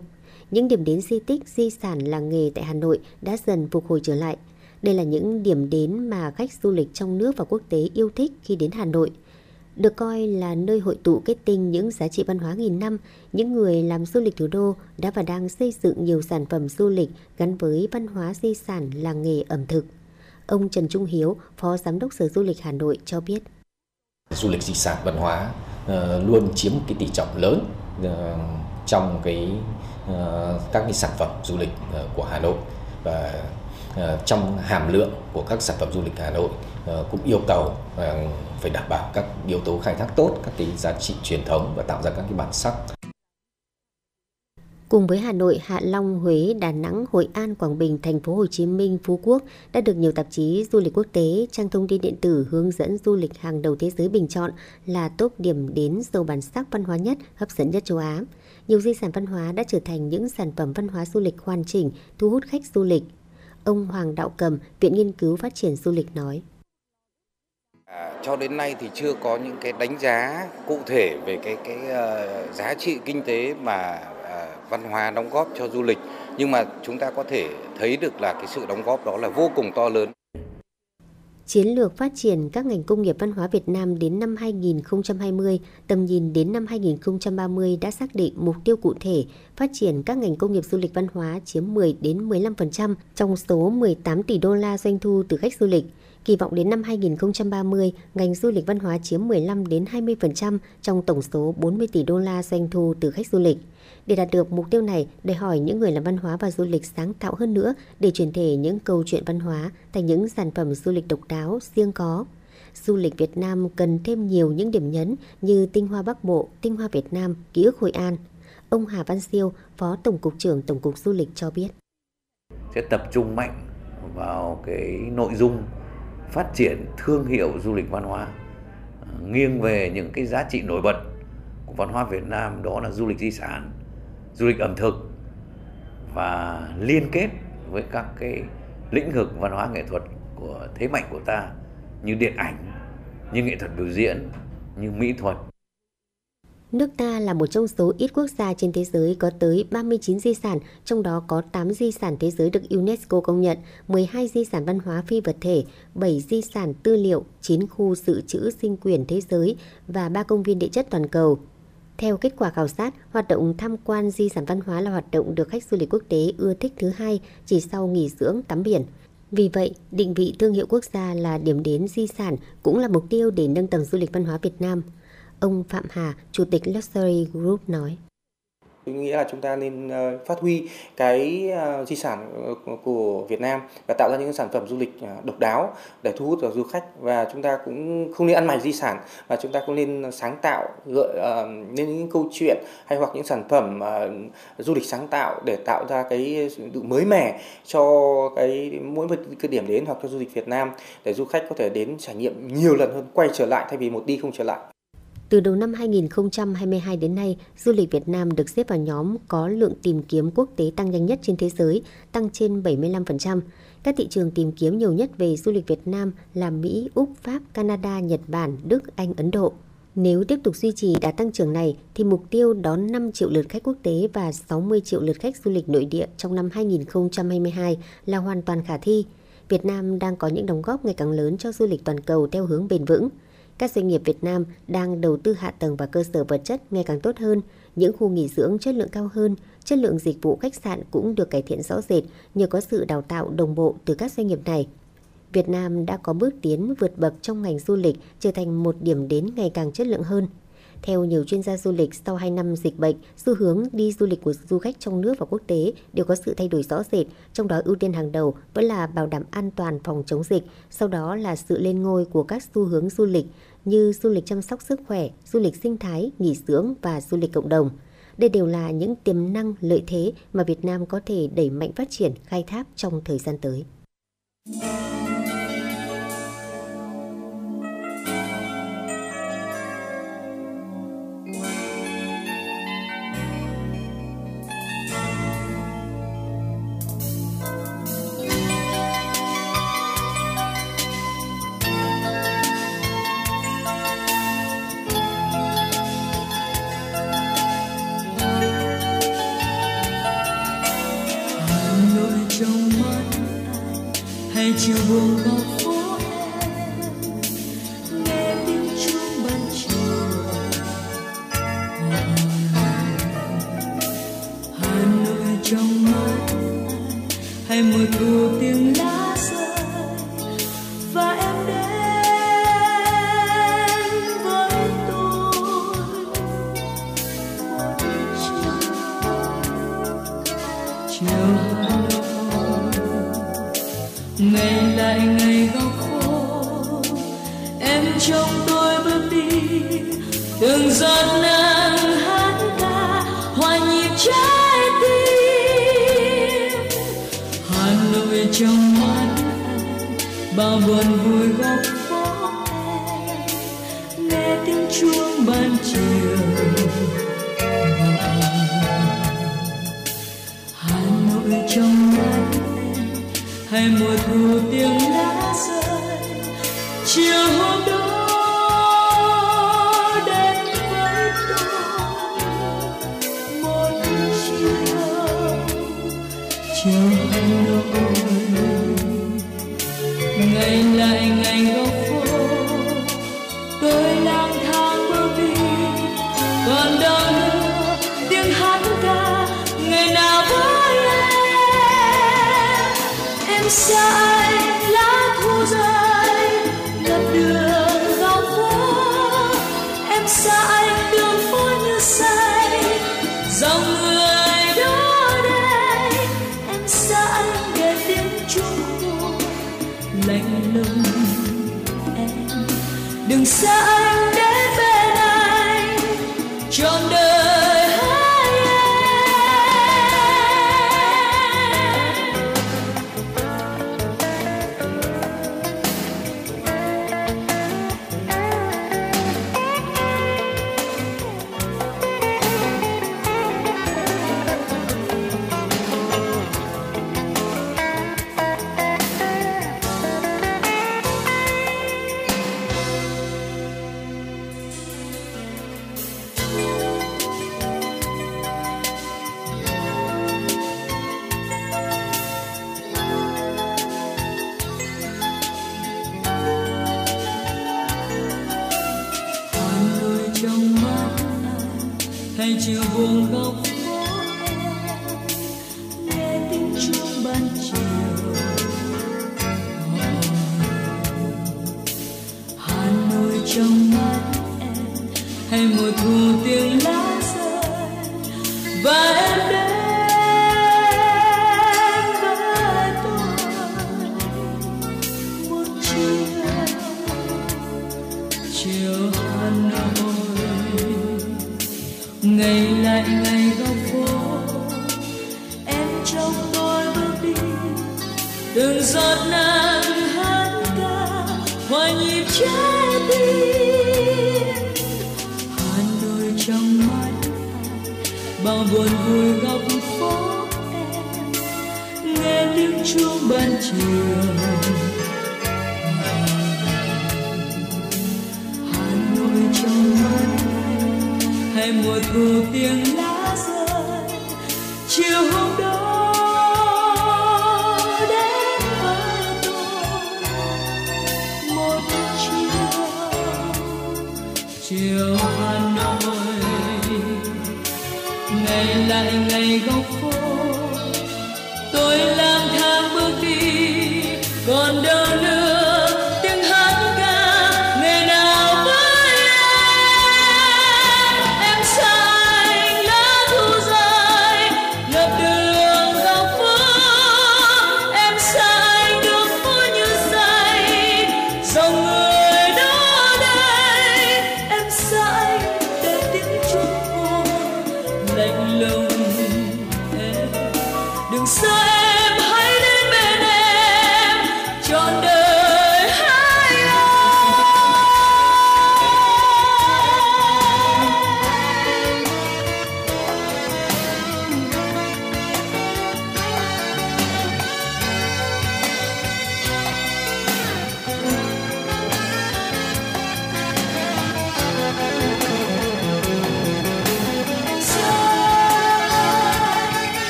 Speaker 17: Những điểm đến di tích, di sản làng nghề tại Hà Nội đã dần phục hồi trở lại. Đây là những điểm đến mà khách du lịch trong nước và quốc tế yêu thích khi đến Hà Nội – được coi là nơi hội tụ kết tinh những giá trị văn hóa nghìn năm, những người làm du lịch thủ đô đã và đang xây dựng nhiều sản phẩm du lịch gắn với văn hóa di sản làng nghề ẩm thực. Ông Trần Trung Hiếu, Phó Giám đốc Sở Du lịch Hà Nội cho biết.
Speaker 33: Du lịch di sản văn hóa ờ, luôn chiếm cái tỷ trọng lớn ờ, trong cái ờ, các cái sản phẩm du lịch của Hà Nội và trong hàm lượng của các sản phẩm du lịch Hà Nội cũng yêu cầu phải đảm bảo các yếu tố khai thác tốt các cái giá trị truyền thống và tạo ra các cái bản sắc.
Speaker 17: Cùng với Hà Nội, Hạ Long, Huế, Đà Nẵng, Hội An, Quảng Bình, Thành phố Hồ Chí Minh, Phú Quốc đã được nhiều tạp chí du lịch quốc tế, trang thông tin điện tử hướng dẫn du lịch hàng đầu thế giới bình chọn là top điểm đến giàu bản sắc văn hóa nhất, hấp dẫn nhất châu Á. nhiều di sản văn hóa đã trở thành những sản phẩm văn hóa du lịch hoàn chỉnh, thu hút khách du lịch. Ông Hoàng Đạo Cầm, Viện Nghiên cứu Phát triển Du lịch nói.
Speaker 34: À, cho đến nay thì chưa có những cái đánh giá cụ thể về cái cái uh, giá trị kinh tế mà uh, văn hóa đóng góp cho du lịch nhưng mà chúng ta có thể thấy được là cái sự đóng góp đó là vô cùng to lớn.
Speaker 17: Chiến lược phát triển các ngành công nghiệp văn hóa Việt Nam đến năm 2020, tầm nhìn đến năm 2030 đã xác định mục tiêu cụ thể phát triển các ngành công nghiệp du lịch văn hóa chiếm 10 đến 15% trong số 18 tỷ đô la doanh thu từ khách du lịch. Kỳ vọng đến năm 2030, ngành du lịch văn hóa chiếm 15 đến 20% trong tổng số 40 tỷ đô la doanh thu từ khách du lịch. Để đạt được mục tiêu này, đòi hỏi những người làm văn hóa và du lịch sáng tạo hơn nữa để truyền thể những câu chuyện văn hóa thành những sản phẩm du lịch độc đáo, riêng có. Du lịch Việt Nam cần thêm nhiều những điểm nhấn như tinh hoa Bắc Bộ, tinh hoa Việt Nam, ký ức Hội An. Ông Hà Văn Siêu, Phó Tổng cục trưởng Tổng cục Du lịch cho biết.
Speaker 35: Sẽ tập trung mạnh vào cái nội dung phát triển thương hiệu du lịch văn hóa. Nghiêng về những cái giá trị nổi bật của văn hóa Việt Nam đó là du lịch di sản, du lịch ẩm thực và liên kết với các cái lĩnh vực văn hóa nghệ thuật của thế mạnh của ta như điện ảnh, như nghệ thuật biểu diễn, như mỹ thuật,
Speaker 17: Nước ta là một trong số ít quốc gia trên thế giới có tới 39 di sản, trong đó có 8 di sản thế giới được UNESCO công nhận, 12 di sản văn hóa phi vật thể, 7 di sản tư liệu, 9 khu dự trữ sinh quyền thế giới và 3 công viên địa chất toàn cầu. Theo kết quả khảo sát, hoạt động tham quan di sản văn hóa là hoạt động được khách du lịch quốc tế ưa thích thứ hai chỉ sau nghỉ dưỡng tắm biển. Vì vậy, định vị thương hiệu quốc gia là điểm đến di sản cũng là mục tiêu để nâng tầm du lịch văn hóa Việt Nam. Ông Phạm Hà, Chủ tịch Luxury Group nói.
Speaker 31: Tôi nghĩ là chúng ta nên ờ, phát huy cái ờ, di sản ờ, của Việt Nam và tạo ra những sản phẩm du lịch độc đáo để thu hút du khách và chúng ta cũng không nên ăn mày di sản và chúng ta cũng nên sáng tạo gợi nên những câu chuyện hay hoặc những sản phẩm du lịch sáng tạo để tạo ra cái sự mới mẻ cho cái mỗi một cái điểm đến hoặc cho du lịch Việt Nam để du khách có thể đến trải nghiệm nhiều lần hơn quay trở lại thay vì một đi không trở lại.
Speaker 17: Từ đầu năm 2022 đến nay, du lịch Việt Nam được xếp vào nhóm có lượng tìm kiếm quốc tế tăng nhanh nhất trên thế giới, tăng trên 75%. Các thị trường tìm kiếm nhiều nhất về du lịch Việt Nam là Mỹ, Úc, Pháp, Canada, Nhật Bản, Đức, Anh, Ấn Độ. Nếu tiếp tục duy trì đà tăng trưởng này thì mục tiêu đón 5 triệu lượt khách quốc tế và 60 triệu lượt khách du lịch nội địa trong năm 2022 là hoàn toàn khả thi. Việt Nam đang có những đóng góp ngày càng lớn cho du lịch toàn cầu theo hướng bền vững. Các doanh nghiệp Việt Nam đang đầu tư hạ tầng và cơ sở vật chất ngày càng tốt hơn, những khu nghỉ dưỡng chất lượng cao hơn, chất lượng dịch vụ khách sạn cũng được cải thiện rõ rệt nhờ có sự đào tạo đồng bộ từ các doanh nghiệp này. Việt Nam đã có bước tiến vượt bậc trong ngành du lịch trở thành một điểm đến ngày càng chất lượng hơn. Theo nhiều chuyên gia du lịch, sau 2 năm dịch bệnh, xu hướng đi du lịch của du khách trong nước và quốc tế đều có sự thay đổi rõ rệt, trong đó ưu tiên hàng đầu vẫn là bảo đảm an toàn phòng chống dịch, sau đó là sự lên ngôi của các xu hướng du lịch như du lịch chăm sóc sức khỏe, du lịch sinh thái, nghỉ dưỡng và du lịch cộng đồng. Đây đều là những tiềm năng lợi thế mà Việt Nam có thể đẩy mạnh phát triển, khai thác trong thời gian tới.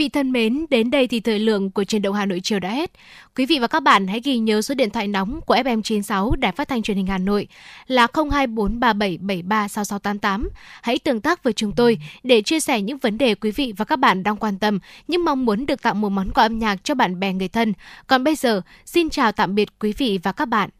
Speaker 4: vị thân mến, đến đây thì thời lượng của truyền động Hà Nội chiều đã hết. Quý vị và các bạn hãy ghi nhớ số điện thoại nóng của FM96 Đài Phát thanh Truyền hình Hà Nội là 02437736688. Hãy tương tác với chúng tôi để chia sẻ những vấn đề quý vị và các bạn đang quan tâm, nhưng mong muốn được tặng một món quà âm nhạc cho bạn bè người thân. Còn bây giờ, xin chào tạm biệt quý vị và các bạn.